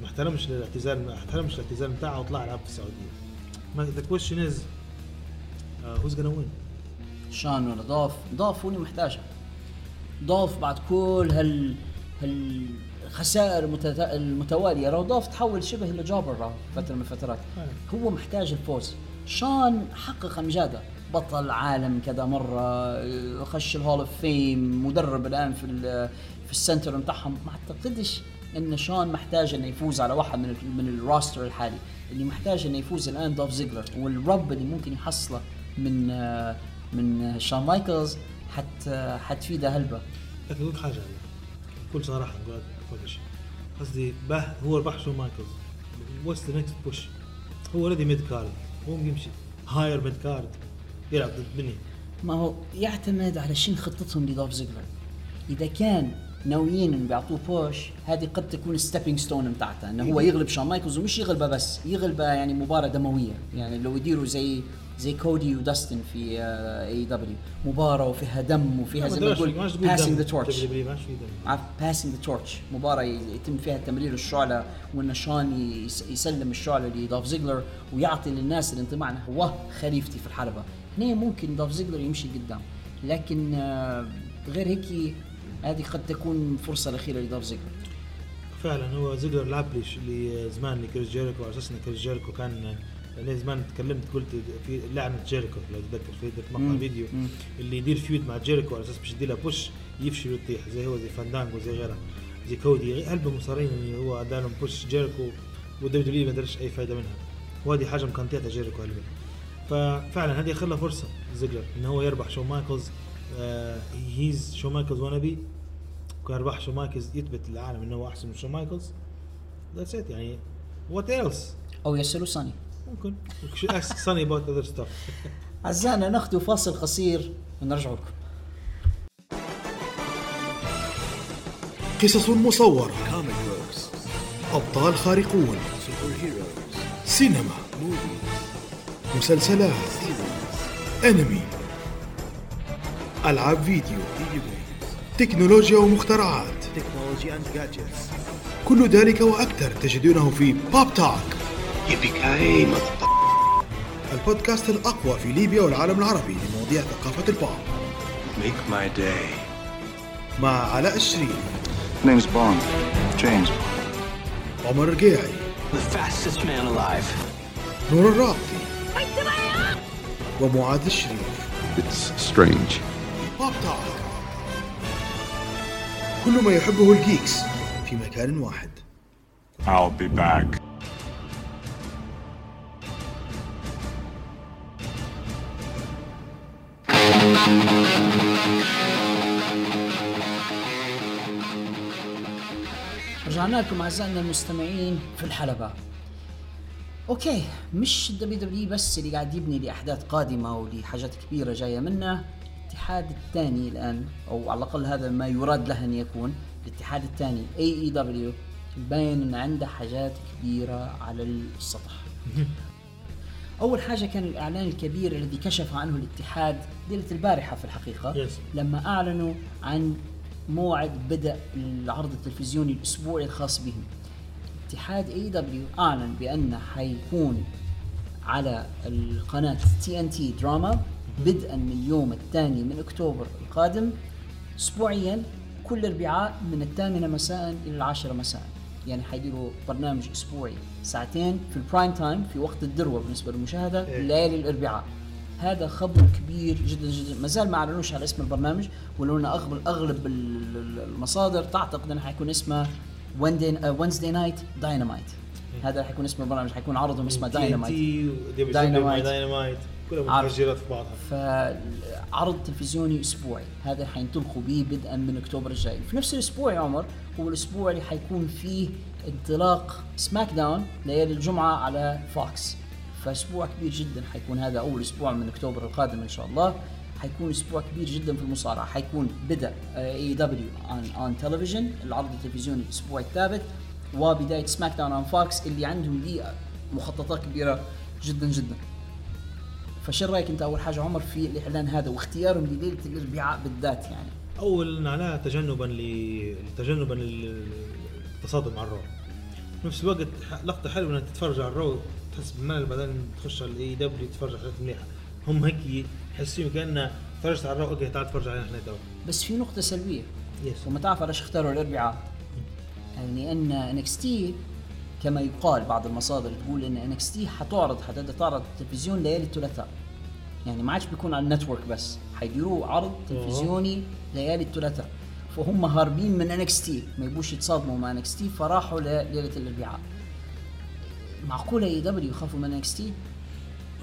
ما احترمش الاعتزال ما احترمش الاعتزال بتاعه وطلع لعب في السعودية. ما the question is who's gonna win شون ولا دوف؟ دوف هو اللي محتاجها دوف بعد كل هال هالخسائر المتت- المتوالية. دوف تحول شبه إلى jobber راهو فترة من الفترات. هو محتاج الفوز. شون حقق أمجاده. بطل عالم كذا مرة خش ال Hall of Fame مدرب الآن في في ال center بتاعهم. ما أعتقدش إن شون محتاج إنه يفوز على واحد من ال- من ال roster الحالي. اللي محتاج إنه يفوز الآن دوف زيجلر. وال rub اللي ممكن يحصله من من شون مايكلز حت حتفيده هلبة. لكن حاجة بكل صراحة نقول شيء. قصدي به هو شون مايكلز what's the next push هو already mid card هو يمشي. higher mid card يلعب ضد بني ما هو يعتمد على شنو خطتهم لدولف زيجلر. إذا كان ناويين انه بيعطوه push هذه قد تكون stepping stone بتاعته إنه هو يغلب شون مايكلز ومش يغلبه بس يغلبه يعني مباراة دموية. يعني لو يديروا زي زي كودي وداستن في AEW مباراة وفيها دم وفيها زي ما تقول passing the عارف؟ passing the torch مباراة يتم فيها تمرير الشعلة وإن شان يس- يسلم الشعلة لدولف زيجلر ويعطي للناس الانطباع إنه هو خليفتي في الحلبة. هنا ممكن دولف زيجلر يمشي قدام. لكن آه، غير هيك هذه قد تكون فرصة الأخيرة لدولف زيجلر. فعلا هو زيجلر لعب لي زمان لكريس جيريكو على أساس إن كريس جيريكو كان لأن زمان تكلمت قلت في لعنة جيريكو لو تتذكر في درت مقطع. فيديو. اللي يدير feud مع جيريكو على أساس باش يدير له push يفشل ويطيح زي هو زي فاندانجو زي غيره زي كودي هلبة مصارين اللي هو ادى لهم push جيريكو ودبليو دبليو ما دارش أي فائده منها. وهذه حاجة مكانتيتها جيريكو هلبة ففعلا هذه خلى فرصة زيجلر إن هو يربح شو مايكلز هيز شو مايكلز وأنا بي كان ربح شو مايكلز يثبت للعالم انه هو أحسن من شو مايكلز. ذاتس ات يعني. وات ايلس أو يسالوا ساني ممكن. ساني اباوت اذر ستاف اعزائنا ناخذ فاصل قصير ونرجع لكم قصص مصورة. أبطال خارقون. سينما. مسلسلات. أنمي ألعاب فيديو. تكنولوجيا ومخترعات. كل ذلك وأكثر تجدونه في بوب البودكاست الأقوى في ليبيا والعالم العربي لمواضيع ثقافة البوب Make my day. مع علاء الشريف Name's Bond. James. عمر الرقيعي The fastest man alive. نور الرابطي ومعاذ الشريف It's strange. بوب توك كل ما يحبه الجيكس في مكان واحد I'll be back. رجعنا لكم أعزائنا المستمعين في الحلبة. okay مش ال WWE بس اللي قاعد يبني لأحداث قادمة ولحاجات كبيرة جاية منه، الاتحاد الثاني الآن أو على الأقل هذا ما يراد له أن يكون، الاتحاد الثاني AEW باين إن عنده حاجات كبيرة على السطح. أول حاجة كان الإعلان الكبير الذي كشف عنه الاتحاد ليله البارحة في الحقيقة. Yes. لما أعلنوا عن موعد بدء العرض التلفزيوني الأسبوعي الخاص بهم. اتحاد AEW أعلن بانه حيكون على القناة TNT دراما بدءا من اليوم الثاني من أكتوبر القادم اسبوعيا كل اربعاء من الثامنة مساء إلى العاشرة مساء. يعني حيديروا برنامج أسبوعي ساعتين في ال prime time في وقت الذروة بالنسبة للمشاهدة إيه. ليالي الأربعاء. هذا خبر كبير جدا جدا. ما زال ما أعلنوش على اسم البرنامج ولو أن اغلب أغلب ال- ال- المصادر تعتقد أنه حيكون اسمه Wednesday Night Dynamite هذا حيكون اسم البرنامج حيكون عرضهم اسمه Dynamite Dynamite. Dynamite. كلها. متفجرات في بعضها. فعرض تلفزيوني أسبوعي. هذا حينطلقوا به بدءا من أكتوبر الجاي. في نفس الأسبوع يا عمر هو الأسبوع اللي حيكون فيه انطلاق SmackDown ليالي الجمعة على فوكس. فأسبوع كبير جدا حيكون هذا أول أسبوع من أكتوبر القادم إن شاء الله. حيكون أسبوع كبير جدا في المصارعة. حيكون بدا اي دبليو اون اون تلفزيون العرض التلفزيوني الأسبوع الثابت. وبداية SmackDown on فوكس اللي عندهم دي مخططات كبيرة جدا جدا. فشو رأيك أنت أول حاجة عمر في الإعلان هذا واختيارهم لليله الأربعاء بالذات يعني؟ أول معناه تجنبا ل تجنبا للتصادم مع ال Raw. في نفس الوقت لقطة حلوة إنك تتفرج على ال Raw تحس بملل بعدين تخش على ال AEW تتفرج على حاجات مليحة. هم هيك يحسون كانه تفرجت على ال Raw okay تعال تفرج علينا إحنا توا. بس في نقطة سلبية. yes وما تعرف ليش اختاروا الأربعاء. يعني أن NXT كما يقال بعض المصادر تقول إن NXT حتعرض حتبدا تعرض التلفزيون ليالي الثلاثاء. يعني ما عادش بيكون على ال network بس حيديروه عرض تلفزيوني ليالي الثلاثاء. فهم هاربين من NXT ما يبوش يتصادموا مع NXT فراحوا لليله الأربعاء. معقولة AEW يخافوا من NXT؟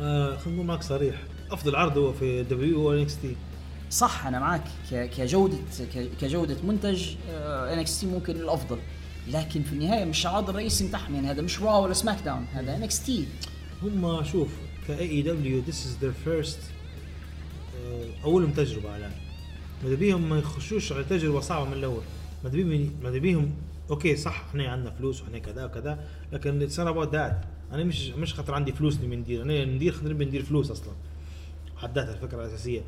آه خلينا نكون معك صريح. أفضل عرض هو في WWE هو NXT. صح أنا معك. كجودة كجودة منتج NXT ممكن الأفضل. لكن في النهاية مش العرض الرئيسي بتاعهم يعني هذا مش Raw ولا SmackDown هذا NXT هم شوف ك AEW this is their first أولهم تجربة على ماذا بيهم ما يخشوش على تجربة صعبة من الأول. ماذا بيهم ماذا بيهم okay صح إحنا عندنا فلوس وإحنا كذا وكذا لكن it's about that أنا مش مش خاطر عندي فلوس إني ندير أنا ندير خاطر نبي ندير فلوس أصلا. حد ذاتها الفكرة الأساسية.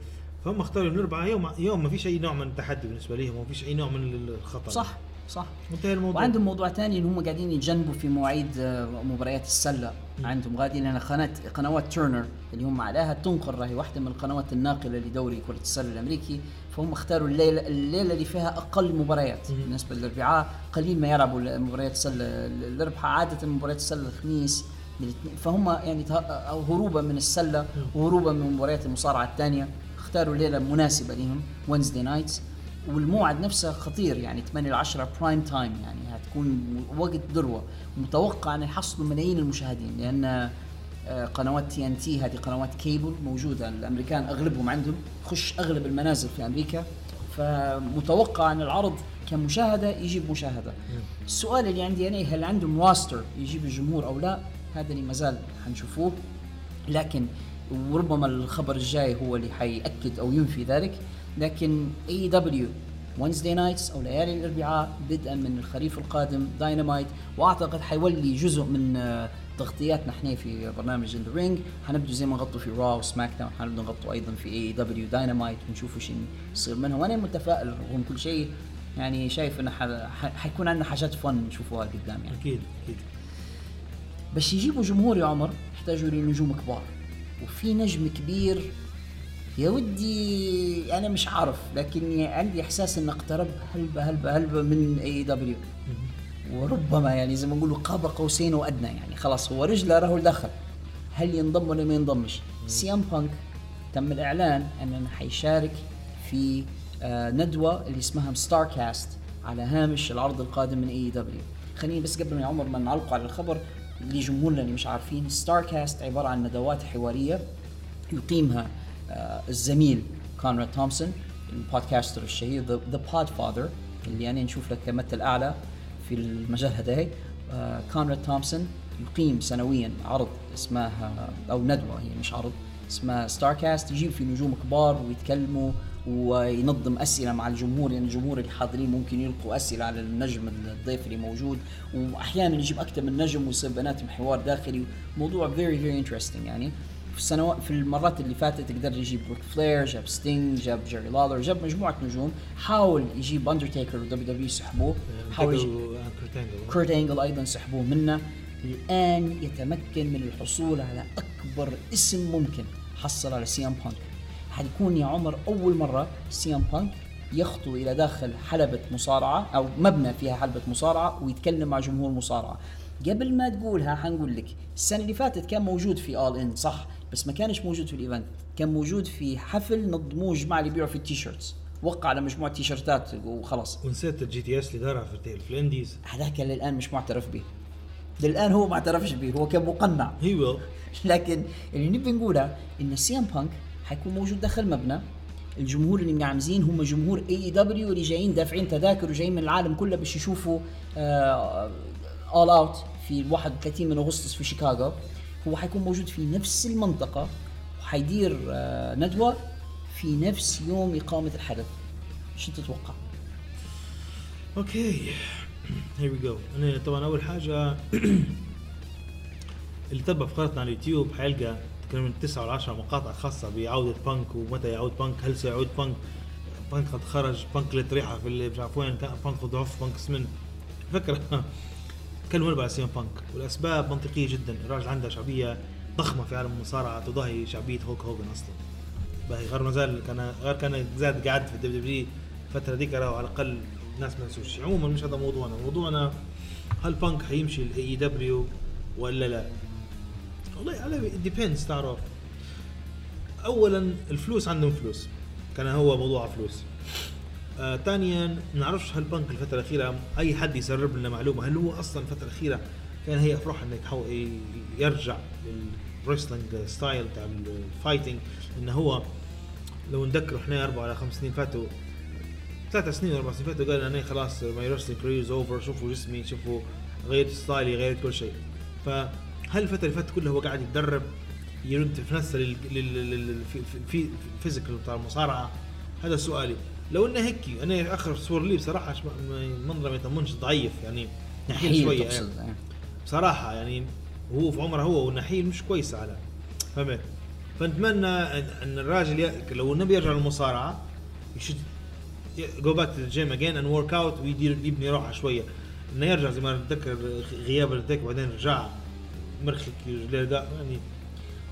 فهم اختاروا الاربعه يوم يوم ما فيش أي نوع من التحدي بالنسبة لهم وما فيش أي نوع من الخطر. صح. صح؟ انتهى الموضوع. وعندهم موضوع ثاني ان هم قاعدين يتجنبوا في مواعيد آه، مباريات السلة عندهم. غادي لأن قناه قنوات تيرنر اللي هم عليها تنقل راهي واحدة من القنوات الناقلة لدوري كرة السلة الأمريكي. فهم اختاروا الليلة الليلة اللي فيها أقل مباريات بالنسبة للاربعاء قليل ما يلعبوا مباريات السلة الأربعاء. عادة مباريات السلة الخميس فهم يعني هروبا من السلة وهروبا من مباريات المصارعة الثانية. اختاروا ليلة مناسبة لهم Wednesday nights والموعد نفسه خطير يعني 8 ل 10 prime time يعني هتكون وقت ذروة. متوقع أن يحصلوا ملايين المشاهدين لأن آه، قنوات TNT هذه قنوات كيبل موجودة الأمريكان أغلبهم عندهم خش أغلب المنازل في أمريكا. فمتوقع أن العرض كمشاهدة يجيب مشاهدة. السؤال اللي عندي أنا هل عندهم roster يجيب الجمهور أو لا؟ هذا اللي ما زال حنشوفوه لكن وربما الخبر الجاي هو اللي حيأكد أو ينفي ذلك. لكن AEW Wednesday nights أو ليالي الأربعاء بدءا من الخريف القادم داينامايت وأعتقد حيولي جزء من آه، تغطياتنا إحنا في برنامج The Ring حنبدو زي ما نغطوا في Raw و SmackDown حنبدو نغطوا أيضا في AEW Dynamite ونشوف إيش يصير منها. وأنا متفائل رغم كل شيء يعني شايف إنه حيكون عندنا حاجات fun نشوفوها قدام يعني. أكيد أكيد. بس يجيبوا جمهور يا عمر يحتاجوا لنجوم كبار. وفي نجم كبير. يا ودي أنا مش عارف لكن عندي إحساس انه أقترب هلبة هلبة هلبة من AEW وربما يعني زي ما نقولوا قاب قوسين وأدنى يعني. خلاص هو رجله راهو دخل هل ينضم ولا ما ينضمش؟ سي إم بانك. تم الإعلان انه حيشارك في آه ندوة اللي اسمها Starrcast على هامش العرض القادم من AEW خليني بس قبل ما عمر ما نعلق على الخبر لجمهورنا اللي مش عارفين. Starrcast عبارة عن ندوات حوارية يقيمها آه، الزميل كونراد تومسون ال podcaster الشهير The Podfather اللي أنا نشوف لك كمثل أعلى في المجال هذا آه، كونراد تومسون يقيم سنويا عرض اسمها أو ندوة هي مش عرض اسمها Starrcast يجيب في نجوم كبار ويتكلموا وينظم أسئلة مع الجمهور يعني الجمهور اللي حاضرين ممكن يلقوا أسئلة على النجم الضيف اللي موجود. وأحيانا يجيب أكثر من نجم ويصير بيناتهم حوار داخلي. موضوع very very interesting يعني. في السنوات في المرات اللي فاتت قدر يجيب ريك فلير جاب ستينج جاب جيري لالر جاب مجموعة نجوم. حاول يجيب اندرتيكر و WWE يسحبوه حاول يجيب كورت انجل أيضا سحبوه منه. الآن يتمكن من الحصول على أكبر اسم ممكن حصل على سي ام بانك حيكون يا عمر أول مرة سي إم بانك يخطو إلى داخل حلبة مصارعة أو مبنى فيها حلبة مصارعة ويتكلم مع جمهور مصارعة. قبل ما تقولها حنقول لك السنة اللي فاتت كان موجود في All In صح؟ بس ما كانش موجود في ال event. كان موجود في حفل نظموه جماعة اللي يبيعوا في ال T-shirts. وقع على مجموعة تيشيرتات وخلاص. ونسيت ال GTS اللي دارها في في ال indies هذاك اللي الان مش معترف به. للآن هو ما اعترفش به هو كان مقنع هي well لكن اللي نبي نقوله إن سي إم بانك حيكون موجود داخل مبنى. الجمهور اللي مقعمزين هم جمهور AEW اللي جايين دافعين تذاكر وجايين من العالم كله باش يشوفوا All Out في 31 من أغسطس في شيكاغو. هو حيكون موجود في نفس المنطقة وحيدير آه، ندوة في نفس يوم إقامة الحدث. شو تتوقع؟ Okay. here we go أنا طبعا أول حاجة اللي تبع فقرتنا على اليوتيوب حيلقى تقريبا 9 ل 10 مقاطع خاصة بعودة بانك ومتى يعود بانك هل سيعود بانك؟ بانك قد خرج بانك لت ريحة في اللي مش عارف وين بانك ضعف بانك سمن فكرة. كلموا على سي إم بانك. والأسباب منطقية جدا. الراجل عنده شعبية ضخمة في عالم المصارعة تضاهي شعبية هوك هوجن أصلا. باهي غير ما زال كان غير كان زاد قاعد في ال WWE الفترة ديك راهو على الأقل الناس ما نسوش عموما مش هذا موضوعنا. موضوعنا هل بانك حيمشي ال AEW ولا لا؟ والله it depends تعرف. اولا الفلوس عندهم فلوس. كان هو موضوع فلوس. آه ثانيا ما نعرفش هل بانك الفترة الأخيرة أي حد يسرب لنا معلومة. هل هو أصلا الفترة الأخيرة كان هي افرح إنه يرجع لل wrestling style تاع ال fighting إنه هو لو نذكر إحنا أربع ولا خمس سنين فاتوا ثلاث سنين أربع سنين فاتوا قال أنا خلاص my wrestling career over شوفوا جسمي شوفوا غيرت style ي غيرت كل شيء. فهل الفترة اللي فاتت كلها هو قاعد يتدرب يرد في نفسه لل- لل- لل- لل- في- في- في ال physical بتاع المصارعة هذا سؤالي لو إنه هيك أنا آخر صور لي بصراحة منظرة ما يطمنش ضعيف يعني نحيل شوية يعني. آه. بصراحة يعني هو في عمره هو والنحيل مش كويسه على فهمت فنتمنى ان الراجل. لو يبي يرجع للمصارعة يشد go back to ال gym again and work out ويدير يبني روحه شوية إنه يرجع زي ما نتذكر غياب التك وبعدين رجع رجليه قا- يعني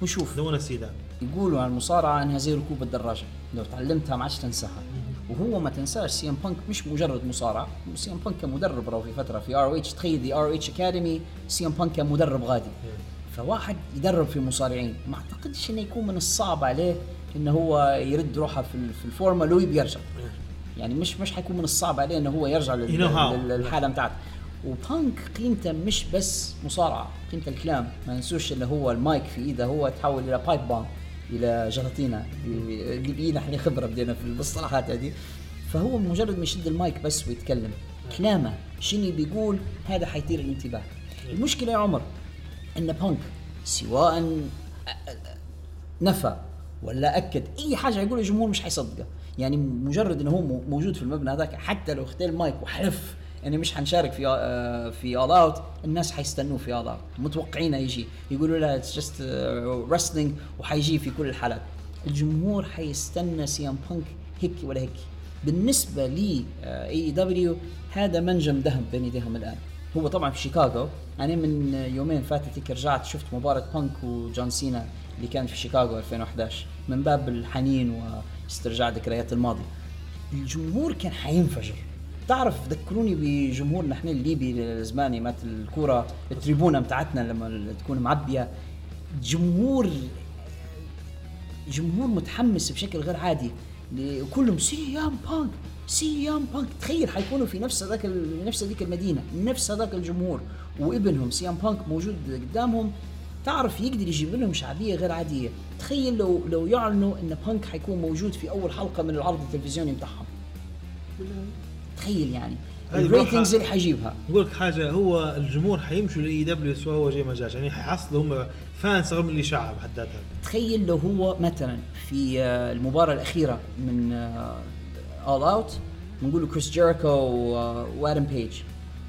وشوف دون سيدا يقولوا عن المصارعة انها زي ركوب الدراجة. لو تعلمتها ما عادش تنساها. وهو ما تنساش سي إم بانك مش مجرد مصارع سي إم بانك كان مدرب راهو في فترة في ROH تخيل the ROH academy سي إم بانك كان مدرب غادي فواحد يدرب في مصارعين ما أعتقدش إنه يكون من الصعب عليه انه هو يرد روحه في في الفورمة لو يبي يرجع. يعني مش مش حيكون من الصعب عليه انه هو يرجع للحالة بتاعته وبانك قيمته مش بس مصارعة قيمته الكلام. ما ننسوش اللي هو المايك في إيده هو تحول إلى pipe bomb إلى جلاطينه اللي بينا إحنا خبرة بدينا في المصطلحات هذه. فهو مجرد ما يشد المايك بس ويتكلم. كلامه شنو بيقول هذا حيثير الانتباه. المشكلة يا عمر إن بانك سواء نفى ولا أكد أي حاجة يقول الجمهور مش حيصدقه. يعني مجرد إنه هو مو- موجود في المبنى هذاك حتى لو اختار المايك وحلف يعني مش حنشارك في آه، في All Out الناس حيستنوه في All Out متوقعينه يجي يقولوا له it's just wrestling وحيجي في كل الحالات. الجمهور حيستنى سي إم بانك هيك ولا هيك. بالنسبة لي AEW هذا منجم ذهب بين ايديهم الآن. هو طبعا في شيكاغو. أنا من يومين فاتت رجعت شفت مباراة بانك وجون سينا اللي كانت في شيكاغو 2011 من باب الحنين واسترجاع ذكريات الماضي. الجمهور كان حينفجر. تعرف ذكروني بجمهورنا إحنا الليبي الزماني مات الكورة التريبونة بتاعتنا لما تكون معبية. جمهور جمهور متحمس بشكل غير عادي. كلهم سي ام بانك سي ام بانك. تخيل حيكونوا في نفس هذاك نفس هذيك المدينة نفس هذاك الجمهور وابنهم سي ام بانك موجود قدامهم. تعرف يقدر يجيب لهم شعبية غير عادية. تخيل لو لو يعلنوا إن بانك حيكون موجود في أول حلقة من العرض التلفزيوني بتاعهم. تخيل يعني. ال ratings اللي حيجيبها. بقول لك حاجة هو الجمهور حيمشوا ل AEW سواء هو جاي ما جاش يعني حيحصلوا هم fans رغم اللي شعب حد ذاتها تخيل لو هو مثلا في آه، المباراة الأخيرة من All Out بنقول كريس جيريكو وادم بيج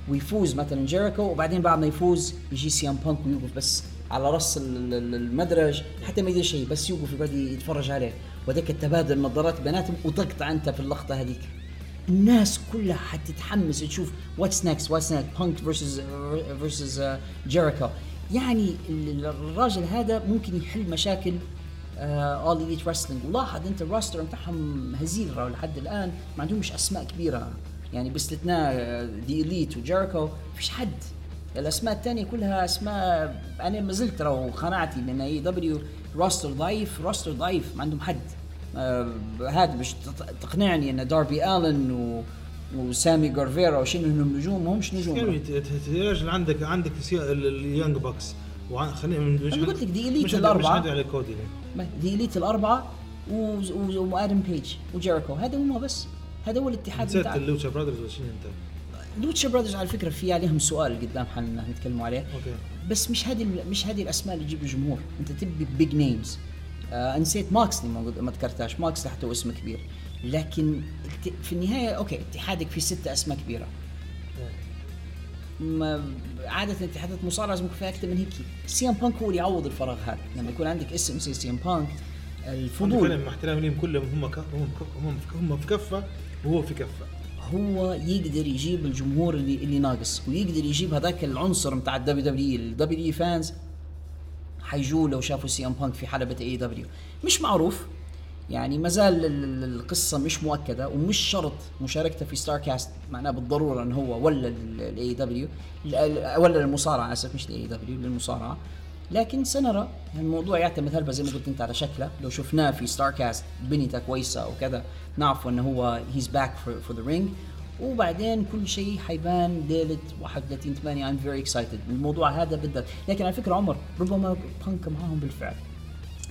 ويفوز مثلا جيريكو وبعدين بعد ما يفوز يجي سي ام بانك ويوقف بس على رأس ال- ال- المدرج حتى ما يدير شيء بس يوقف يقعد يتفرج عليه. وذاك التبادل النظارات بيناتهم وتقطع انت في اللقطة هذيك. الناس كلها حتتحمس تشوف what's next what's next بانك versus versus جيريكو يعني ال- الراجل هذا ممكن يحل مشاكل All Elite Wrestling ولاحظ أنت ال roster بتاعهم هزيل لحد الآن. ما عندهمش أسماء كبيرة. يعني باستثناء The Elite وجيريكو فيش حد. الأسماء الثانية كلها أسماء أنا ما زلت قناعتي بان AEW roster ضعيف roster ضعيف. ما عندهم حد. هذا مش تط- تقنعني أن داربي آلن و وسامي جيفارا وشنو انهم نجوم ما همش نجوم ت- ت- يا رجل عندك عندك ال Young Bucks. وع- خلينا قلت لك دي عندي- الأربعة. مش على كودي. The Elite الأربعة وآدم بيج وجيريكو هذا هم بس. هذا هو الاتحاد نسيت اللوتشا براذرز ولا شنو أنت؟ لوتشا براذرز على فكرة في عليهم سؤال قدام حنتكلموا عليه. أوكي. بس مش هذه مش هذه الأسماء اللي تجيب الجمهور. أنت تبي big names آه نسيت موكسلي ما قلت- ما ذكرتهاش. موكسلي حتى هو اسم كبير. لكن في النهاية أوكي اتحادك في ستة أسماء كبيرة. ما عادة اتحادات المصارعة لازم يكون فيها أكثر من هيك. سي إم بانك هو اللي يعوض الفراغ هذا. لما يكون عندك اسم زي سي إم بانك فضول الفضول مع احترامي لهم كلهم. هم. هم. هم هم في كفة وهو في كفة. هو يقدر يجيب الجمهور اللي اللي ناقص ويقدر يجيب هذاك العنصر بتاع الدبليو دبليو الدبليو اي فانز حيجوا لو شافوا سي ام بانك في حلبة AEW مش معروف. يعني ما زال ال- ال- القصة مش مؤكدة ومش شرط مشاركته في Starrcast معناه بالضرورة انه هو ولا ال AEW ولا المصارعة أسف مش ال AEW للمصارعة. لكن سنرى الموضوع يعتمد هلبة زي ما قلت أنت على شكله. لو شفناه في Starrcast بنيته كويسة وكذا نعرف انه هو he's back for the ring وبعدين كل شيء حيبان ليله 31 8 I'm very excited. الموضوع هذا بالذات. لكن على فكرة عمر ربما بانك معاهم بالفعل.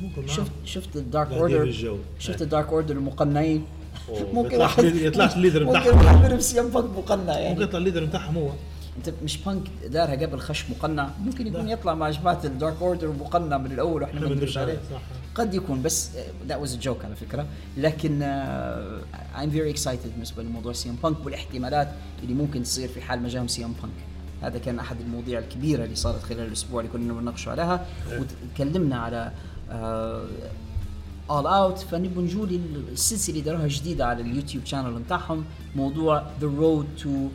ممكن معاهم. شفت شفت ال Dark Order. شفت ال Dark Order المقنعين؟ ممكن واحد leader- يطلعش ال leader ممكن بتاعهم. واحد منهم سي بانك مقنع ممكن يعني يطلع ال leader بتاعهم هو. أنت مش بانك دارها قبل خش مقنع. ممكن يكون يطلع مع جماعة ال Dark Order مقنع من الأول وإحنا ما ندريش بندرش عليه عليه، صح. قد يكون بس that was joke على فكرة. لكن I'm very excited بالنسبة لموضوع سي إم بانك والاحتمالات اللي ممكن تصير في حال ما جاهم سي إم بانك هذا كان أحد المواضيع الكبيرة اللي صارت خلال الأسبوع اللي كنا بنناقشوا عليها. وتكلمنا على All Out فنبغى نقول السلسله اللي داروها جديدة على اليوتيوب channel بتاعهم موضوع The Road to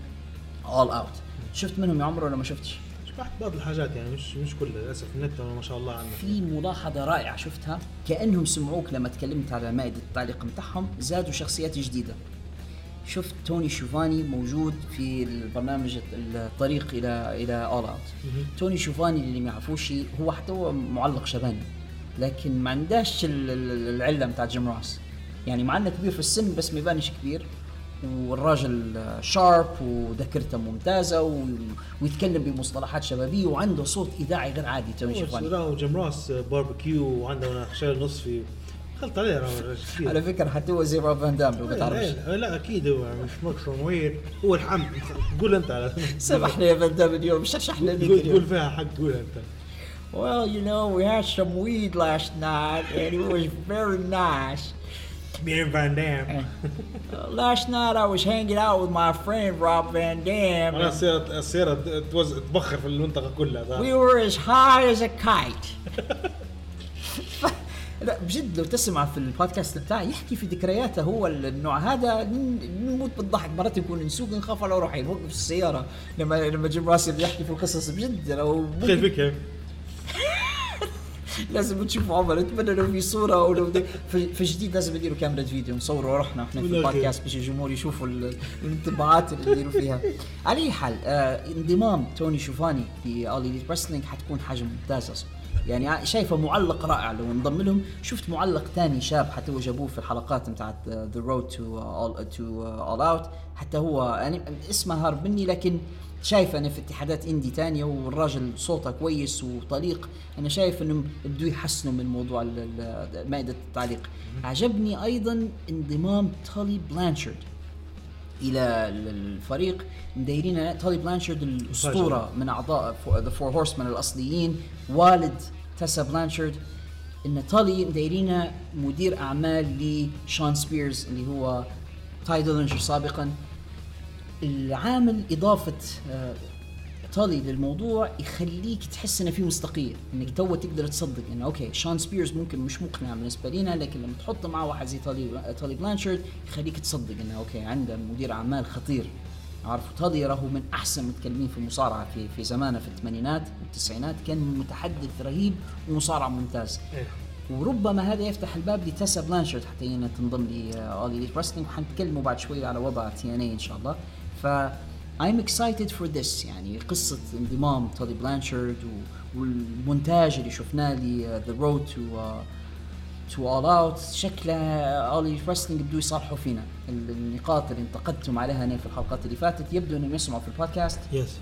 All Out شفت منهم يا عمر ولا ما شفتش؟ شبحت بعض الحاجات يعني مش مش كلها للأسف. النت ما شاء الله عنه في ملاحظة رائعة شفتها. كأنهم سمعوك لما تكلمت على مائدة التعليق متاعهم زادوا شخصيات جديدة. شفت توني شيفاني موجود في البرنامج الطريق إلى إلى All Out توني شيفاني اللي ما يعرفوش هو حتى هو معلق شيباني لكن ما عندهاش ال- ال- العلة بتاعت جيم روس. يعني مع إنه كبير في السن بس ما يبانش كبير. والراجل شارب وذاكرته ممتازة و... ويتكلم بمصطلحات شبابية وعنده صوت إذاعي غير عادي توني شوفاني راهو جيم راس باربيكيو وعنده هنا شايل نصفي خلط عليه راهو رجل كبير. على فكرة حتى هو زي روب فان دام لو ما تعرفش. لا, لا أكيد هو مش مكسر وير. هو الحمد قول أنت على سمح لي يا فان دام اليوم مش رشحنا لك قول اليوم قول فيها حق قول أنت. Well, you know, we had some weed last night and it was very nice. بين فان دام Uh, last night I was hanging out with my friend Rob Van Dam. أنا السيارة السيارة توز تبخر في المنطقة كلها We were as high as a kite. لا بجد لو تسمع في البودكاست بتاعي يحكي في ذكرياته هو النوع هذا نموت بالضحك مرات يكون نسوق نخاف على روحي نوقف في السيارة لما لما جيم راسي بيحكي في القصص بجد لو هيك. لازم تشوفوا عمر اتمنى لو في صوره أو لو في في جديد لازم نديروا كاميرا فيديو نصوروا روحنا. إحنا في البودكاست باش الجمهور يشوفوا ال- الانطباعات اللي نديروا فيها. على أي حال آه انضمام توني شيفاني في All Elite Wrestling حتكون حاجة ممتازه يعني شايفه معلق رائع لو انضم لهم. شفت معلق ثاني شاب حتى هو جابوه في الحلقات بتاعت The Road to All to All Out حتى هو يعني اسمه هارب مني لكن شايف أنا في اتحادات indie تانية والراجل صوته كويس وطليق أنا شايف إنهم بدوا يحسنوا من موضوع مائدة التعليق. عجبني أيضا انضمام تولي بلانشارد إلى ال- الفريق. مدايرين تولي بلانشارد الأسطورة من أعضاء The Four Horsemen الأصليين والد تاسا بلانشارد. ال- تولي مدايرين مدير أعمال لشون سبيرز اللي هو تاي ديلنجر سابقا. العامل إضافة آه، تولي للموضوع يخليك تحس إنه في مصداقية إنك تو تقدر تصدق إنه okay شون سبيرز ممكن مش مقنع بالنسبة لنا لكن لما تحط معه واحد زي تولي تولي بلانشارد يخليك تصدق إنه okay عنده مدير أعمال خطير. عارف تولي راهو من أحسن المتكلمين في المصارعة في في زمانه في الثمانينات والتسعينات كان متحدث رهيب ومصارع ممتاز. وربما هذا يفتح الباب لتاسا بلانشارد حتى هي تنضم ل All Elite Wrestling وحنتكلموا بعد شوي على وضع TNA إن شاء الله. ف I'm excited for this يعني قصة انضمام تولي بلانشارد و- والمونتاج اللي شفناه ل The Road to uh, to All Out. شكله All Elite Wrestling بدوا يصالحوا فينا. ال- النقاط اللي انتقدتم عليها أنا في الحلقات اللي فاتت يبدو إنهم يسمعوا في البودكاست. yes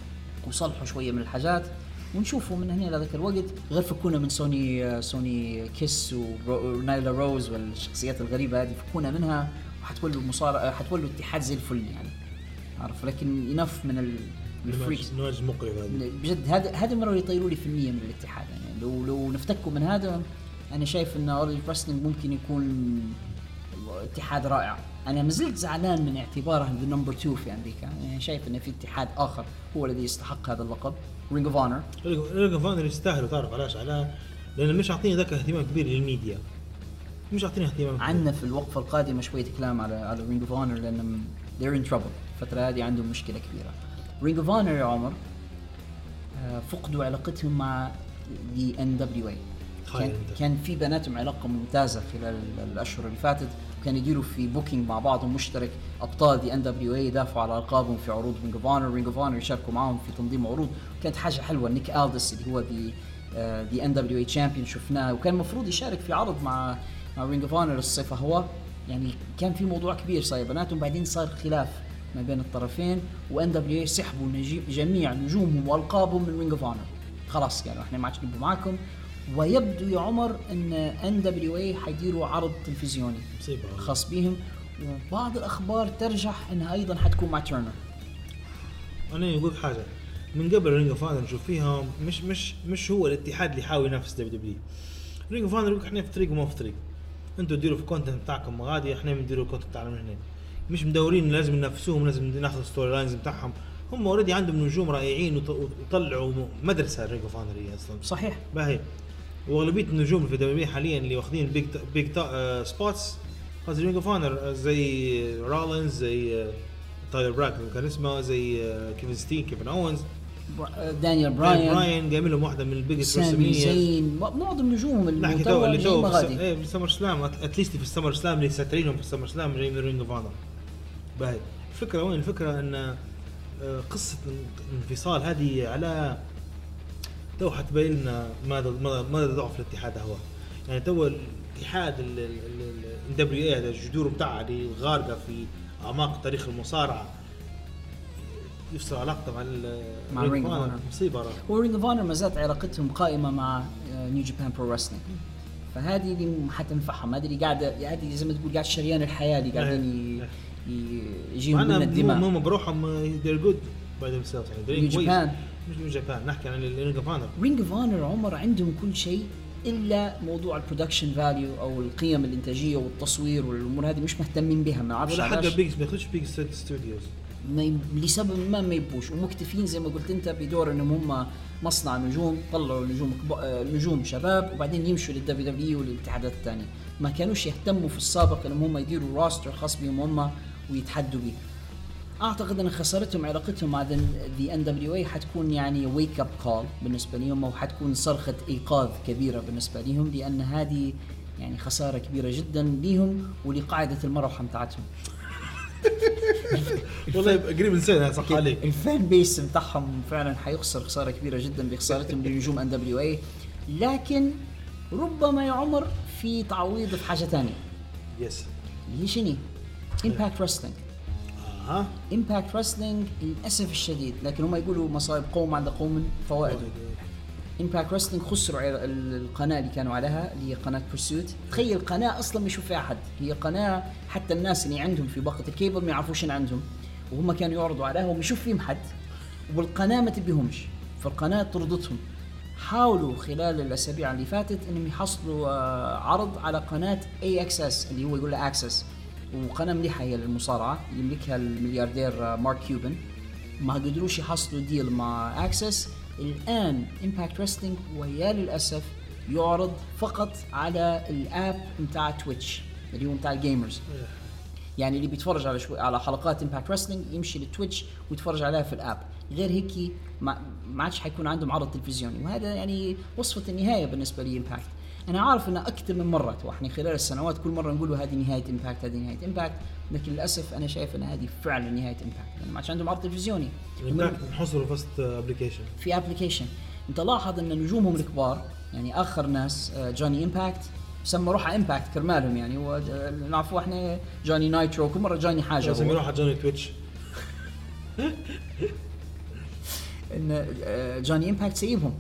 وصلحوا شوية من الحاجات. ونشوفوا من هنا لذاك الوقت. غير فكونا من سوني سوني كيس ونايلا روز والشخصيات الغريبة هذه فكونا منها. وحتولوا مصارع حتولوا اتحاد زي الفل يعني. عارف لكن ينف من ال- ال freaks نواج مقرف. هذا بجد هذا هذا مرة يطيروا لي في النية من الاتحاد يعني لو لو نفتكوا من هذا أنا شايف إن All Elite Wrestling ممكن يكون اتحاد رائع. أنا ما زلت زعلان من اعتباره the number 2 في أمريكا. يعني شايف ان في اتحاد آخر هو الذي يستحق هذا اللقب. Ring of Honor Ring of Honor يستاهلوا تعرف علاش؟ على لأن مش عاطيني ذاك اهتمام كبير للميديا. مش عاطيني اهتمام. عندنا في الوقفة القادمة شوية كلام على على Ring of Honor لأن they're in trouble. الفترة هذه عندهم مشكلة كبيرة. Ring of Honor يا عمر آه، فقدوا علاقتهم مع the NWA كان, في بيناتهم علاقة ممتازة خلال ال- الأشهر اللي فاتت وكانوا يديروا في booking مع بعضهم مشترك. أبطال the NWA يدافعوا على ألقابهم في عروض Ring of Honor Ring of Honor يشاركوا معهم في تنظيم عروض. كانت حاجة حلوة. نيك ألديس اللي هو the the NWA champion شفناه وكان المفروض يشارك في عرض مع مع Ring of Honor الصيف هو. يعني كان في موضوع كبير صاير. بيناتهم بعدين صار خلاف. ما بين الطرفين و NWA سحبوا جميع نجومهم وألقابهم من Ring of Honor خلاص قالوا إحنا ما عادش نبقى معاكم. ويبدو يا عمر إن NWA حيديروا عرض تلفزيوني. خاص بهم وبعض الأخبار ترجح انها أيضا حتكون مع تيرنر أنا نقول حاجة. من قبل Ring of Honor نشوف فيها مش مش مش هو الاتحاد اللي يحاول ينافس WWE Ring of Honor إحنا في طريق وما في طريق. أنتوا ديروا في ال content بتاعكم غادي إحنا بنديروا ال content بتاعنا من هنا. مش مدورين لازم ننافسوهم لازم ناخذ ال storylines بتاعهم. هم already عندهم نجوم رائعين وط- وطلعوا مدرسة Ring of أصلا. صحيح. باهي. وأغلبية النجوم في WWE حاليا اللي واخدين big big spots قصدي Ring of Honor زي رولينز زي تايلر بلاك كان اسمه زي كيفن ستين كيفن اونز دانيال براين براين براين جايبين لهم واحدة من ال biggest سامي زين. معظم نجومهم اللي نحكي تو اللي تو في ال SummerSlam at least في ال SummerSlam اللي ساترينهم في ال SummerSlam جايين من Ring of Honor باهي الفكرة وين؟ الفكرة إن آه، قصة الانفصال هذه على تو حتبين لنا ماذا ماذا ضعف الاتحاد هو. يعني تو الاتحاد ال NWA هذا الجذور بتاعها اللي غارقة في أعماق تاريخ المصارعة. يفصل علاقته مع مع Honor. Honor. مصيبة راه و Ring of ما زالت علاقتهم قائمة مع New Japan Pro Wrestling فهذه اللي حتنفعهم هذه اللي قاعدة هذه زي ما تقول قاعد شريان الحياة اللي قاعدين ي- ي- يجيهم من الدماء هم بروحهم they're good by themselves يعني كويس. Japan. مش New Japan نحكي عن الرينج اوف اونر Ring of Honor عمر عندهم كل شيء إلا موضوع ال production value أو القيم الإنتاجية والتصوير والأمور هذه مش مهتمين بها ما أعرفش ولا حتى بيج ما ياخذش big studios ما لسبب ما ما يبوش. ومكتفين زي ما قلت أنت بدور إنهم هم مصنع نجوم طلعوا نجوم آه، نجوم شباب وبعدين يمشوا لل WWE والاتحادات الثانية. ما كانوش يهتموا في السابق إنهم هم يديروا roster خاص بهم هم ويتحدوا به أعتقد أن خسارتهم علاقتهم مع the NWA حتكون يعني wake up call بالنسبة لهم أو حتكون صرخة إيقاظ كبيرة بالنسبة لهم لأن هذه يعني خسارة كبيرة جدا لهم ولقاعدة المروحه بتاعتهم والله قريب نسينا صح عليك. ال fan base بتاعهم فعلا حيخسر خسارة كبيرة جدا بخسارتهم لنجوم NWA لكن ربما يا عمر في تعويض في حاجة ثانية yes شنو؟ Impact Wrestling أها Impact Wrestling للأسف الشديد لكن هم يقولوا مصائب قوم عند قوم فوائد. Impact Wrestling خسروا القناة اللي كانوا عليها اللي هي قناة Pursuit تخيل قناة أصلا ما يشوف فيها أحد. هي قناة حتى الناس اللي عندهم في باقه الكيبل ما يعرفوش إن عندهم. وهم كانوا يعرضوا عليها وما يشوف فيهم حد. والقناة ما تبيهمش. فالقناة طردتهم. حاولوا خلال الأسابيع اللي فاتت إنهم يحصلوا آه، عرض على قناة AXS اللي هو يقول لها AXS وقناه مليحه هي للمصارعة يملكها الملياردير مارك كيوبن. ما قدروش يحصلوا deal مع AXS الآن Impact Wrestling ويا للأسف يعرض فقط على ال app بتاع Twitch اللي هو بتاع ال gamers يعني اللي بيتفرج على شوي على حلقات Impact Wrestling يمشي لل Twitch ويتفرج عليها في ال app. غير هيك ما ما عادش حيكون عندهم عرض تلفزيوني. وهذا يعني وصفة النهاية بالنسبة لي Impact أنا عارف أن أكثر من مرة إحنا خلال السنوات كل مرة نقول هذه نهاية Impact هذه نهاية Impact لكن للأسف أنا شايف أن هذه فعلا نهاية امباكت لأن عادش عندهم عرض تلفزيوني. امباكت نحصروا فست application في application أنت لاحظ أن نجومهم الكبار يعني آخر ناس آه، جوني امباكت سمى روحه امباكت كرمالهم يعني. هو آه، إحنا جوني نايترو كل مرة جوني حاجة. يروح على جوني تويتش إن آه، جوني امباكت سيبهم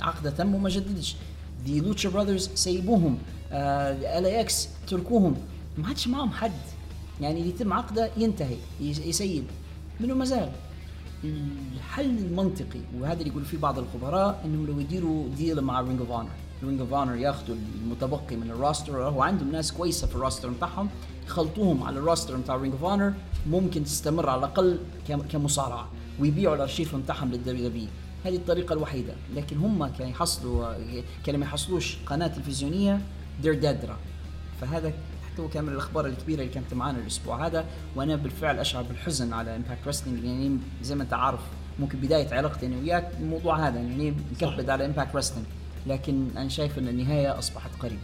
عقدة تم وما جددش ذا لوتشا براذرز سيبوهم ال اي إكس تركوهم. ما عادش معهم حد. يعني اللي يتم عقده ينتهي يس- يسيب. منه ما زال. الحل المنطقي وهذا اللي يقول فيه بعض الخبراء إنهم لو يديروا deal مع رينج اوف اونر رينج اوف اونر ياخذوا المتبقي من ال roster هو عندهم ناس كويسة في ال roster بتاعهم يخلطوهم على ال roster بتاع رينج اوف اونر ممكن تستمر على الأقل كم- كمصارعة ويبيعوا الأرشيف بتاعهم للدبليو دبليو. هذه الطريقة الوحيدة. لكن هم كان يحصلوا كان ما يحصلوش قناة تلفزيونية دير دادرا فهذا حتى هو كان من الأخبار الكبيرة اللي كانت معنا الأسبوع هذا. وأنا بالفعل أشعر بالحزن على امباكت رسلينج يعني زي ما أنت عارف ممكن بداية علاقتي أنا وياك الموضوع هذا يعني مكبد على امباكت رسلينج لكن أنا شايف أن النهاية أصبحت قريبة.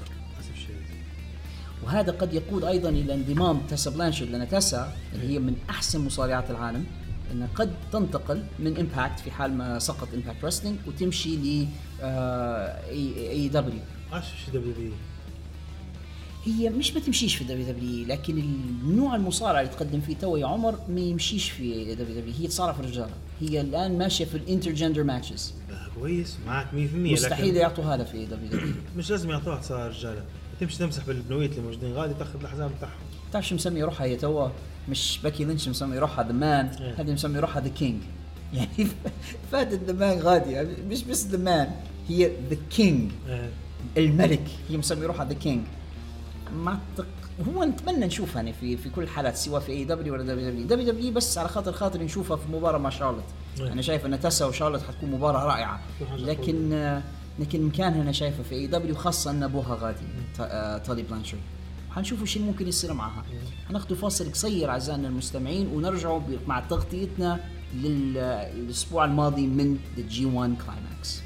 وهذا قد يقود أيضا إلى انضمام تاسا بلانشارد لأن تاسا اللي هي من أحسن مصارعات العالم. انها قد تنتقل من امباكت في حال ما سقط امباكت رسلينج وتمشي ل أي دبليو. عاش في دبليو بي؟ هي مش ما تمشيش في دبليو دبليو لكن النوع المصارعة اللي تقدم فيه توا يا عمر ما يمشيش في دبليو دبليو هي تصارع في الرجاله هي الآن ماشية في ال intergender matches. كويس معك 100% مستحيل يعطوا هذا في دبليو دبليو مش لازم يعطوها صار رجاله تمشي تمسح بالبنويت اللي موجودين غادي تاخذ الحزام بتاعهم. تعرف شو مسمي روحها هي توا مش باكي لينش مسمي روحها the man إيه. هذه مسمي روحها the king يعني فاتت the man غادي يعني مش بس the man هي the king إيه. الملك هي مسمي روحها the king ما أعتق... هو نتمنى نشوفها يعني في في كل الحالات سواء في اي دبليو ولا دبليو دبليو دبليو دبليو بس على خاطر خاطر نشوفها في مباراة مع شارلوت. نعم. أنا شايف إن تسا وشارلوت حتكون مباراة رائعة. لكن آه، لكن مكانها أنا شايفه في اي دبليو خاصة إن أبوها غادي آه، تالي بلانشارد حنشوفوا شو ممكن يصير معها. حناخذ فاصل قصير اعزائنا المستمعين ونرجعوا مع تغطيتنا لل- للأسبوع الماضي من الجي 1 كلايماكس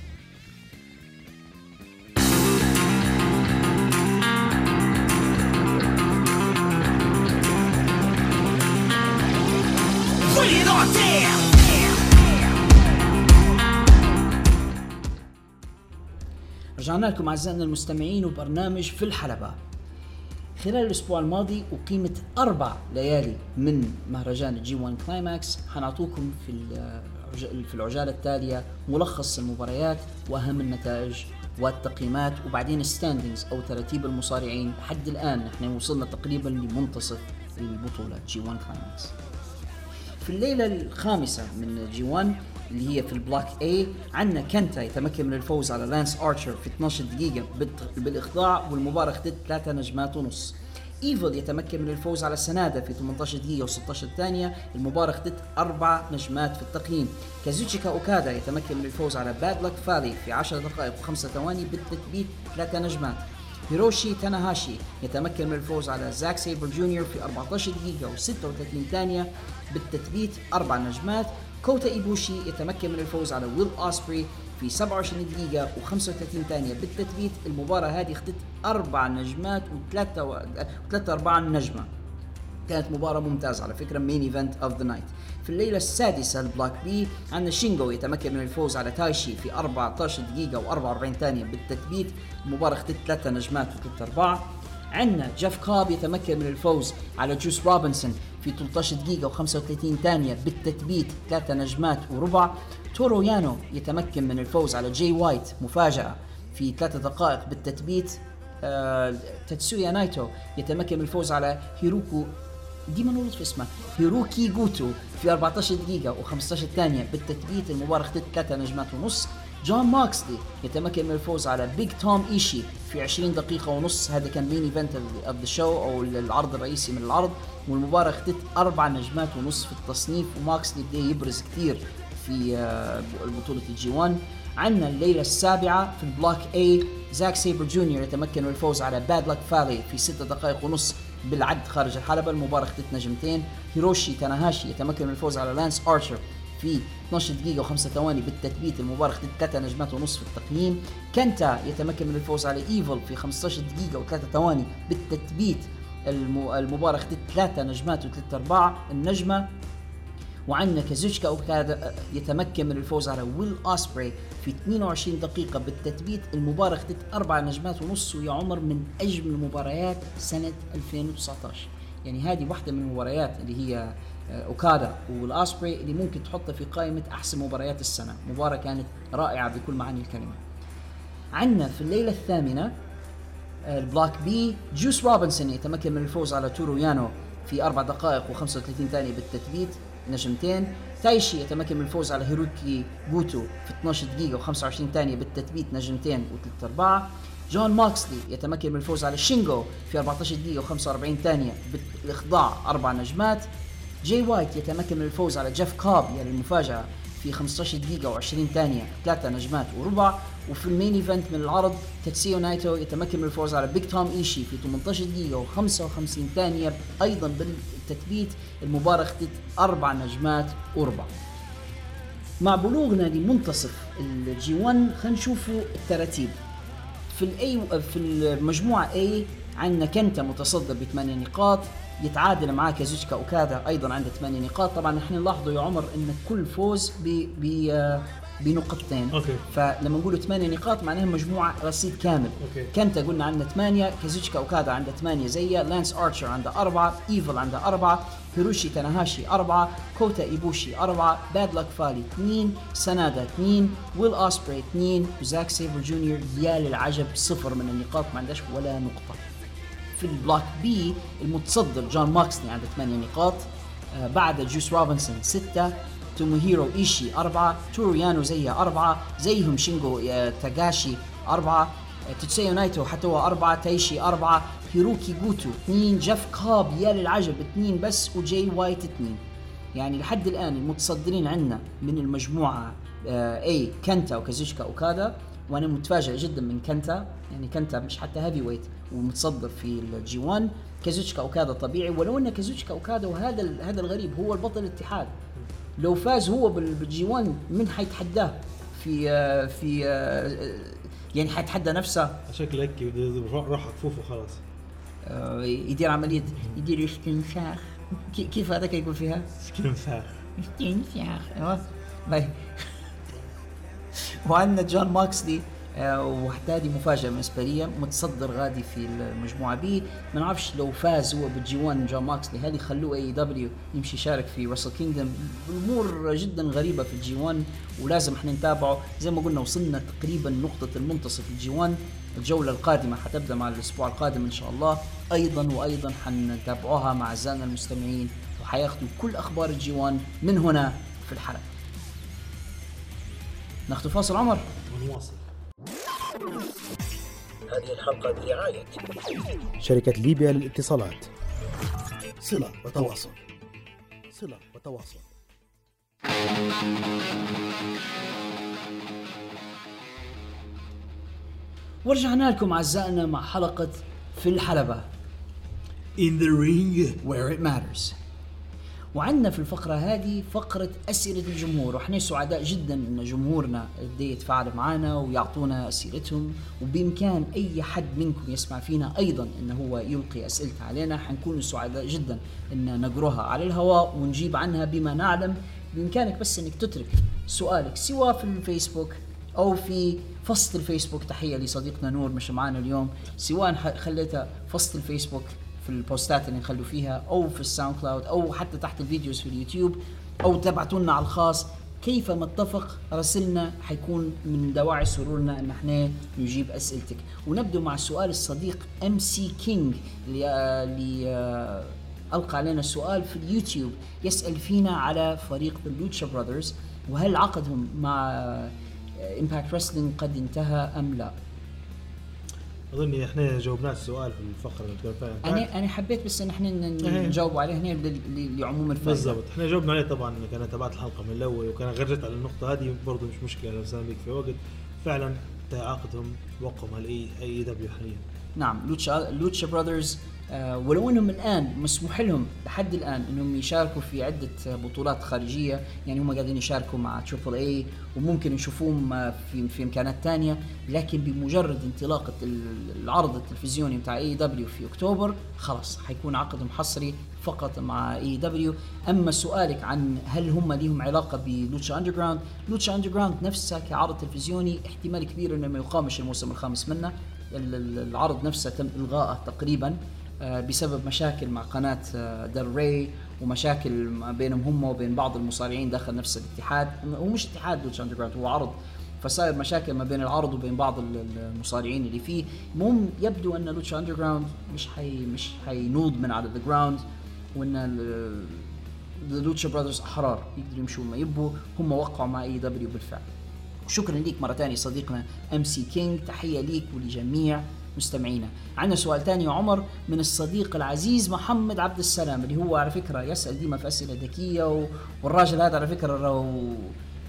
رجعنا لكم اعزائنا المستمعين وبرنامج في الحلبة. خلال الأسبوع الماضي وقيمة أربع ليالي من مهرجان الجي 1 كلايماكس حنعطوكم في في العجالة التالية ملخص المباريات وأهم النتائج والتقييمات وبعدين standings أو ترتيب المصارعين. لحد الآن إحنا وصلنا تقريبا لمنتصف البطولة جي 1 كلايماكس في الليلة الخامسة من جي 1 اللي هي في ال block A. عندنا كنتا يتمكن من الفوز على لانس ارشر في 12 دقيقة بالت- بالإخضاع والمباراة اخذت ثلاثة نجمات ونص. ايفل يتمكن من الفوز على سنادا في 18 دقيقة و16 ثانية. المباراة اخذت أربع نجمات في التقييم. كازوتشيكا اوكادا يتمكن من الفوز على باد لك فالي في 10 دقائق وخمسة ثواني بالتثبيت ثلاثة نجمات. هيروشي تاناهاشي يتمكن من الفوز على زاك سيبر جونيور في 14 دقيقة و36 ثانية بالتثبيت أربع نجمات. كوتا إيبوشي يتمكن من الفوز على ويل أوسبري في 27 دقيقة و35 ثانية. بالتثبيت المباراة هذه اخذت أربع نجمات وثلاثة و... وثلاثة أربعة نجمة. كانت مباراة ممتازة على فكرة main event of the night في الليلة السادسة ال block B عندنا شينجو يتمكن من الفوز على تايشي في 14 دقيقة و44 ثانية. بالتثبيت المباراة اخذت ثلاثة نجمات وثلاثة أربعة. عندنا جيف كاب يتمكن من الفوز على جوس روبنسون في 13 دقيقة و35 ثانية بالتثبيت ثلاثة نجمات وربع تورو يانو يتمكن من الفوز على جاي وايت مفاجأة. في ثلاثة دقائق بالتثبيت آه، تاتسويا نايتو يتمكن من الفوز على هيروكو ديما نغلط في اسمه هيروكي جوتو. في 14 دقيقة و15 ثانية بالتثبيت المباراة اخذت ثلاثة نجمات ونص. جون ماكسلي يتمكن من الفوز على بيج توم ايشي في 20 دقيقة ونص. هذا كان main event of the show أو العرض الرئيسي من العرض. والمباراة اخذت أربع نجمات ونص في التصنيف وماكسلي بدأ يبرز كثير في آه، بطولة الجي 1 عندنا الليلة السابعة في ال block A زاك سيبر جونيور يتمكن من الفوز على باد لك فالي في 6 دقائق ونص بالعد خارج الحلبة. المباراة اخذت نجمتين. هيروشي تاناهاشي يتمكن من الفوز على لانس ارشر في 12 دقيقة و5 ثواني بالتثبيت المباراة اخذت 3 نجمات ونص في التقييم. كنتا يتمكن من الفوز على إيفل في 15 دقيقة و3 ثواني بالتثبيت الم- المباراة اخذت 3 نجمات و3 أرباع النجمة. وعندنا كازوشكا اوكادا يتمكن من الفوز على ويل أوسبري في 22 دقيقة بالتثبيت المباراة اخذت أربع نجمات ونص ويا عمر من أجمل مباريات سنة 2019 يعني هذه واحدة من المباريات اللي هي أوكادا والأسبري اللي ممكن تحطها في قائمة أحسن مباريات السنة. مباراة كانت رائعة بكل معاني الكلمة. عندنا في الليلة الثامنة ال block B جوس روبنسون يتمكن من الفوز على تورو يانو في 4 دقائق و35 ثانية بالتثبيت نجمتين. تايشي يتمكن من الفوز على هيروكي بوتو في 12 دقيقة و25 ثانية بالتثبيت نجمتين وثلاث أرباع جون ماكسلي يتمكن من الفوز على شينجو في 14 دقيقة و45 ثانية بالإخضاع أربع نجمات. جاي وايت يتمكن من الفوز على جيف كاب يعني المفاجأة في 15 دقيقة و20 ثانية. ثلاثة نجمات وربع. وفي ال main event من العرض تاتسيو نايتو يتمكن من الفوز على بيج توم إيشي في 18 دقيقة و55 ثانية. أيضا بالتثبيت المباراة أخذت أربع نجمات وربع. مع بلوغنا لمنتصف ال G1 خلينا نشوفوا التراتيب في ال A في المجموعة A عندنا كنتا متصدر بثمانية نقاط. يتعادل معاه كازوشكا اوكادا أيضا عنده ثمانية نقاط طبعا نحن نلاحظوا يا عمر إن كل فوز ب ب بنقطتين أوكي. فلما نقول ثمانية نقاط معناها مجموعة رصيد كامل أوكي. كنتا قلنا عنده ثمانية كازوشكا اوكادا عنده ثمانية زيه لانس آرشر عنده أربعة إيفل عنده أربعة هيروشي تاناهاشي أربعة كوتا إيبوشي أربعة Bad Luck Fale اثنين سنادا اثنين ويل اسبري اثنين وزاك سيفر جونيور يا للعجب صفر من النقاط ما عندهاش ولا نقطة في ال block B المتصدر. جون ماكسلي عنده 8 نقاط. آه بعد جوس روبنسون 6 توموهيرو إيشي 4 توريانو زيه 4 زيهم شينجو آه تاغاشي 4 تتسيو نايتو حتى هو أربعة. تايشي أربعة. هيروكي جوتو اثنين. جيف كاب يا للعجب اثنين بس وجاي وايت اثنين. يعني لحد الآن المتصدرين عندنا من المجموعة آه A كنتا وكازوشكا أوكادا. وأنا متفاجئ جدا من كنتا يعني كنتا مش حتى heavyweight ومتصدر في ال G1 كازوشكا أوكادا طبيعي ولو أن كازوشكا أوكادا وهذا هذا الغريب هو البطل الاتحاد. لو فاز هو بال- بال G1 من حيتحداه في آه في آه يعني حيتحدى نفسه؟ شكله هيك بده يروح روح كفوف وخلاص. آه يدير عملية يدير استنشاق كي- كيف هذاك يقول فيها؟ كلام فاخ استنشاق أيوه. وعندنا جون ماكسلي آه، وحتى هذه مفاجأة بالنسبة لي متصدر غادي في المجموعة B. ما نعرفش لو فاز هو بال G1 جون ماكسلي هل يخلوه AEW يمشي يشارك في Wrestle Kingdom الأمور جدا غريبة في ال G1 ولازم إحنا نتابعه. زي ما قلنا وصلنا تقريبا نقطة المنتصف الجي 1 الجولة القادمة حتبدأ مع الأسبوع القادم إن شاء الله. أيضا وأيضا حنتابعوها مع أعزائنا المستمعين وحياخذوا كل أخبار الجي 1 من هنا في الحلقة. ناخذ فاصل عمر. ونواصل هذه الحلقة برعاية شركة ليبيا للاتصالات. صلة وتواصل. صلة وتواصل. ورجعنا لكم أعزائنا مع حلقة في الحلبة. In the ring where it matters. وعندنا في الفقرة هذه فقرة أسئلة الجمهور. وإحنا سعداء جدا أن جمهورنا بدي يتفاعل معنا ويعطونا أسئلتهم. وبإمكان أي حد منكم يسمع فينا أيضا أنه هو يلقي أسئلته علينا حنكون سعداء جدا أن نقرأها على الهواء ونجيب عنها بما نعلم. بإمكانك بس أنك تترك سؤالك سواء في الفيسبوك أو في فصل الفيسبوك. تحية لصديقنا نور مش معانا اليوم. سواء خليتها فصل الفيسبوك في ال posts ات اللي نخلوا فيها أو في ال SoundCloud أو حتى تحت ال videos في اليوتيوب أو تبعتونا على الخاص. كيف ما اتفق راسلنا حيكون من دواعي سرورنا إن إحنا نجيب أسئلتك. ونبدأ مع سؤال الصديق MC King اللي آه، آه، ألقى علينا سؤال في اليوتيوب. يسأل فينا على فريق ال Lucha Brothers وهل عقدهم مع Impact Wrestling قد انتهى أم لا؟ أظن إحنا جاوبنا السؤال في الفقرة اللي كان فيها أنا أنا حبيت بس إن إحنا إيه. نجاوب عليه هنا لعموم الفائدة بالضبط. إحنا جاوبنا عليه طبعا كان تابعت الحلقة من الأول وكان غرجت على النقطة هذه برضه مش مشكلة. لو سامك في وقت. فعلا تعاقدهم وقعوا مع ال AEW حاليا نعم. لوتشا Lucha Brothers ولو إنهم الآن مسموح لهم لحد الآن إنهم يشاركوا في عدة آه، بطولات خارجية يعني هم قاعدين يشاركوا مع Triple A وممكن نشوفوهم آه، في في إمكانات ثانية لكن بمجرد انطلاقه ال- العرض التلفزيوني بتاع AEW في أكتوبر خلاص حيكون عقد حصري فقط مع AEW أما سؤالك عن هل هم ليهم علاقة ب Lucha Underground Lucha Underground نفسها كعرض تلفزيوني احتمال كبير إنه ما يقامش الموسم الخامس منه. ال- ال- العرض نفسه تم إلغائه تقريبا. آه، بسبب مشاكل مع قناة آه، El Rey ومشاكل ما بينهم هم وبين بعض المصارعين داخل نفس الاتحاد. هو مش اتحاد Lucha Under هو عرض. فصاير مشاكل ما بين العرض وبين بعض ال- المصارعين اللي فيه. المهم يبدو أن Lucha Under مش حي مش حينوض من على the ground وأن ال- ال Lucha Brothers أحرار يقدروا يمشوا ما يبوا. هم وقعوا مع AEW بالفعل. شكرا ليك مرة ثانية صديقنا MC King تحية ليك ولجميع مستمعينا. عندنا سؤال ثاني يا عمر من الصديق العزيز محمد عبد السلام اللي هو على فكرة يسأل ديما في أسئلة ذكية و... والراجل هذا على فكرة راهو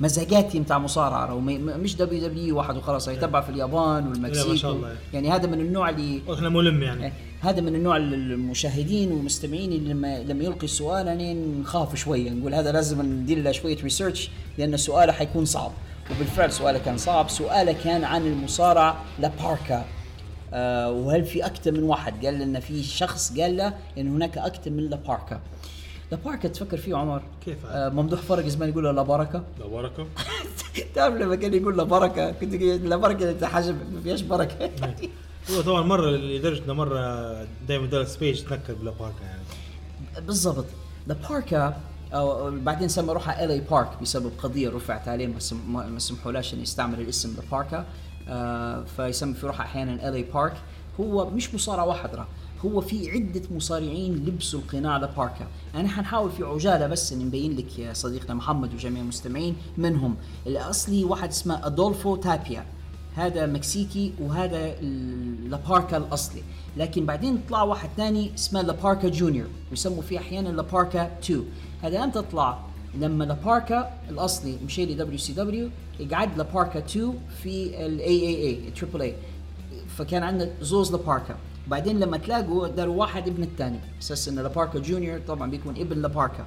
مزاجاتي بتاع مصارعة راهو مش WWE واحد وخلاص يتبع في اليابان والمكسيك ما شاء الله. يعني هذا من النوع اللي وإحنا ملم يعني. إيه، هذا من النوع المشاهدين والمستمعين اللي لما لما يلقي السؤال يعني نخاف شوية نقول هذا لازم ندير له شوية ريسيرش لأن سؤاله حيكون صعب. وبالفعل سؤاله كان صعب سؤاله كان عن المصارع لاباركا آه وهل في أكثر من واحد؟ قال لنا في شخص قال له إن هناك أكثر من لاباركا لاباركا تفكر فيه عمر؟ كيف؟ آه ممدوح فرج زمان يقول له لا بركه لا بركه تعرف لما كان يقول لا بركه كنت قايل لا بركه انت حاجة ما فيهاش بركة. هو طبعا مرة لدرجة إنه مرة دايما دالاس بيج تنكر بلا باركا يعني. بالضبط. ذا باركا أو بعدين سمى روحها ال اي بارك بسبب قضية رفعت عليه ما سم- ما ما سمحولهاش إنه يستعمل الاسم ذا باركا آه فيسمي في روحها أحيانا ال اي بارك هو مش مصارع واحد راه هو في عدة مصارعين لبسوا القناع لباركا أنا حنحاول في عجالة بس أن نبين لك يا صديقنا محمد وجميع المستمعين منهم. الأصلي واحد اسمه أدولفو تابيا هذا مكسيكي وهذا La Parka الأصلي. لكن بعدين طلع واحد ثاني اسمه La Parka Junior ويسموا فيه أحيانا La Parka 2 هذا إمتى طلع لما La Parka الأصلي مشي ل WCW قعد La Parka 2 في ال AAA Triple A فكان عندنا زوز La Parka. بعدين لما تلاقوا داروا واحد ابن الثاني أساس إن La Parka Junior طبعا بيكون ابن La Parka.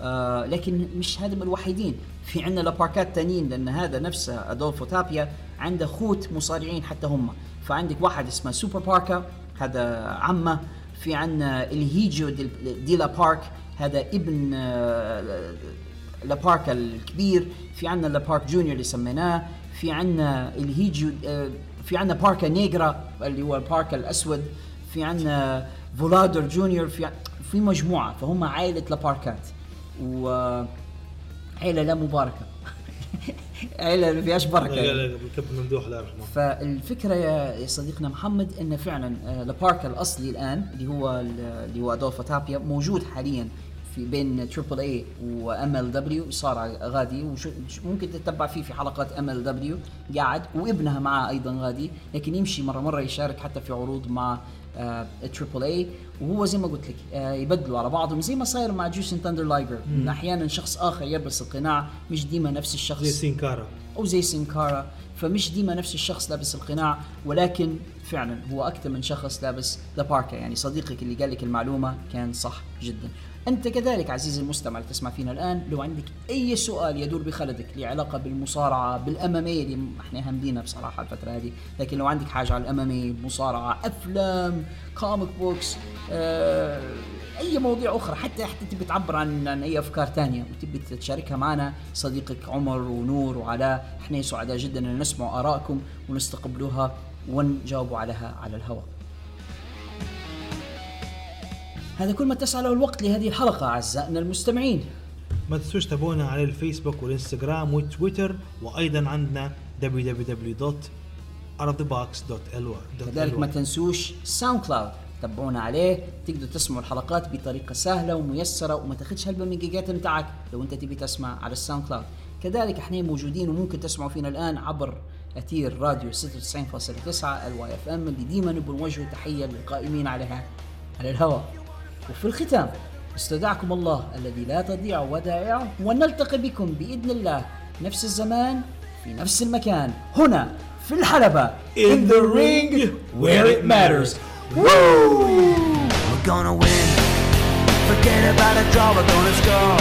آه لكن مش هذا من الوحيدين. في عندنا لاباركات تانيين لأن هذا نفسه أدولفو تابيا عنده خوت مصارعين حتى هم. فعندك واحد اسمه سوبر باركا هذا عمه. في عندنا الهيجو دي, دي لابارك هذا ابن آه لابارك الكبير في عندنا لابارك جونيور اللي سميناه في عندنا الهيجو آه، في عندنا باركا نيجرا اللي هو الباركا الأسود في عندنا فولادر جونيور في في مجموعة فهم عائلة لاباركات. و عائله لا مباركة. عائله ما فيهاش بركة. يعني. الكابتن ممدوح الله. يرحمه فالفكرة يا صديقنا محمد إن فعلا آه، لاباركا الأصلي الآن اللي هو ال- اللي هو أدولفو تابيا موجود حاليا في بين Triple A و MLW صار غادي وممكن تتبع فيه في حلقات MLW قاعد وابنها معاه أيضا غادي لكن يمشي مرة مرة يشارك حتى في عروض مع Triple A وهو زي ما قلت لك آه، يبدلوا على بعضهم زي ما صاير مع جوسن تاندر لايجر ان أحيانا شخص آخر يلبس القناع مش ديما نفس الشخص. زي سينكارا أو زي سينكارا فمش ديما نفس الشخص لابس القناع ولكن فعلا هو أكثر من شخص لابس لاباركا يعني صديقك اللي قال لك المعلومة كان صح جدا. أنت كذلك عزيزي المستمع اللي تسمع فينا الآن لو عندك أي سؤال يدور بخلدك له علاقه بالمصارعة بال MMA اللي إحنا هاملينها بصراحة الفترة هذه. لكن لو عندك حاجة على ال MMA مصارعة أفلام comic books آه أي مواضيع أخرى حتى حتى تبي تعبر عن عن أي أفكار تانية وتبي تشاركها معنا صديقك عمر ونور وعلاء إحنا سعداء جدا أن نسمع آرائكم ونستقبلوها ونجاوبوا عليها على الهواء. هذا كل ما تسعى له الوقت لهذه الحلقة أعزائنا المستمعين. ما تنسوش تابعونا على الفيسبوك والإنستغرام والتويتر وأيضا عندنا www.arthebox.ly كذلك ما تنسوش SoundCloud تابعونا عليه تقدروا تسمعوا الحلقات بطريقة سهلة وميسرة وما تاخذش هلبة من جيجات بتاعك لو أنت تبي تسمع على ال SoundCloud كذلك إحنا موجودين وممكن تسمعوا فينا الآن عبر أثير راديو 96.9 ال Y FM اللي ديما نبغى نوجه تحية للقائمين عليها على الهواء. وفي الختام استودعكم الله الذي لا تضيع ودائعه ونلتقي بكم باذن الله نفس الزمان في نفس المكان هنا في الحلبة in the ring where it matters We're gonna win. Forget about a draw, we're gonna score.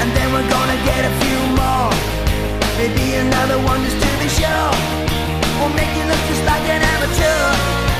And then we're gonna get a few more. Maybe another one just to be sure. We'll make you look just like an amateur.